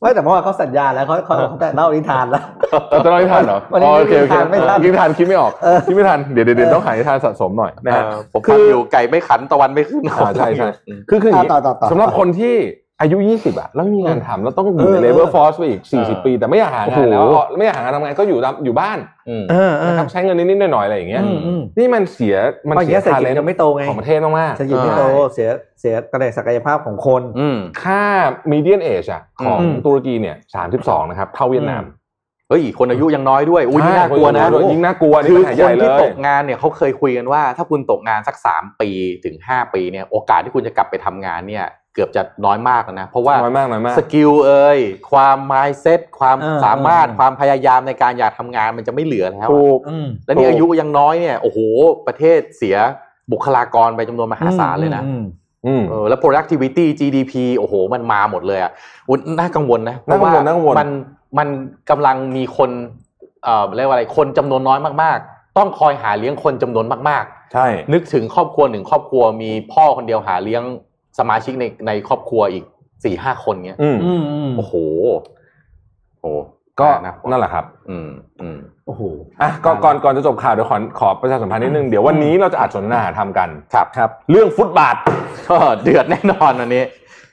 ไม่แต่เมื่อวานเขาสัญญาแล้วเขาเขาเขาแต่เล่านิทานแล้วเราจะเล่านิทานเหรอวันนี้อ๋อโอเคโอเคไม่ทันนิทานคิดไม่ออกคิดไม่ทันเดี๋ยวเดี๋ยวเดี๋ยวต้องหานิทานสะสมหน่อยนะฮะเออผมคืฟังออยู่ไก่ไม่ขันตะวันไม่ขึ้นอ่าใช่ใช่คือคืออย่างนี้ต่อต่อต่อสำหรับคนที่ อายุ 20 อะ แล้วไม่มีงานทำแล้วต้องอยู่ในเออ labor เออ force ไปอีก 40 ปี แต่ไม่อยากหางานแล้วโอ้โหไม่อยากหางานทำงานก็อยู่ตามอยู่บ้านอืมเออเออนะครับใช้เงินนิดๆหน่อยๆอะไรอย่างเงี้ยอืมอืมนี่มันเสียมันเพราะอย่างเสีเงี้ยยเศรษฐกิจ talent ยังไม่โตไงของประเทศมากๆเศรษฐกิจไม่โตใช่เสียเสียกระศักยภาพของคนอืมค่า median age อะของอืมตุรกีเนี่ย 32 นะครับเท่าเวียดนามเฮ้ยคนอายุยังน้อยด้วยอุ้ยใช่นี่น่ากลัวนะคอายุอยยิ่งน่ากลัวนี่คือปัญหาคใหญ่นเลที่ตยกงานเนี่ยเขาเคยคุยกันว่า ถ้าคุณตกงานสักสามปีถึงห้าปีเนี่ยโอกาสที่คุณจะกลับไปทำงานเนี่ย เกือบจะน้อยมากแล้วนะ เพราะว่าน้อยมากน้อยมาก skill เอ่ยความ mindset ความเออสามารถเออความพยายามในการอยากทำงานมันจะไม่เหลือแล้วถูกอืมแล้วนี่ถูกอายุยังน้อยเนี่ยโอ้โห ประเทศเสียบุคลากรไปจำนวนมหาศาลเลยนะอืมอืมเออแล้ว productivity GDP โอ้โห มันมาหมดเลยอะอุ๊ยน่ากังวลนะเพน่าราะกังว่าวลน่ากังวลมันมันกำลังมีคนเอ่อเรียกว่าอะไรคนจำนวนน้อยมากๆ ต้องคอยหาเลี้ยงคนจำนวนมากใช่ๆนึกถึงครอบครัวหนึ่งครอบครัวมีพ่อคนเดียวหาเลี้ยง สมาชิกในในครอบครัวอีกสี่ห้าคนเนี้ยอืมอืมอืมโอ้โหโอ้ก็นะนั่นแหละครับ อืมอืมโอ้โหอะก่อนก่อนก่อนจะจบข่าวเดี๋ยวขอขอประชาสัมพันธ์นิดนึง เดี๋ยววันนี้เราจะอัดสนทนาทำกัน ครับครับ เรื่องฟุตบาทก็เดือดแน่นอนวันนี้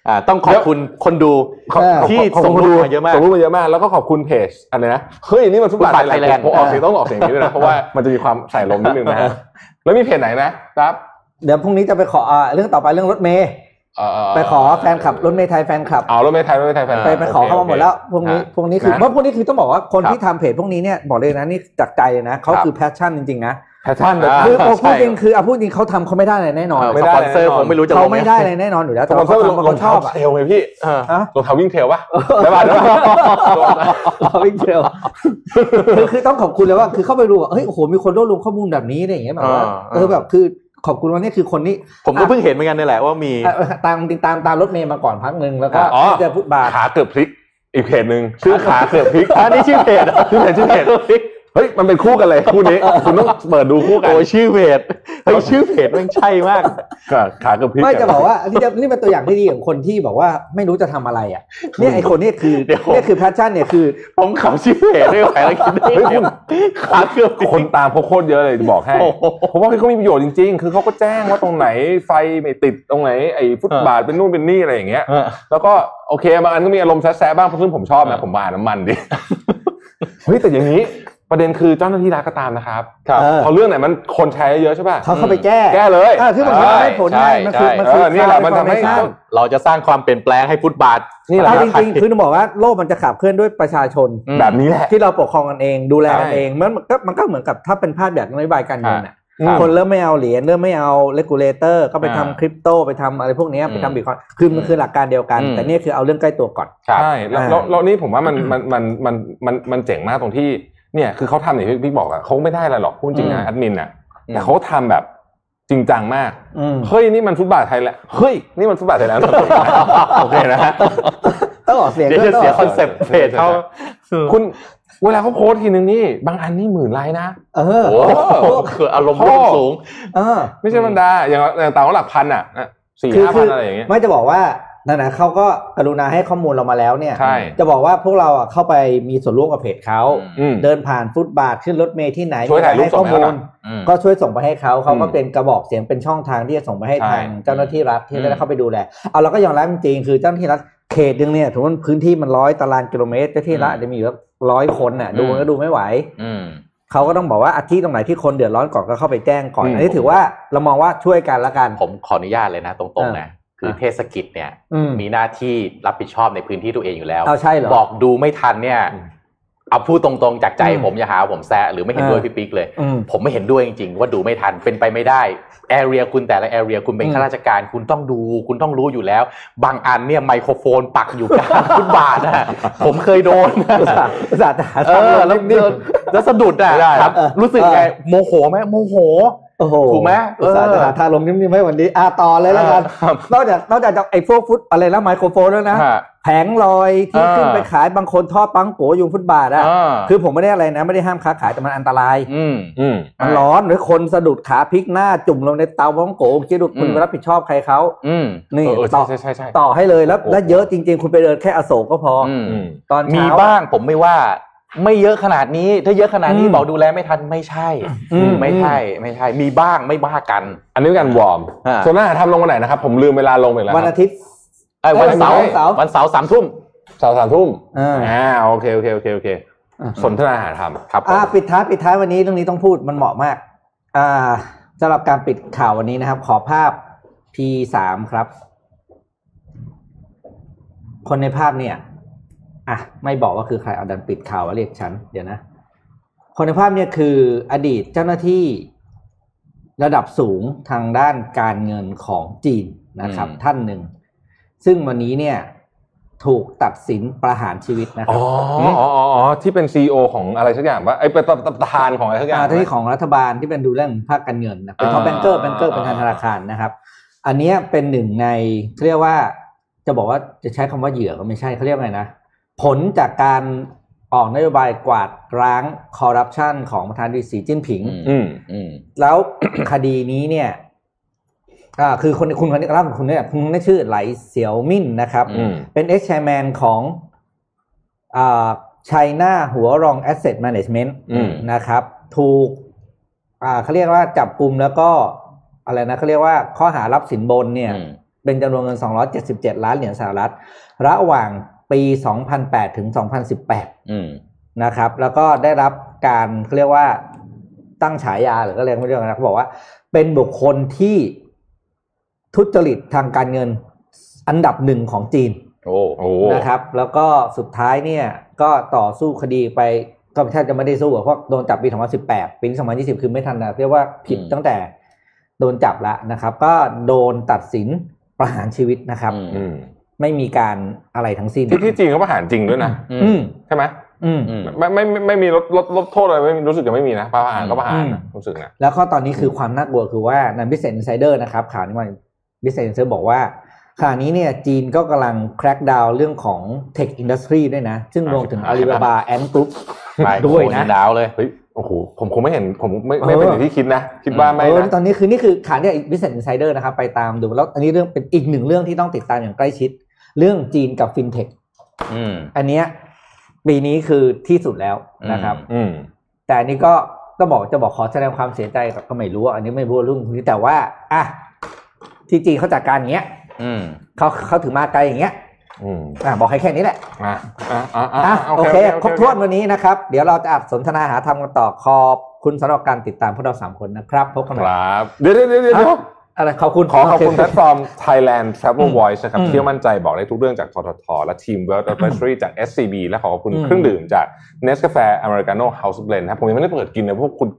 อ่าต้องขอบคุณคนดูขอบเออที่ขอบส่งคุณรูปดูมาเยอะมากส่งรูปมาเยอะมากแล้วก็ขอบคุณเพจอะไรนะเฮ้ยนี่มันฟุตบาทฟุตบาทไทยแลน Thailand ด์ผมออกเสียงต้องออกเสียงอย่างนี้ด้วยนะเพราะว่ามันจะมีความใส่ลมนิดนึงนะฮะแล้วมีเพจไหนนะครับเดี๋ยวพรุ่งนี้จะไปขออ่าเรื่องต่อไปเรื่องรถเมย์เอ่อ ไปขอแฟนคลับรถเมย์ไทยแฟนคลับเอารถเมล์ไทยรถเมล์ไทยแฟนไปไปขอเข้ามาหมดแล้วพวกนี้ฮะพวกนี้คือนะเพราะพวกนี้คือต้องบอกว่าคนครับที่ทำเพจพวกนี้เนี่ยบอกเลยนะนี่จากใจเลยนะเขาครับคือแพชชั่นจริงๆนะแพชชั่นอ่าคือเอาพูดใช่จริงคือเอาพูดจริงเขาทำเขาไม่ได้เลยแน่นอนเออไม่สได้ปอนเซอร์แน่นอนผมไม่รู้จะเขาลงไม่ได้เลยแน่นอนอยู่แล้วสแต่ปอนว่าเซอเขาร์ทำเพราะรองเขาชเท้าอบอะเทลไงพี่เออฮะรองเท้าวิ่งเทลปะได้ป่ะได้ป่ะเราไม่เกี่ยวคือคือต้องขอบคุณเลยว่าคือเข้าไปดูว่าเฮ้ยโอ้โหมีคนรวบรวมข้อมูลแบบนี้อะไรอย่างเงี้ยแบบว่าอ่าเออแบบคือ ขอบคุณว่านี่คือคนนี้ ผมก็เพิ่งเห็นเหมือนกันนี่แหละว่ามีอะเออตามติดตามตามรถเมย์มาก่อนพักหนึ่งแล้วก็อ๋อเจอฟุตบาทขาเกือบพลิกอีกเพจหนึ่งชื่อขาเกือบพลิกอันนี้ชื่อเพจเหรอชื่อเพจชื่อเพจ เฮ้ยมันเป็นคู่กันเลยคู่นี้คุณต้องเปิดดูคู่กันโอ้ยชื่อเพจเฮ้ยชื่อเพจมันใช่มากขาขาเกือบพลิกไม่จะบอกว่าอันนี่จะนี่เป็นตัวอย่างที่ดีของคนที่บอกว่าไม่รู้จะทำอะไรอะเนี่ยไอคนเนี้คือเดี๋ยวเนี่ยคือ passion เนี่ยคือผมขำชื่อเพจไม่ไหวแล้วคิดได้เฮ้ยไงคุณขาเกือบคนตามเขาโคตรเยอะเลยบอกให้โอ้โหเพราะว่าเขามีประโยชน์จริง ๆ คือเขาก็แจ้งว่าตรงไหนไฟไม่ติดตรงไหนไอ้ฟุตบาทเป็นนู่นเป็นนี่อะไรอย่างเงี้ยเออแล้วก็โอเคบางอันก็มีอารมณ์แซะๆบ้างเพราะซึ่งผมชอบนะผมบานน้ำมันดิเฮ้ยแต่อย่างนี้ ประเด็นคือเจ้าหน้าที่รัฐก็ตามนะครับครับเออพอเรื่องไหนมันคนแชร์เยอะใช่ป่ะเขาเข้าไปแก้แก้เลยอ่าคือมันใช่ได้ผลไงมันคือใช่มันคือเออเนี่ยแหละมันทำให้สร้างเราจะสร้างความเปลี่ยนแปลงให้ฟุตบาทนี่แหละเอาจริงๆคือต้องบอกว่าโลกมันจะขับเคลื่อนด้วยประชาชนอืมแบบนี้แหละที่เราปกครองกันเองดูแลกันใช่เองมันก็มันก็เหมือนกับถ้าเป็นภาพแบบนโยบายการเงินน่ะครับคนเริ่มไม่เอาเหรียญเริ่มไม่เอา regulator ก็ไปอ่าทำคริปโตไปทำอะไรพวกเนี้ยอืมไปทำบิตคอยน์คือมันคือหลักการเดียวกันอืมแต่เนี่ยคือเอาเรื่องใกล้ตัวก่อนครับใใช่แล้วอ่าแล้วแล้วนี่ผมว่ามันมันมันมันมันมันเจ๋งมากตรงที่ เนี่ยคือเขาทำอย่างที่พี่บอกอะเขาไม่ได้อะไรหรอกพูดจริงอืนะแอดมินอะอืมแต่เขาทำแบบจริงจังมากอืมเฮ้ยนี่มันฟุตบาทไทยแหละเฮ้ยนี่มันฟุตบาทไทยแล้วโอเคนะฮะต้องออกเสียงเดี๋ยวด้วยจะต้องเสียออก concept เพจเขาคุณเวลาเขาโพสต์ทีนึงนี่บางอันนี่หมื่นไลค์นะเออโอ้โหคืออารมณ์ร่วมสูง เออ ไม่ใช่ธรรมดาอย่างอย่างต่างก็หลักพันอะอะสี่คือห้าคืพันออะไรอย่างเงี้ยไม่จะบอกว่า นั่นนะเขาก็กรุณาให้ข้อมูลเรามาแล้วเนี่ย ใช่ จะบอกว่าพวกเราอะเข้าไปมีส่วนร่วมกับเพจเขาอืม เดินผ่านฟุตบาทขึ้นรถเมล์ที่ไหนช่วยถ่ายรูปให้ข้อส่งให้มูเขาหน่ลอย อืม ก็ช่วยส่งไปให้เขาเขาก็อืมเป็นกระบอกเสียงเป็นช่องทางที่จะส่งไปให้ใช่ทางเจ้าหน้าที่รัฐที่อืม ได้เข้าไปดูแลเอาเราก็ยอมรับจริงๆคือเจ้าหน้าที่รัฐเขตหนึงเนี่ยถือว่าพื้นที่มันร้อยตารางกิโลเมตรเจ้าหน้าที่รัฐอาจจะมีอยู่ร้อยคนน่ะดูมันก็ดูไม่ไหว อืม เขาก็ต้องบอกว่าอาที่ตรงไหนที่คนเดือดร้อนก่อนก็เข้าไปแจ้งก่อน อืม อันนี้ถือว่าเรามองว่าช่วยกันละกัน ผมขออนุญาตเลยนะ ตรงๆนะ คือเทศกิจเนี่ยอืมมีหน้าที่รับผิดชอบในพื้นที่ตัวเองอยู่แล้วเอาใช่เหรอบอกดูไม่ทันเนี่ยอืมเอาพูดตรงๆจากใจอืมผมอย่าหาว่าผมแซะหรือไม่เห็นด้วยเออพี่ปิ๊กเลยอืมผมไม่เห็นด้วยจริงๆ ว่าดูไม่ทันเป็นไปไม่ได้แอเรียคุณแต่ละแอเรียคุณเป็นอืมข้าราชการ คุณต้องดูคุณต้องรู้อยู่แล้ว บางอันเนี่ยไมโครโฟนปักอยู่กลางฟุตบาทนะผมเคยโดนนะอุตส่าห์อุตส่าห์หาเอทางอแล้วนิ่มแล้วสะดุดอะไม่ได้ครับเออรู้สึกไงเออโมโหไหมโมโห โอ้โหถูกไหมอุตส่าห์เออจะหาทางลงนิ่มๆให้วันนี้อ่าต่อเลยแล้วกันครับนอกจากนอกจากไอ้พวกฟุตอะไรแล้วไมโครโฟนแล้วนะฮะแผงลอยที่อ่าขึ้นไปขายบางคนทอดปังโกอยู่ฟุตบาทอะอ่าคือผมไม่ได้อะไรนะ ไม่ได้ห้ามค้าขายแต่มันอันตราย อืมอืมมันร้อนหรือคนสะดุดขาพลิกหน้าจุ่มลงในเตาปังโกคิดดูคุณอืมรับผิดชอบใครเขาอืมนี่เออเออต่อใช่ใช่ใช่ใช่ต่อให้เลยแล้วโอ้โหแล้วเยอะจริง ๆ คุณไปเดินแค่อโศกก็พอออืมอืมตอนมีเช้าบ้างผมไม่ว่า ไม่เยอะขนาดนี้ ถ้าเยอะขนาดนี้อืมบอกดูแลไม่ทันไม่ใช่อืมไม่ใช่ ไม่ใช่ มีบ้างไม่บ้ากัน อันนี้เป็นการวอร์มอ่าส่วนหน้าทำลงวันไหนนะครับ ผมลืมเวลาลงไปแล้ววันอาทิตย์ไอ้ยวันเสาร์วันเสาร์วันเสาร์สามทุ่มสาวสามทุ่มอ่าอ่าโอเคโอเคโอเคโอเคอ่าสนทนาหาธรรมครับผมอ่าปิดท้ายปิดท้ายวันนี้เรื่องนี้ต้องพูดมันเหมาะมาก อ่าสำหรับการปิดข่าววันนี้นะครับ ขอภาพ P สามครับ คนในภาพเนี่ย อะไม่บอกว่าคือใครเอาดันปิดข่าวว่าเรียกฉันเดี๋ยวนะ คนในภาพเนี่ยคืออดีตเจ้าหน้าที่ระดับสูงทางด้านการเงินของจีนนะครับ ท่านหนึ่ง ซึ่งวันนี้เนี่ยถูกตัดสินประหารชีวิตนะครับอ๋ออ๋ออ๋ออ๋อที่เป็น CEO ของอะไรสักอย่างว่าไอ้เป็นประธานของอะไรสักอย่างอ่าที่ของรัฐบาลที่เป็นดูเรื่องภาคการเงินนะเป็น top อ่า banker banker เป็นทางธนาคารนะครับ อันเนี้ยเป็นหนึ่งในเขาเรียกว่าจะบอกว่าจะใช้คำว่าเหยื่อก็ไม่ใช่เขาเรียกไงนะ ผลจากการออกนโยบายกวาดร้างคอร์รัปชันของประธานาธิบดีสีจิ้นผิง อืมอืมแล้วคดีนี้เนี่ยอ่าคือคนคุณคนนี้เล่าคุณเนี่ยคุณนี่ชื่อไหลเสี่ยวมิ่นนะครับอืมเป็น ex chairman ของอ่า China หัวรอง Asset Management อืมนะครับ ถูกอ่าเขาเรียกว่าจับกลุ่มแล้วก็อะไรนะเขาเรียกว่าข้อหารับสินบนเนี่ยอืมเป็นจำนวนเงิน 277 ล้านเหรียญสหรัฐ ระหว่าง ปี 2008 ถึง 2018อืมนะครับ แล้วก็ได้รับการเขาเรียกว่าตั้งฉายาหรือก็เรียกไม่เรียกนะเขาบอกว่า เป็นบุคคลที่ทุจริตทางการเงินอันดับหนึ่งของจีนโอ้โอ้นะครับ แล้วก็สุดท้ายเนี่ยก็ต่อสู้คดีไปก็แทบจะไม่ได้สู้อะเพราะโดนจับปี2018 ปี 2020 คือไม่ทันนะเรียกว่าผิดอืมตั้งแต่โดนจับแล้วนะครับ ก็โดนตัดสินประหารชีวิตนะครับอืมอืม ไม่มีการอะไรทั้งสิ้นที่ที่จีนเขาประหารจริงด้วยนะอืมใช่ไหมอืมอืมไม่ไม่ไม่ไม่มีลดลดลดโทษอะไรไม่รู้สึกจะไม่มีนะประหารก็ประหารนะอืมรู้สึกนะแล้วก็ตอนนี้คือความน่ากลัวคือว่าใน Business Insider นะครับข่าวนี้มัน Business Insider บอกว่าขณะนี้เนี่ยจีนก็กำลัง crack down เรื่องของ Tech Industry ด้วยนะ ซึ่งรวมถึง Alibaba and Group ไปด้วยนะโอ้โหดาวเลยเฮ้ยโอ้โหผมคงไม่เห็นผมไม่ไม่เป็นอย่างที่คิดนะ คิดว่าไม่เออนะตอนนี้คือนี่คือข่าวเนี่ย Business Insider นะครับไปตามดูแล้วอันนี้เรื่องเป็นอีกหนึ่งเรื่องที่ต้องติดตามอย่างใกล้ชิด เรื่องจีนกับ FinTech อืมอันเนี้ยปีนี้คือที่สุดแล้วนะครับอืมอืมแต่อันนี้ก็ต้องบอกจะบอกขอแสดงความเสียใจกับก็ไม่รู้อะอันนี้ไม่รู้เรื่องนี้แต่ว่าอะที่จีนเขาจัดการอย่างเงี้ยอืมเขาเขาถือมาไกลอย่างเงี้ยอืมอะบอกให้แค่นี้แหละอะอะอะอะอะโอเคครบถ้วนวันนี้นะครับ เดี๋ยวเราจะอัดสนทนาหาธรรมกันต่อขอบคุณสำหรับการติดตามพวกเราสามคนนะครับพบกันใหคม่รับ เดี๋ยวเดี๋ยวเดี๋ยวเดี๋ยว อะอะไรขอบคุณขอขอบคุณโแพลตฟอร์ม Thailand Travel Voice นะครับอืมเที่ยวมั่นใจบอกได้ทุกเรื่องจากททท และทีม World Advisory จาก SCB และขอขอบคุณอืมเครื่องดื่มจาก Nescafe Americano House Blend นะครับผมยังไม่ได้เปิดกินเลยพวกคุณ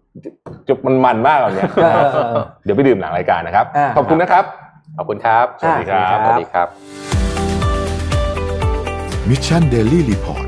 จะมันมันมากเลยเนี่ยเออเออเออเดี๋ยวไปดื่มหลังรายการนะครับอ่าขอบคุณนะครับ ขอบคุณครับ สวัสดีครับ สวัสดีครับมิชชั